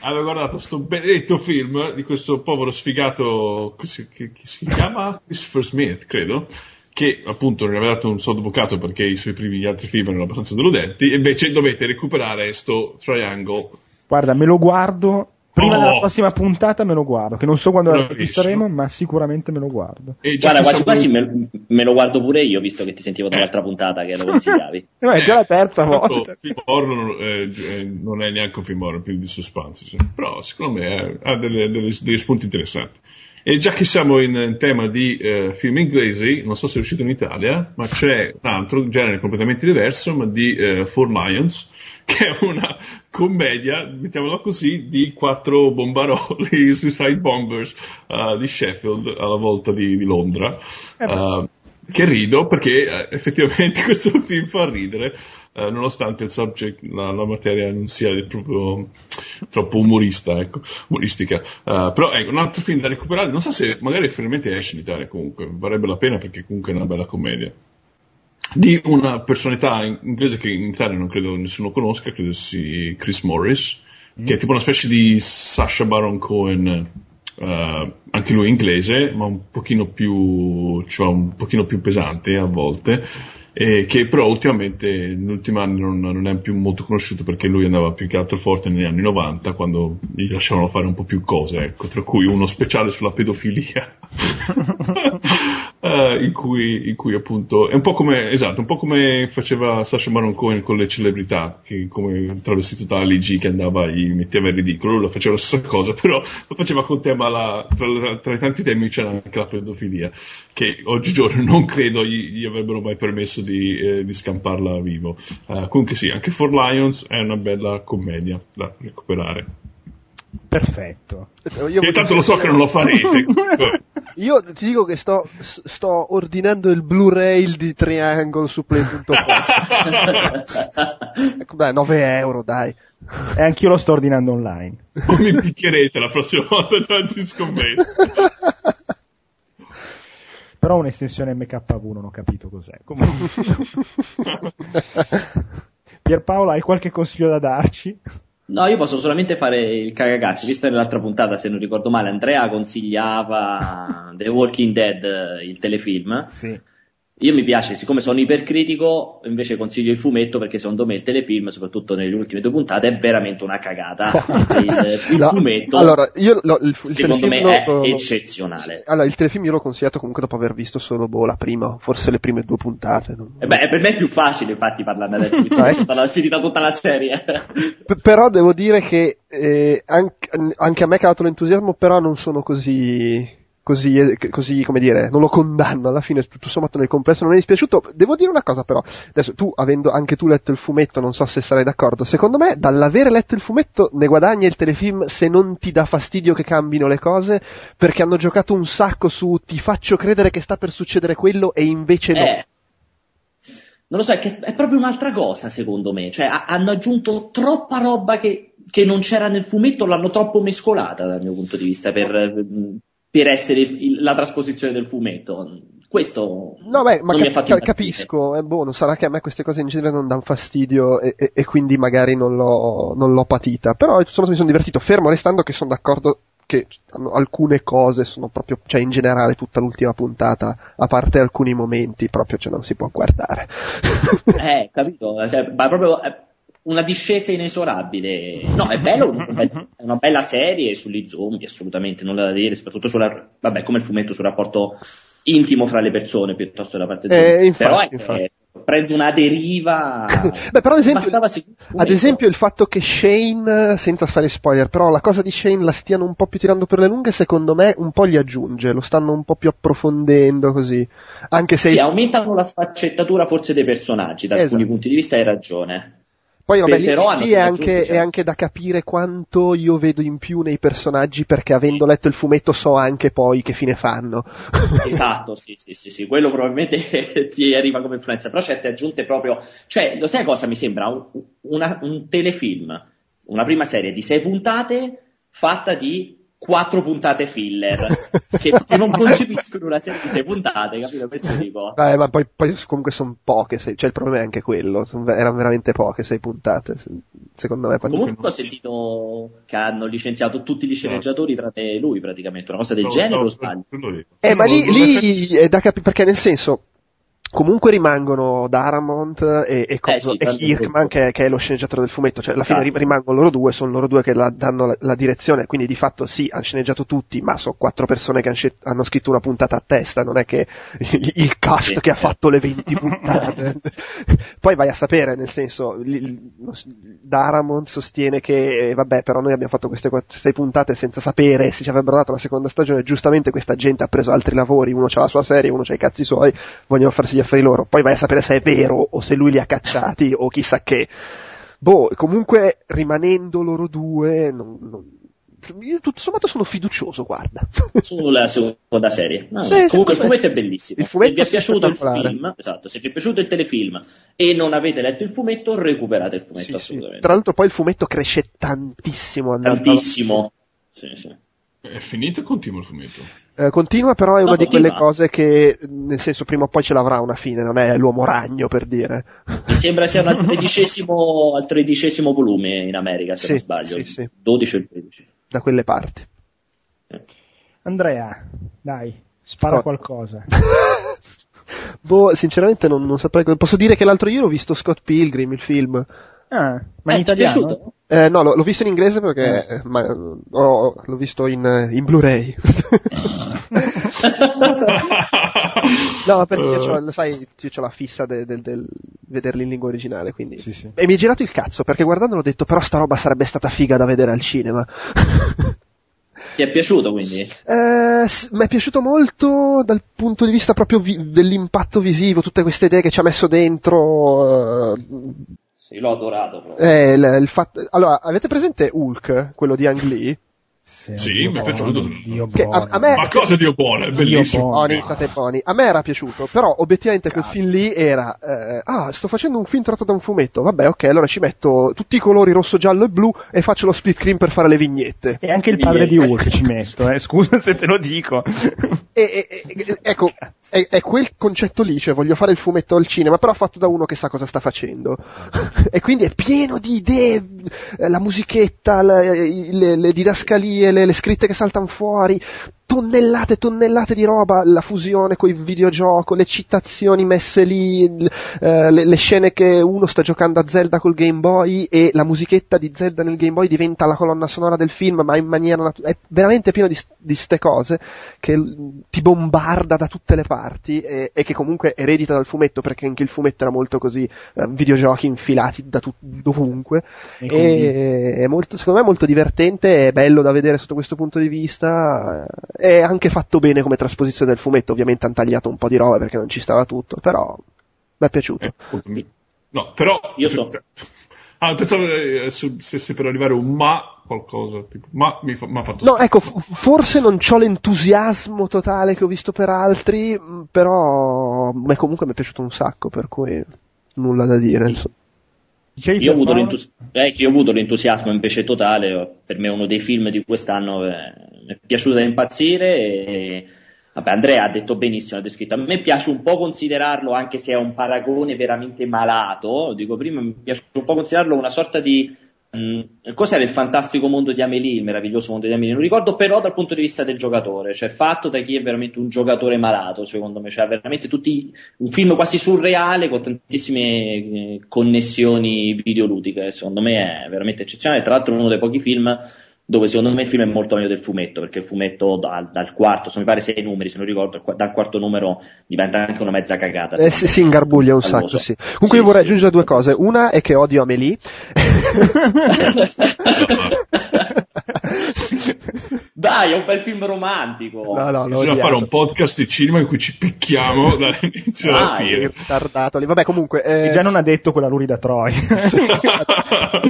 Avevo guardato sto benedetto film di questo povero sfigato che, che si chiama Christopher Smith, credo, che appunto non aveva dato un soldo bucato perché i suoi primi altri film erano abbastanza deludenti, e invece dovete recuperare sto Triangle. Guarda, me lo guardo. Prima Oh. della prossima puntata me lo guardo, che non so quando la registreremo, ma sicuramente me lo guardo. E già Guarda, quasi quasi me, me lo guardo pure io, visto che ti sentivo Eh. dall'altra puntata che lo consigliavi. No, è già la terza Tanto, volta. film horror eh, eh, non è neanche un film horror, è più di suspense, sì. però secondo me eh, ha delle- delle- degli spunti interessanti. E già che siamo in eh, tema di eh, film inglesi, non so se è uscito in Italia, ma c'è un altro genere completamente diverso, ma di eh, Four Lions, che è una commedia, mettiamola così, di quattro bombaroli, suicide bombers eh, di Sheffield alla volta di, di Londra. Eh. Eh, che rido perché eh, effettivamente questo film fa ridere, eh, nonostante il subject, la, la materia non sia proprio troppo umorista, ecco, umoristica. Eh, però ecco, un altro film da recuperare, non so se magari finalmente esce in Italia comunque, varrebbe la pena perché comunque è una bella commedia. Di una personalità in- inglese che in Italia non credo nessuno conosca, credo sia Chris Morris, che è tipo una specie di Sacha Baron Cohen, eh, anche lui inglese, ma un pochino più, cioè un pochino più pesante a volte, e che però ultimamente negli ultimi anni non, non è più molto conosciuto perché lui andava più che altro forte negli anni 90 quando gli lasciavano fare un po' più cose, ecco, tra cui uno speciale sulla pedofilia. Eh, in, cui, in cui appunto è un po' come esatto, un po' come faceva Sasha Baron Cohen con le celebrità, che come travestito da G che andava e metteva il ridicolo, lui lo faceva la stessa cosa, però lo faceva con tema la, tra, tra i tanti temi c'era anche la pedofilia, che oggigiorno non credo gli, gli avrebbero mai permesso di, eh, di scamparla vivo. Eh, comunque sì, anche For Lions è una bella commedia da recuperare. Perfetto. Io, E tanto lo so che non lo farete. io ti dico che sto, sto ordinando il Blu-ray di Triangle su play.com. Ecco, dai, 9 euro, dai. E anch'io lo sto ordinando online. o mi picchierete la prossima volta davanti scommesso. Però un'estensione MKV non ho capito cos'è. Comunque. Pierpaolo, hai qualche consiglio da darci? No, io posso solamente fare il cagagazzi, visto nell'altra puntata, se non ricordo male, Andrea consigliava The Walking Dead, eh, il telefilm. Sì. Io mi piace, siccome sono ipercritico, invece consiglio il fumetto perché secondo me il telefilm, soprattutto nelle ultime due puntate, è veramente una cagata. il, il No, fumetto, allora, io lo- il, il secondo me, è lo- lo- eccezionale. Allora, il telefilm io l'ho consigliato comunque dopo aver visto solo boh, la prima, forse le prime due puntate. non- Eh beh, per me è più facile infatti parlarne adesso, visto che è stata finita tutta la serie. P- però devo dire che eh, anche, anche a me è calato l'entusiasmo, però non sono così, così, eh, così, come dire, non lo condanno, alla fine tutto sommato nel complesso non è dispiaciuto. Devo dire una cosa però, adesso tu avendo anche tu letto il fumetto, non so se sarai d'accordo, secondo me dall'avere letto il fumetto ne guadagna il telefilm se non ti dà fastidio che cambino le cose, perché hanno giocato un sacco su ti faccio credere che sta per succedere quello e invece no. Eh, non lo so, è, che è proprio un'altra cosa secondo me, cioè ha- hanno aggiunto troppa roba che, che non c'era nel fumetto, l'hanno troppo mescolata dal mio punto di vista per, per essere il- la trasposizione del fumetto. Questo No, beh, ma non mi cap- ha fatto ca- impazzire. capisco, eh, boh, non sarà che a me queste cose in genere non danno fastidio e, e- e quindi magari non l'ho, non l'ho patita, però insomma mi sono divertito, fermo restando che sono d'accordo che alcune cose sono proprio, cioè in generale tutta l'ultima puntata, a parte alcuni momenti, proprio cioè non si può guardare. Eh, capito? Cioè, ma proprio eh, una discesa inesorabile. No, è bello, è è una bella serie sugli zombie, assolutamente, nulla da dire, soprattutto sulla, vabbè, come il fumetto sul rapporto intimo fra le persone piuttosto che la parte Eh, infatti, Però è che infatti. prende una deriva. Beh, però ad esempio, ad esempio il fatto che Shane, senza fare spoiler, però la cosa di Shane la stiano un po' più tirando per le lunghe, secondo me un po' gli aggiunge, lo stanno un po' più approfondendo così. Anche se Sì, aumentano la sfaccettatura forse dei personaggi, da alcuni Esatto. punti di vista hai ragione. Poi vabbè, lì, lì è, anche, è anche da capire quanto io vedo in più nei personaggi perché avendo letto il fumetto so anche poi che fine fanno. Esatto, sì, sì, sì, sì, quello probabilmente ti arriva come influenza, però certe aggiunte proprio, cioè, lo sai cosa mi sembra? Un, una- un telefilm, una prima serie di sei puntate fatta di quattro puntate filler, che, che non concepiscono una serie di sei puntate, capito? Questo dico. Vabbè, ma poi, poi comunque sono poche, sei- cioè il problema è anche quello, son erano veramente poche sei puntate, se- secondo me. Comunque ho sentito che hanno licenziato tutti gli sceneggiatori tranne lui praticamente, una cosa del No, genere o stavo- sbaglio? Eh, ma No, lì, lì è da capire, perché nel senso, comunque rimangono Daramont e, e, Eh sì, e Kirkman, che, che è lo sceneggiatore del fumetto, cioè alla fine Esatto. ri- rimangono loro due, sono loro due che la- danno la, la direzione, quindi di fatto sì, hanno sceneggiato tutti, ma sono quattro persone che han hanno scritto una puntata a testa, non è che il, il cast Sì. che ha fatto le 20 puntate. Poi vai a sapere, nel senso, Daramont sostiene che, eh, vabbè, però noi abbiamo fatto queste sei puntate senza sapere se ci avrebbero dato la seconda stagione, giustamente questa gente ha preso altri lavori, uno ha la sua serie, uno ha i cazzi suoi, vogliono farsi gli affari loro, poi vai a sapere se è vero o se lui li ha cacciati o chissà che. Boh, comunque rimanendo loro due, non- non- io tutto sommato sono fiducioso, guarda. sulla seconda serie. No, Sì, no, sì, comunque il sì. fumetto è bellissimo. Il fumetto se vi è sì, piaciuto il film, esatto, se vi è piaciuto il telefilm e non avete letto il fumetto, recuperate il fumetto Sì, sì. assolutamente. Tra l'altro poi il fumetto cresce tantissimo andando Tantissimo. Sì, sì. È finito e continua il fumetto. Eh, continua, però è No, una di quelle continua. cose che, nel senso, prima o poi ce l'avrà una fine, non è l'uomo ragno per dire. Mi sembra sia al tredicesimo, al tredicesimo volume in America, se Sì, non sbaglio. sì, sì. 12 o il 13. Da quelle parti. Andrea, dai, spara Oh. qualcosa. boh, sinceramente non, non saprei come. Posso dire che l'altro ieri ho visto Scott Pilgrim, il film. Ah, ma Eh, in ti è italiano? piaciuto? Eh, no, l'ho, l'ho visto in inglese perché eh, ma, ho- l'ho visto in, eh, in Blu-ray. no, ma perché io c'ho, lo sai, io c'ho la fissa del, del- del vederli in lingua originale, quindi. Sì, sì. E mi è girato il cazzo, perché guardandolo ho detto, però sta roba sarebbe stata figa da vedere al cinema. Ti è piaciuto quindi? Eh, s- mi è piaciuto molto dal punto di vista proprio vi- dell'impatto visivo, tutte queste idee che ci ha messo dentro. eh, Sì, l'ho adorato. eh, il, il fatto- allora, avete presente Hulk, quello di Ang Lee? Sì, mi è piaciuto. Dio Che a- a me- Ma cosa Dio buono, è Dio bellissimo. buono. Buoni, state buoni. A me era piaciuto, però obiettivamente quel film lì era, eh, ah, sto facendo un film tratto da un fumetto, vabbè, ok, allora ci metto tutti i colori rosso, giallo e blu e faccio lo split screen per fare le vignette. E anche il padre di Hulk ci metto, eh. scusa se te lo dico. E, e- e- ecco, è, è quel concetto lì, cioè voglio fare il fumetto al cinema, però fatto da uno che sa cosa sta facendo. e quindi è pieno di idee, eh, la musichetta, le, le- le didascalie, le, le scritte che saltano fuori, tonnellate e tonnellate di roba, la fusione con il videogioco, le citazioni messe lì, eh, le, le scene che uno sta giocando a Zelda col Game Boy e la musichetta di Zelda nel Game Boy diventa la colonna sonora del film, ma in maniera natu- è veramente pieno di, di ste cose che ti bombarda da tutte le parti e, e che comunque eredita dal fumetto perché anche il fumetto era molto così, eh, videogiochi infilati da tut- dovunque. E e è molto, secondo me è molto divertente, è bello da vedere sotto questo punto di vista, è anche fatto bene come trasposizione del fumetto, ovviamente hanno tagliato un po' di roba perché non ci stava tutto, però mi è piaciuto. Eh. No, però... Io so. Ah, pensavo eh, su- stesse per arrivare un ma qualcosa, tipo, ma mi fa- mi ha fatto... No, ecco, f- forse non ho l'entusiasmo totale che ho visto per altri, però beh, comunque mi è piaciuto un sacco, per cui nulla da dire. insomma. Io ho, eh, io ho avuto l'entusiasmo invece totale, per me è uno dei film di quest'anno, eh, mi è piaciuto da impazzire e vabbè, Andrea ha detto benissimo, ha descritto, a me piace un po' considerarlo, anche se è un paragone veramente malato, dico prima, mi piace un po' considerarlo una sorta di mh, cos'era il fantastico mondo di Amelie, il meraviglioso mondo di Amelie, non ricordo però dal punto di vista del giocatore, cioè fatto da chi è veramente un giocatore malato, secondo me, cioè veramente tutti un film quasi surreale con tantissime eh, connessioni videoludiche, secondo me è veramente eccezionale, tra l'altro uno dei pochi film dove secondo me il film è molto meglio del fumetto, perché il fumetto dal, dal quarto, se mi pare sei numeri, se non ricordo, dal quarto numero diventa anche una mezza cagata. Eh, sì, si ingarbuglia un sacco, sì. Comunque io Sì, vorrei sì. aggiungere due cose. Una è che odio Amelie. Dai, è un bel film romantico. No, no, Bisogna fare un podcast di cinema in cui ci picchiamo dall'inizio alla fine. Ritardato lì. Vabbè, comunque. E Eh, già non ha detto quella Lurida Troy.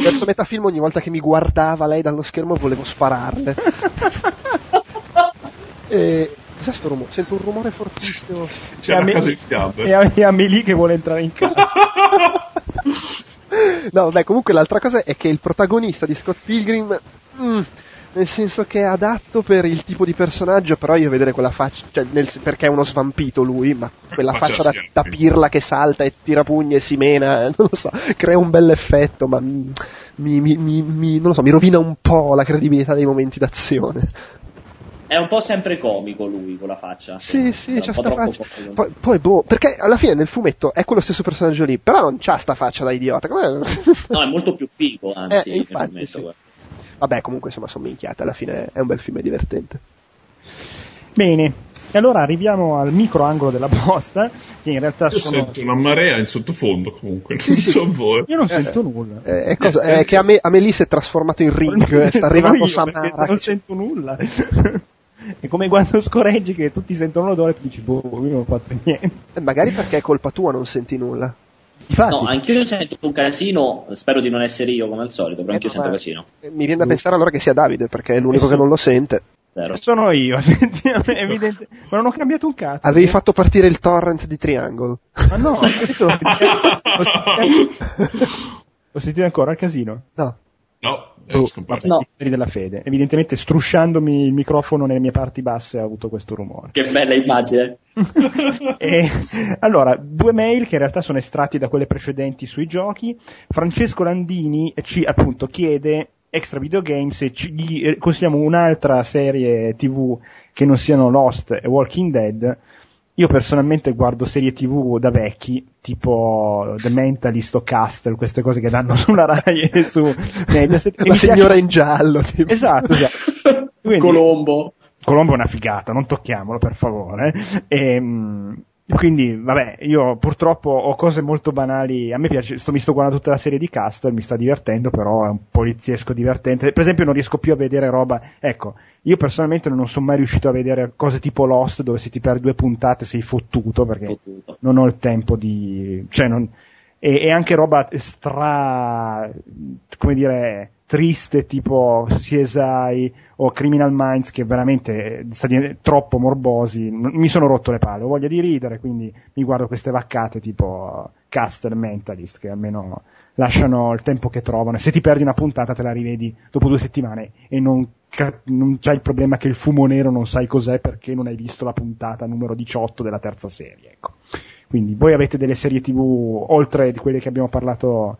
verso metà film ogni volta che mi guardava lei dallo schermo volevo spararle. e... Cos'è sto rumore? Sento un rumore fortissimo. C'è una casa in fiamme. e, e Amelie che vuole entrare in casa. No, vabbè, comunque l'altra cosa è che il protagonista di Scott Pilgrim, mm, nel senso che è adatto per il tipo di personaggio, però io vedere quella faccia, cioè nel- perché è uno svampito lui, ma quella Faccia faccia da, da pirla che salta e tira pugni e si mena, eh, non lo so, crea un bel effetto, ma mi, mi- mi- mi- non lo so, mi rovina un po' la credibilità dei momenti d'azione. È un po' sempre comico lui con la faccia. Sì, sì, c'ha sta faccia. Poi, poi, boh, perché alla fine nel fumetto è quello stesso personaggio lì, però non c'ha sta faccia da idiota. Come... No, è molto più figo, anzi, Eh, infatti, nel sì. Vabbè, comunque insomma sono minchiate, alla fine è un bel film, è divertente. Bene, e allora arriviamo al micro angolo della posta, che in realtà Io sono... sento una marea in sottofondo comunque, Sì, non sì. so voi. Io non sento nulla. Eh, è, cosa- è che Ame- Amelie si è trasformato in ring, Sono sta arrivando Samara. Non sento nulla. È come quando scorreggi che tutti sentono l'odore e tu dici, boh, io non ho fatto niente. Eh, magari perché è colpa tua, non senti nulla. Infatti, No, anch'io sento un casino, spero di non essere io come al solito, però Eh, anch'io sento casino. Eh, Mi viene da pensare allora che sia Davide, perché è l'unico Eh, sì. che non lo sente. Vero. sono io, evidente. Ma non ho cambiato un cazzo. Avevi fatto partire il torrent di Triangle. Ma no, questo l'ho sentito- Ho sentito ancora il casino. No. No, Oh, scomparso. No. della fede. Evidentemente strusciandomi il microfono nelle mie parti basse ha avuto questo rumore. Che bella immagine. E, allora, due mail che in realtà sono estratti da quelle precedenti sui giochi. Francesco Landini ci appunto chiede extra videogames e ci gli eh, consigliamo un'altra serie tv che non siano Lost e Walking Dead. Io personalmente guardo serie tv da vecchi, tipo The Mentalist o Castle, queste cose che danno sulla Rai e su Mediaset. La signora piace- in giallo. Tipo. Esatto, esatto. Quindi- Colombo. Colombo è una figata, non tocchiamolo per favore. E, quindi, vabbè, io purtroppo ho cose molto banali. A me piace, sto, mi sto guardando tutta la serie di Castle, mi sta divertendo, però è un poliziesco divertente. Per esempio, non riesco più a vedere roba. Ecco, io personalmente non sono mai riuscito a vedere cose tipo Lost, dove se ti perdi due puntate sei fottuto perché Fottuto. non ho il tempo di. cioè, non. E, e anche roba stra. come dire. triste tipo CSI o Criminal Minds che veramente sta divent- troppo morbosi. Mi sono rotto le palle, ho voglia di ridere, quindi mi guardo queste vaccate tipo Caster Mentalist che almeno lasciano il tempo che trovano. E se ti perdi una puntata te la rivedi dopo due settimane e non, non c'hai il problema che il fumo nero non sai cos'è perché non hai visto la puntata numero 18 della terza serie. Ecco. Quindi voi avete delle serie tv oltre di quelle che abbiamo parlato.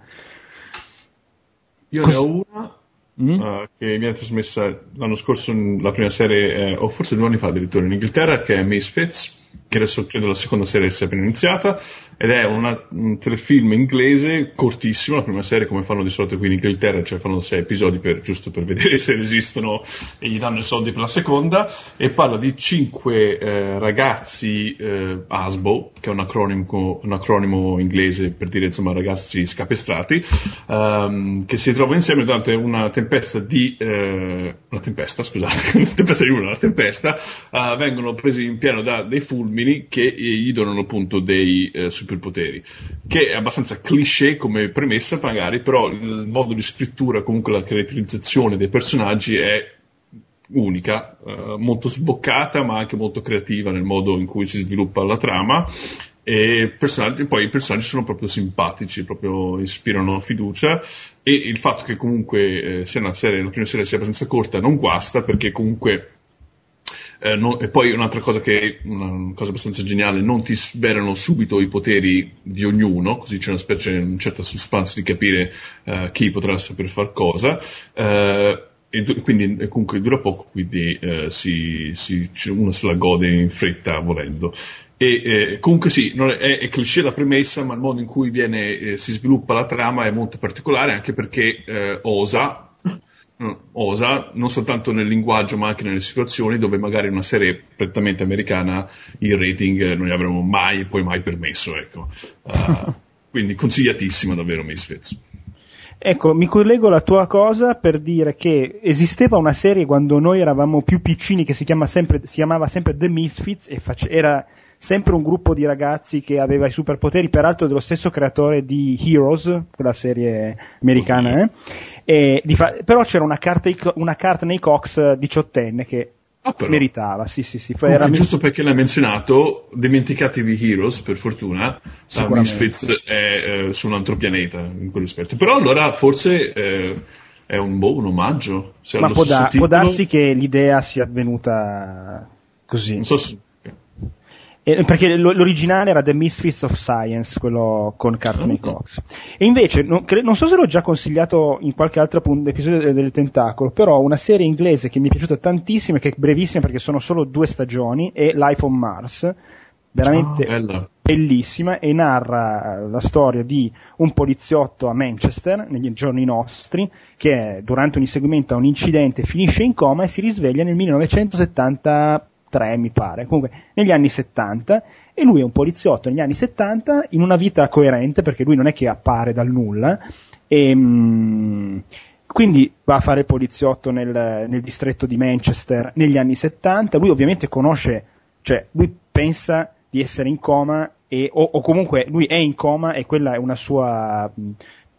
Io ne ho una Mm? eh, che viene trasmessa l'anno scorso, la prima serie, eh, o forse due anni fa addirittura in Inghilterra, che è Misfits, che adesso credo la seconda serie sia appena iniziata, ed è una- un telefilm inglese cortissimo, la prima serie come fanno di solito qui in Inghilterra, cioè fanno sei episodi per, giusto per vedere se resistono e gli danno i soldi per la seconda, e parla di cinque eh, ragazzi eh, ASBO, che è un acronimo, un acronimo inglese per dire insomma ragazzi scapestrati, ehm, che si trovano insieme durante una tempesta di eh, una tempesta, scusate, una tempesta di una, una tempesta, eh, vengono presi in pieno da dei fulmini che eh, gli donano appunto dei eh, superpoteri, che è abbastanza cliché come premessa magari, però il modo di scrittura, comunque la caratterizzazione dei personaggi è unica, eh, molto sboccata ma anche molto creativa nel modo in cui si sviluppa la trama. E personaggi, poi i personaggi sono proprio simpatici, proprio ispirano fiducia. E il fatto che comunque eh, sia una serie, la prima serie sia abbastanza corta non guasta perché comunque eh, no, e poi un'altra cosa che una cosa abbastanza geniale, non ti svelano subito i poteri di ognuno, così c'è una specie, un certo suspense di capire eh, chi potrà saper far cosa. Eh, e quindi e comunque dura poco, quindi eh, si, si, uno se la gode in fretta volendo. E eh, comunque sì, è, è, è, cliché la premessa, ma il modo in cui viene, eh, si sviluppa la trama è molto particolare, anche perché eh, osa, osa non soltanto nel linguaggio, ma anche nelle situazioni dove magari una serie prettamente americana il rating eh, non gli avremmo mai e poi mai permesso. Ecco. Uh, quindi consigliatissima davvero Misfits. Ecco, mi collego alla tua cosa per dire che esisteva una serie quando noi eravamo più piccini che si, chiama sempre, si chiamava sempre The Misfits e face, era sempre un gruppo di ragazzi che aveva i superpoteri, peraltro dello stesso creatore di Heroes, quella serie americana, eh? fa- però c'era una carta, una carta nei Cox diciottenne che Ah, meritava, sì, sì, sì. Era giusto perché l'hai menzionato, dimenticatevi Heroes, per fortuna, la Misfits è eh, su un altro pianeta in quel rispetto. Però allora forse eh, è un, boh, un omaggio. Ma può, da- può, darsi che l'idea sia venuta così. Non so se eh, perché l'originale era The Misfits of Science, quello con Cartman Cox. E invece, non, cre- non, so se l'ho già consigliato in qualche altro appunto, episodio del, del, Tentacolo, però una serie inglese che mi è piaciuta tantissimo, che è brevissima perché sono solo due stagioni, è Life on Mars. Veramente oh, bellissima e narra la storia di un poliziotto a Manchester, negli giorni nostri, che durante un inseguimento a un incidente finisce in coma e si risveglia nel 1970 3 mi pare, comunque negli anni 70 e lui è un poliziotto negli anni 70 in una vita coerente perché lui non è che appare dal nulla e mh, quindi va a fare poliziotto nel, nel distretto di Manchester negli anni 70, lui ovviamente conosce, cioè lui pensa di essere in coma e, o, o comunque lui è in coma e quella è una sua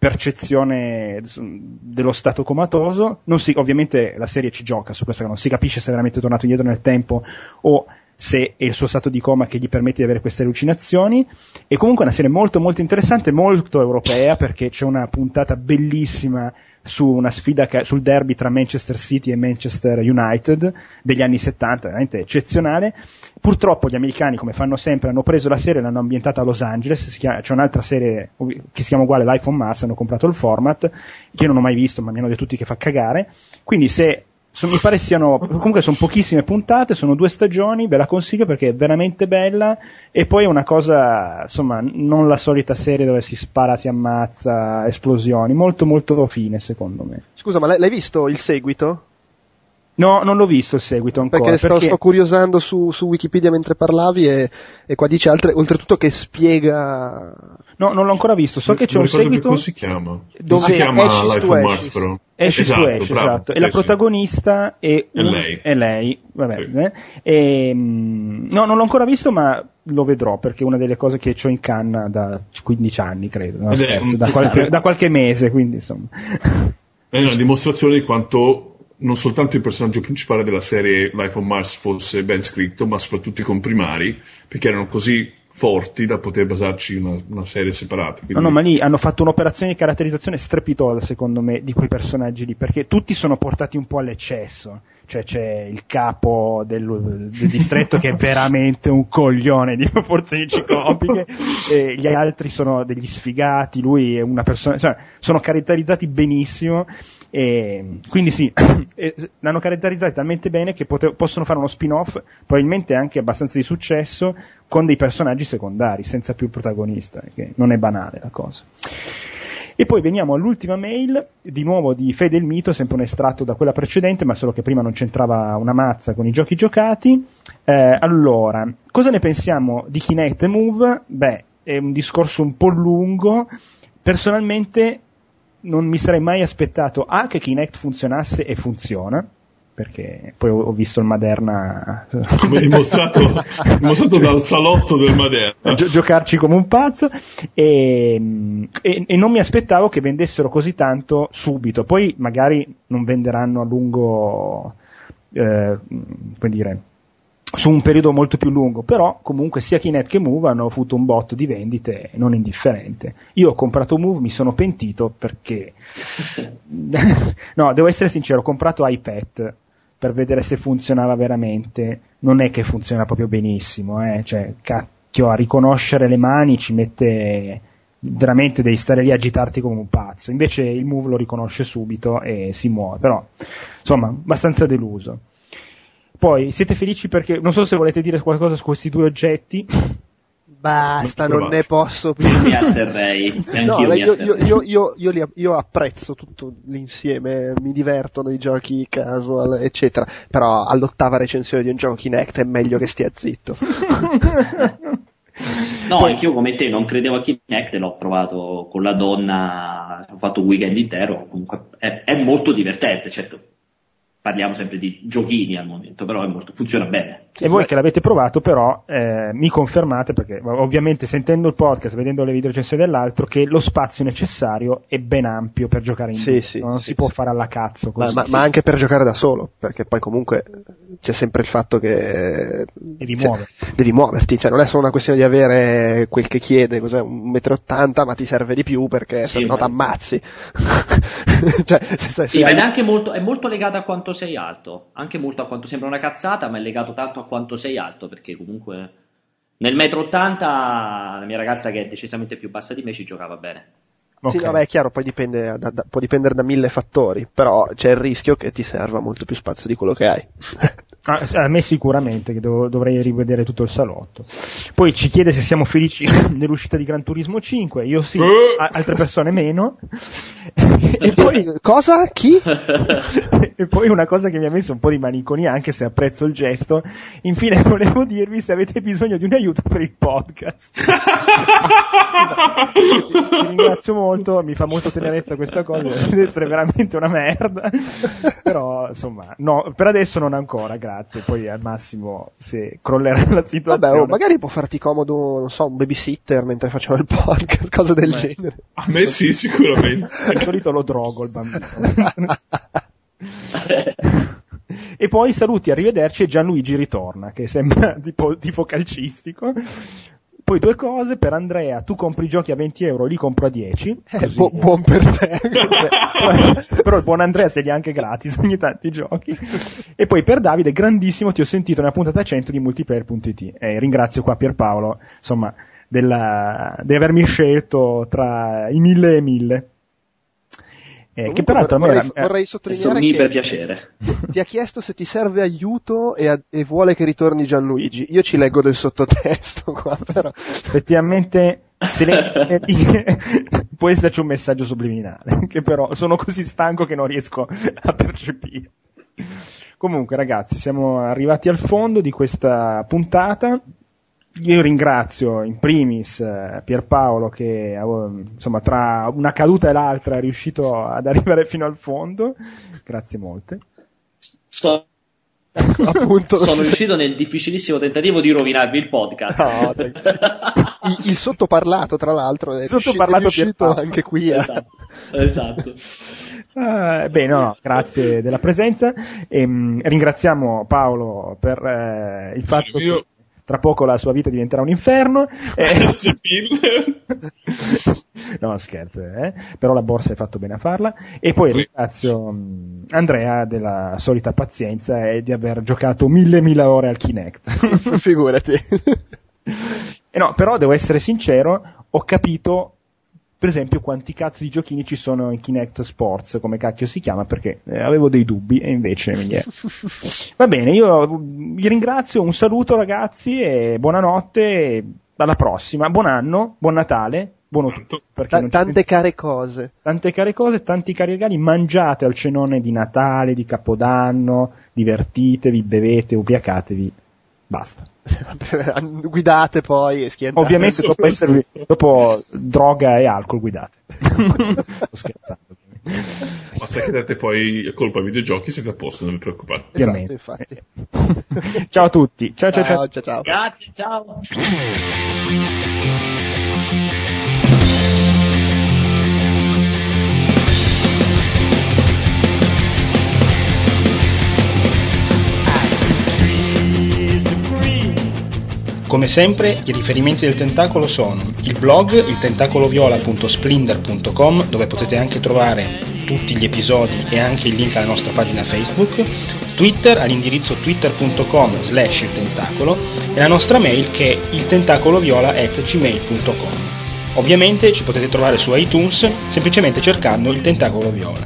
percezione dello stato comatoso. Si, ovviamente la serie ci gioca su questa, non si capisce se è veramente tornato indietro nel tempo o se è il suo stato di coma che gli permette di avere queste allucinazioni. E comunque è una serie molto molto interessante, molto europea perché c'è una puntata bellissima su una sfida che, sul derby tra Manchester City e Manchester United degli anni 70, veramente eccezionale. Purtroppo gli americani, come fanno sempre, hanno preso la serie e l'hanno ambientata a Los Angeles, chiama, c'è un'altra serie che si chiama uguale Life on Mars, hanno comprato il format, che io non ho mai visto, ma mi hanno detto tutti che fa cagare. Quindi se So, mi pare siano, comunque sono pochissime puntate, sono due stagioni, ve la consiglio perché è veramente bella e poi è una cosa, insomma, non la solita serie dove si spara, si ammazza, esplosioni, molto molto fine secondo me. Scusa, ma l'hai visto il seguito? No, non l'ho visto il seguito ancora. Perché sto, perché... sto curiosando su, su, Wikipedia mentre parlavi e, e qua dice altre, oltretutto che spiega... No, non l'ho ancora visto, so che c'è un seguito... Come si chiama? Dove si chiama Ashes Life of Mars però. Ashes esatto, to Ashes, esatto. E sì, la protagonista è, un... è lei. È lei, vabbè. Sì. Eh? E, mm, no, non l'ho ancora visto ma lo vedrò perché è una delle cose che ho in canna da 15 anni, credo. No, scherzo, un... da, qualche, da qualche mese, quindi insomma. È una dimostrazione di quanto non soltanto il personaggio principale della serie Life on Mars fosse ben scritto, ma soprattutto i comprimari, perché erano così forti da poter basarci una, una serie separata. Quindi... No, no, ma lì hanno fatto un'operazione di caratterizzazione strepitosa, secondo me, di quei personaggi lì, perché tutti sono portati un po' all'eccesso. Cioè c'è il capo del, del distretto che è veramente un coglione di proporzioni ciclopiche, e gli altri sono degli sfigati, lui è una persona, cioè, sono caratterizzati benissimo e quindi sì, l'hanno caratterizzato talmente bene che pote- possono fare uno spin-off, probabilmente anche abbastanza di successo, con dei personaggi secondari, senza più protagonista, che non è banale la cosa. E poi veniamo all'ultima mail, di nuovo di Fede il Mito, sempre un estratto da quella precedente, ma solo che prima non c'entrava una mazza con i giochi giocati. Eh, allora, cosa ne pensiamo di Kinect Move? Beh, è un discorso un po' lungo. Personalmente non mi sarei mai aspettato A che Kinect funzionasse e funziona, perché poi ho, visto il Maderna come dimostrato, dimostrato dal salotto del Maderna. Gio- giocarci come un pazzo. E, e, e, non mi aspettavo che vendessero così tanto subito. Poi magari non venderanno a lungo eh, come dire su un periodo molto più lungo, però comunque sia Kinect che Move hanno avuto un botto di vendite non indifferente. Io ho comprato Move, mi sono pentito perché no, devo essere sincero, ho comprato iPad per vedere se funzionava veramente. Non è che funziona proprio benissimo, eh? cioè, cacchio, a riconoscere le mani ci mette veramente devi stare lì a agitarti come un pazzo. Invece il Move lo riconosce subito e si muove, però insomma, abbastanza deluso. Poi siete felici perché non so se volete dire qualcosa su questi due oggetti. Basta, Non non ne posso più. Mi asterrei. Anch'io No, mi io, io, io, io li- io apprezzo tutto l'insieme, mi divertono i giochi casual, eccetera. Però all'ottava recensione di un gioco Kinect è meglio che stia zitto. No, Poi- anch'io come te non credevo a Kinect, l'ho provato con la donna, ho fatto un weekend intero, comunque è, è molto divertente, certo. Parliamo sempre di giochini al momento, però molto, funziona bene. E voi che l'avete provato, però, eh, mi confermate, perché ovviamente sentendo il podcast, vedendo le video recensioni dell'altro, che lo spazio necessario è ben ampio per giocare in Sì, due, sì, non sì, si può fare alla cazzo Ma, così. ma- ma anche per giocare da solo, perché poi comunque c'è sempre il fatto che Devi cioè, muoverti. devi muoverti, cioè non è solo una questione di avere quel che chiede, cos'è, un metro e ottanta, ma ti serve di più perché Sì, se no ma- t'ammazzi. cioè, se- se- Sì, ma è anche molto, è molto legato a quanto sei alto. Anche molto a quanto sembra una cazzata, ma è legato tanto a quanto sei alto. Perché comunque nel metro 80 la mia ragazza, che è decisamente più bassa di me, ci giocava bene. Sì, Ok. vabbè, è chiaro, poi dipende da- da- può dipendere da mille fattori, però c'è il rischio che ti serva molto più spazio di quello che hai. Ah, a me sicuramente, che devo- dovrei rivedere tutto il salotto. Poi ci chiede se siamo felici dell'uscita di Gran Turismo 5, io sì, Eh. a- altre persone meno. e, poi, Cosa? Chi? e poi una cosa che mi ha messo un po' di malinconia, anche se apprezzo il gesto, infine volevo dirvi se avete bisogno di un aiuto per il podcast. Esatto. Ti ringrazio molto, mi fa molto tenerezza questa cosa, deve essere veramente una merda. Però, insomma, no, per adesso non ancora, grazie. Poi al massimo se crollerà la situazione. Vabbè, oh, magari può farti comodo, non so, un babysitter mentre facciamo il podcast, cose del Beh. genere. A me sì, sicuramente. Di solito lo drogo il bambino. e poi saluti, arrivederci e Gianluigi ritorna, che sembra tipo, tipo calcistico. Poi due cose, per Andrea, tu compri i giochi a 20 euro, li compro a 10. Eh, bu- buon per te. però il buon Andrea se li ha anche gratis ogni tanto i giochi. E poi per Davide, grandissimo, ti ho sentito nella puntata 100 di multiplayer.it. E ringrazio qua Pierpaolo, insomma, della, di avermi scelto tra i mille e mille. Eh, che peraltro vorrei, era- eh, vorrei È sottolineare mi per che piacere. ti ha chiesto se ti serve aiuto e, a- e vuole che ritorni Gianluigi. Io ci leggo del sottotesto qua, però. effettivamente le- può esserci un messaggio subliminale che però sono così stanco che non riesco a percepire comunque ragazzi siamo arrivati al fondo di questa puntata io ringrazio in primis eh, Pierpaolo che eh, insomma tra una caduta e l'altra è riuscito ad arrivare fino al fondo grazie molte So- Appunto, Sono riuscito nel difficilissimo tentativo di rovinarvi il podcast. No, il, il sottoparlato, tra l'altro, è riuscito, Sottoparlato è riuscito Pierpaolo. anche qui a... esatto. esatto. Eh, beh, no, grazie della presenza. E, mh, ringraziamo Paolo per eh, il fatto io. che tra poco la sua vita diventerà un inferno. Eh, Grazie mille. no, scherzo, eh? però la borsa hai fatto bene a farla. E poi Sì. ringrazio mh, Andrea della solita pazienza e di aver giocato mille mila ore al Kinect. Figurati. E no, però devo essere sincero, ho capito per esempio quanti cazzo di giochini ci sono in Kinect Sports, come cacchio si chiama, perché eh, avevo dei dubbi e invece mi è... Va bene, io vi ringrazio, un saluto ragazzi e buonanotte, e alla prossima, buon anno, buon Natale, buono tutto. perché Ta- non ci tante care cose. tante care cose, tanti cari regali, mangiate al cenone di Natale, di Capodanno, divertitevi, bevete, ubriacatevi, basta. Guidate poi e schientate. Ovviamente dopo, esservi, dopo droga e alcol guidate. Sto scherzando. Basta che date poi colpa ai videogiochi, siete a posto, non vi preoccupate. Ovviamente. Esatto, infatti. ciao a tutti. Ciao ciao ciao. ciao, ciao. Grazie, ciao. Come sempre, i riferimenti del tentacolo sono il blog iltentacoloviola.splinder.com dove potete anche trovare tutti gli episodi e anche il link alla nostra pagina Facebook, Twitter all'indirizzo twitter.com slash il tentacolo e la nostra mail che è iltentacoloviola.gmail.com. Ovviamente ci potete trovare su iTunes semplicemente cercando il tentacolo viola.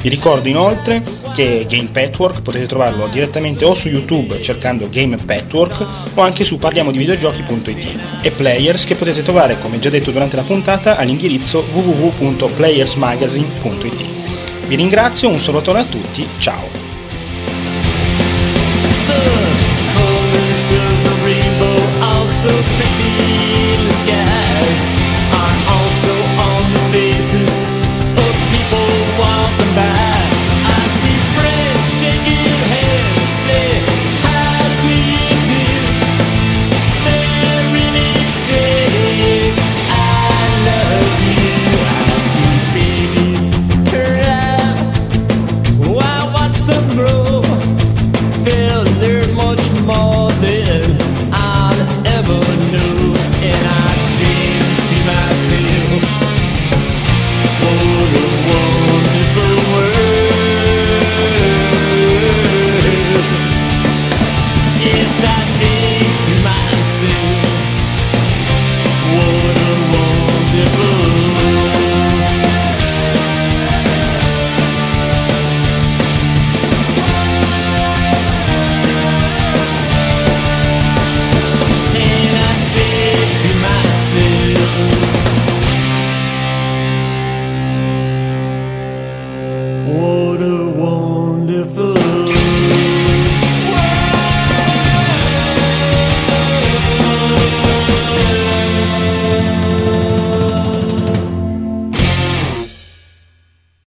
Vi ricordo inoltre che Game Petwork potete trovarlo direttamente o su YouTube cercando Game Petwork o anche su parliamodivideogiochi.it e Players che potete trovare come già detto durante la puntata all'indirizzo www.playersmagazine.it. Vi ringrazio, un salutone a tutti, ciao!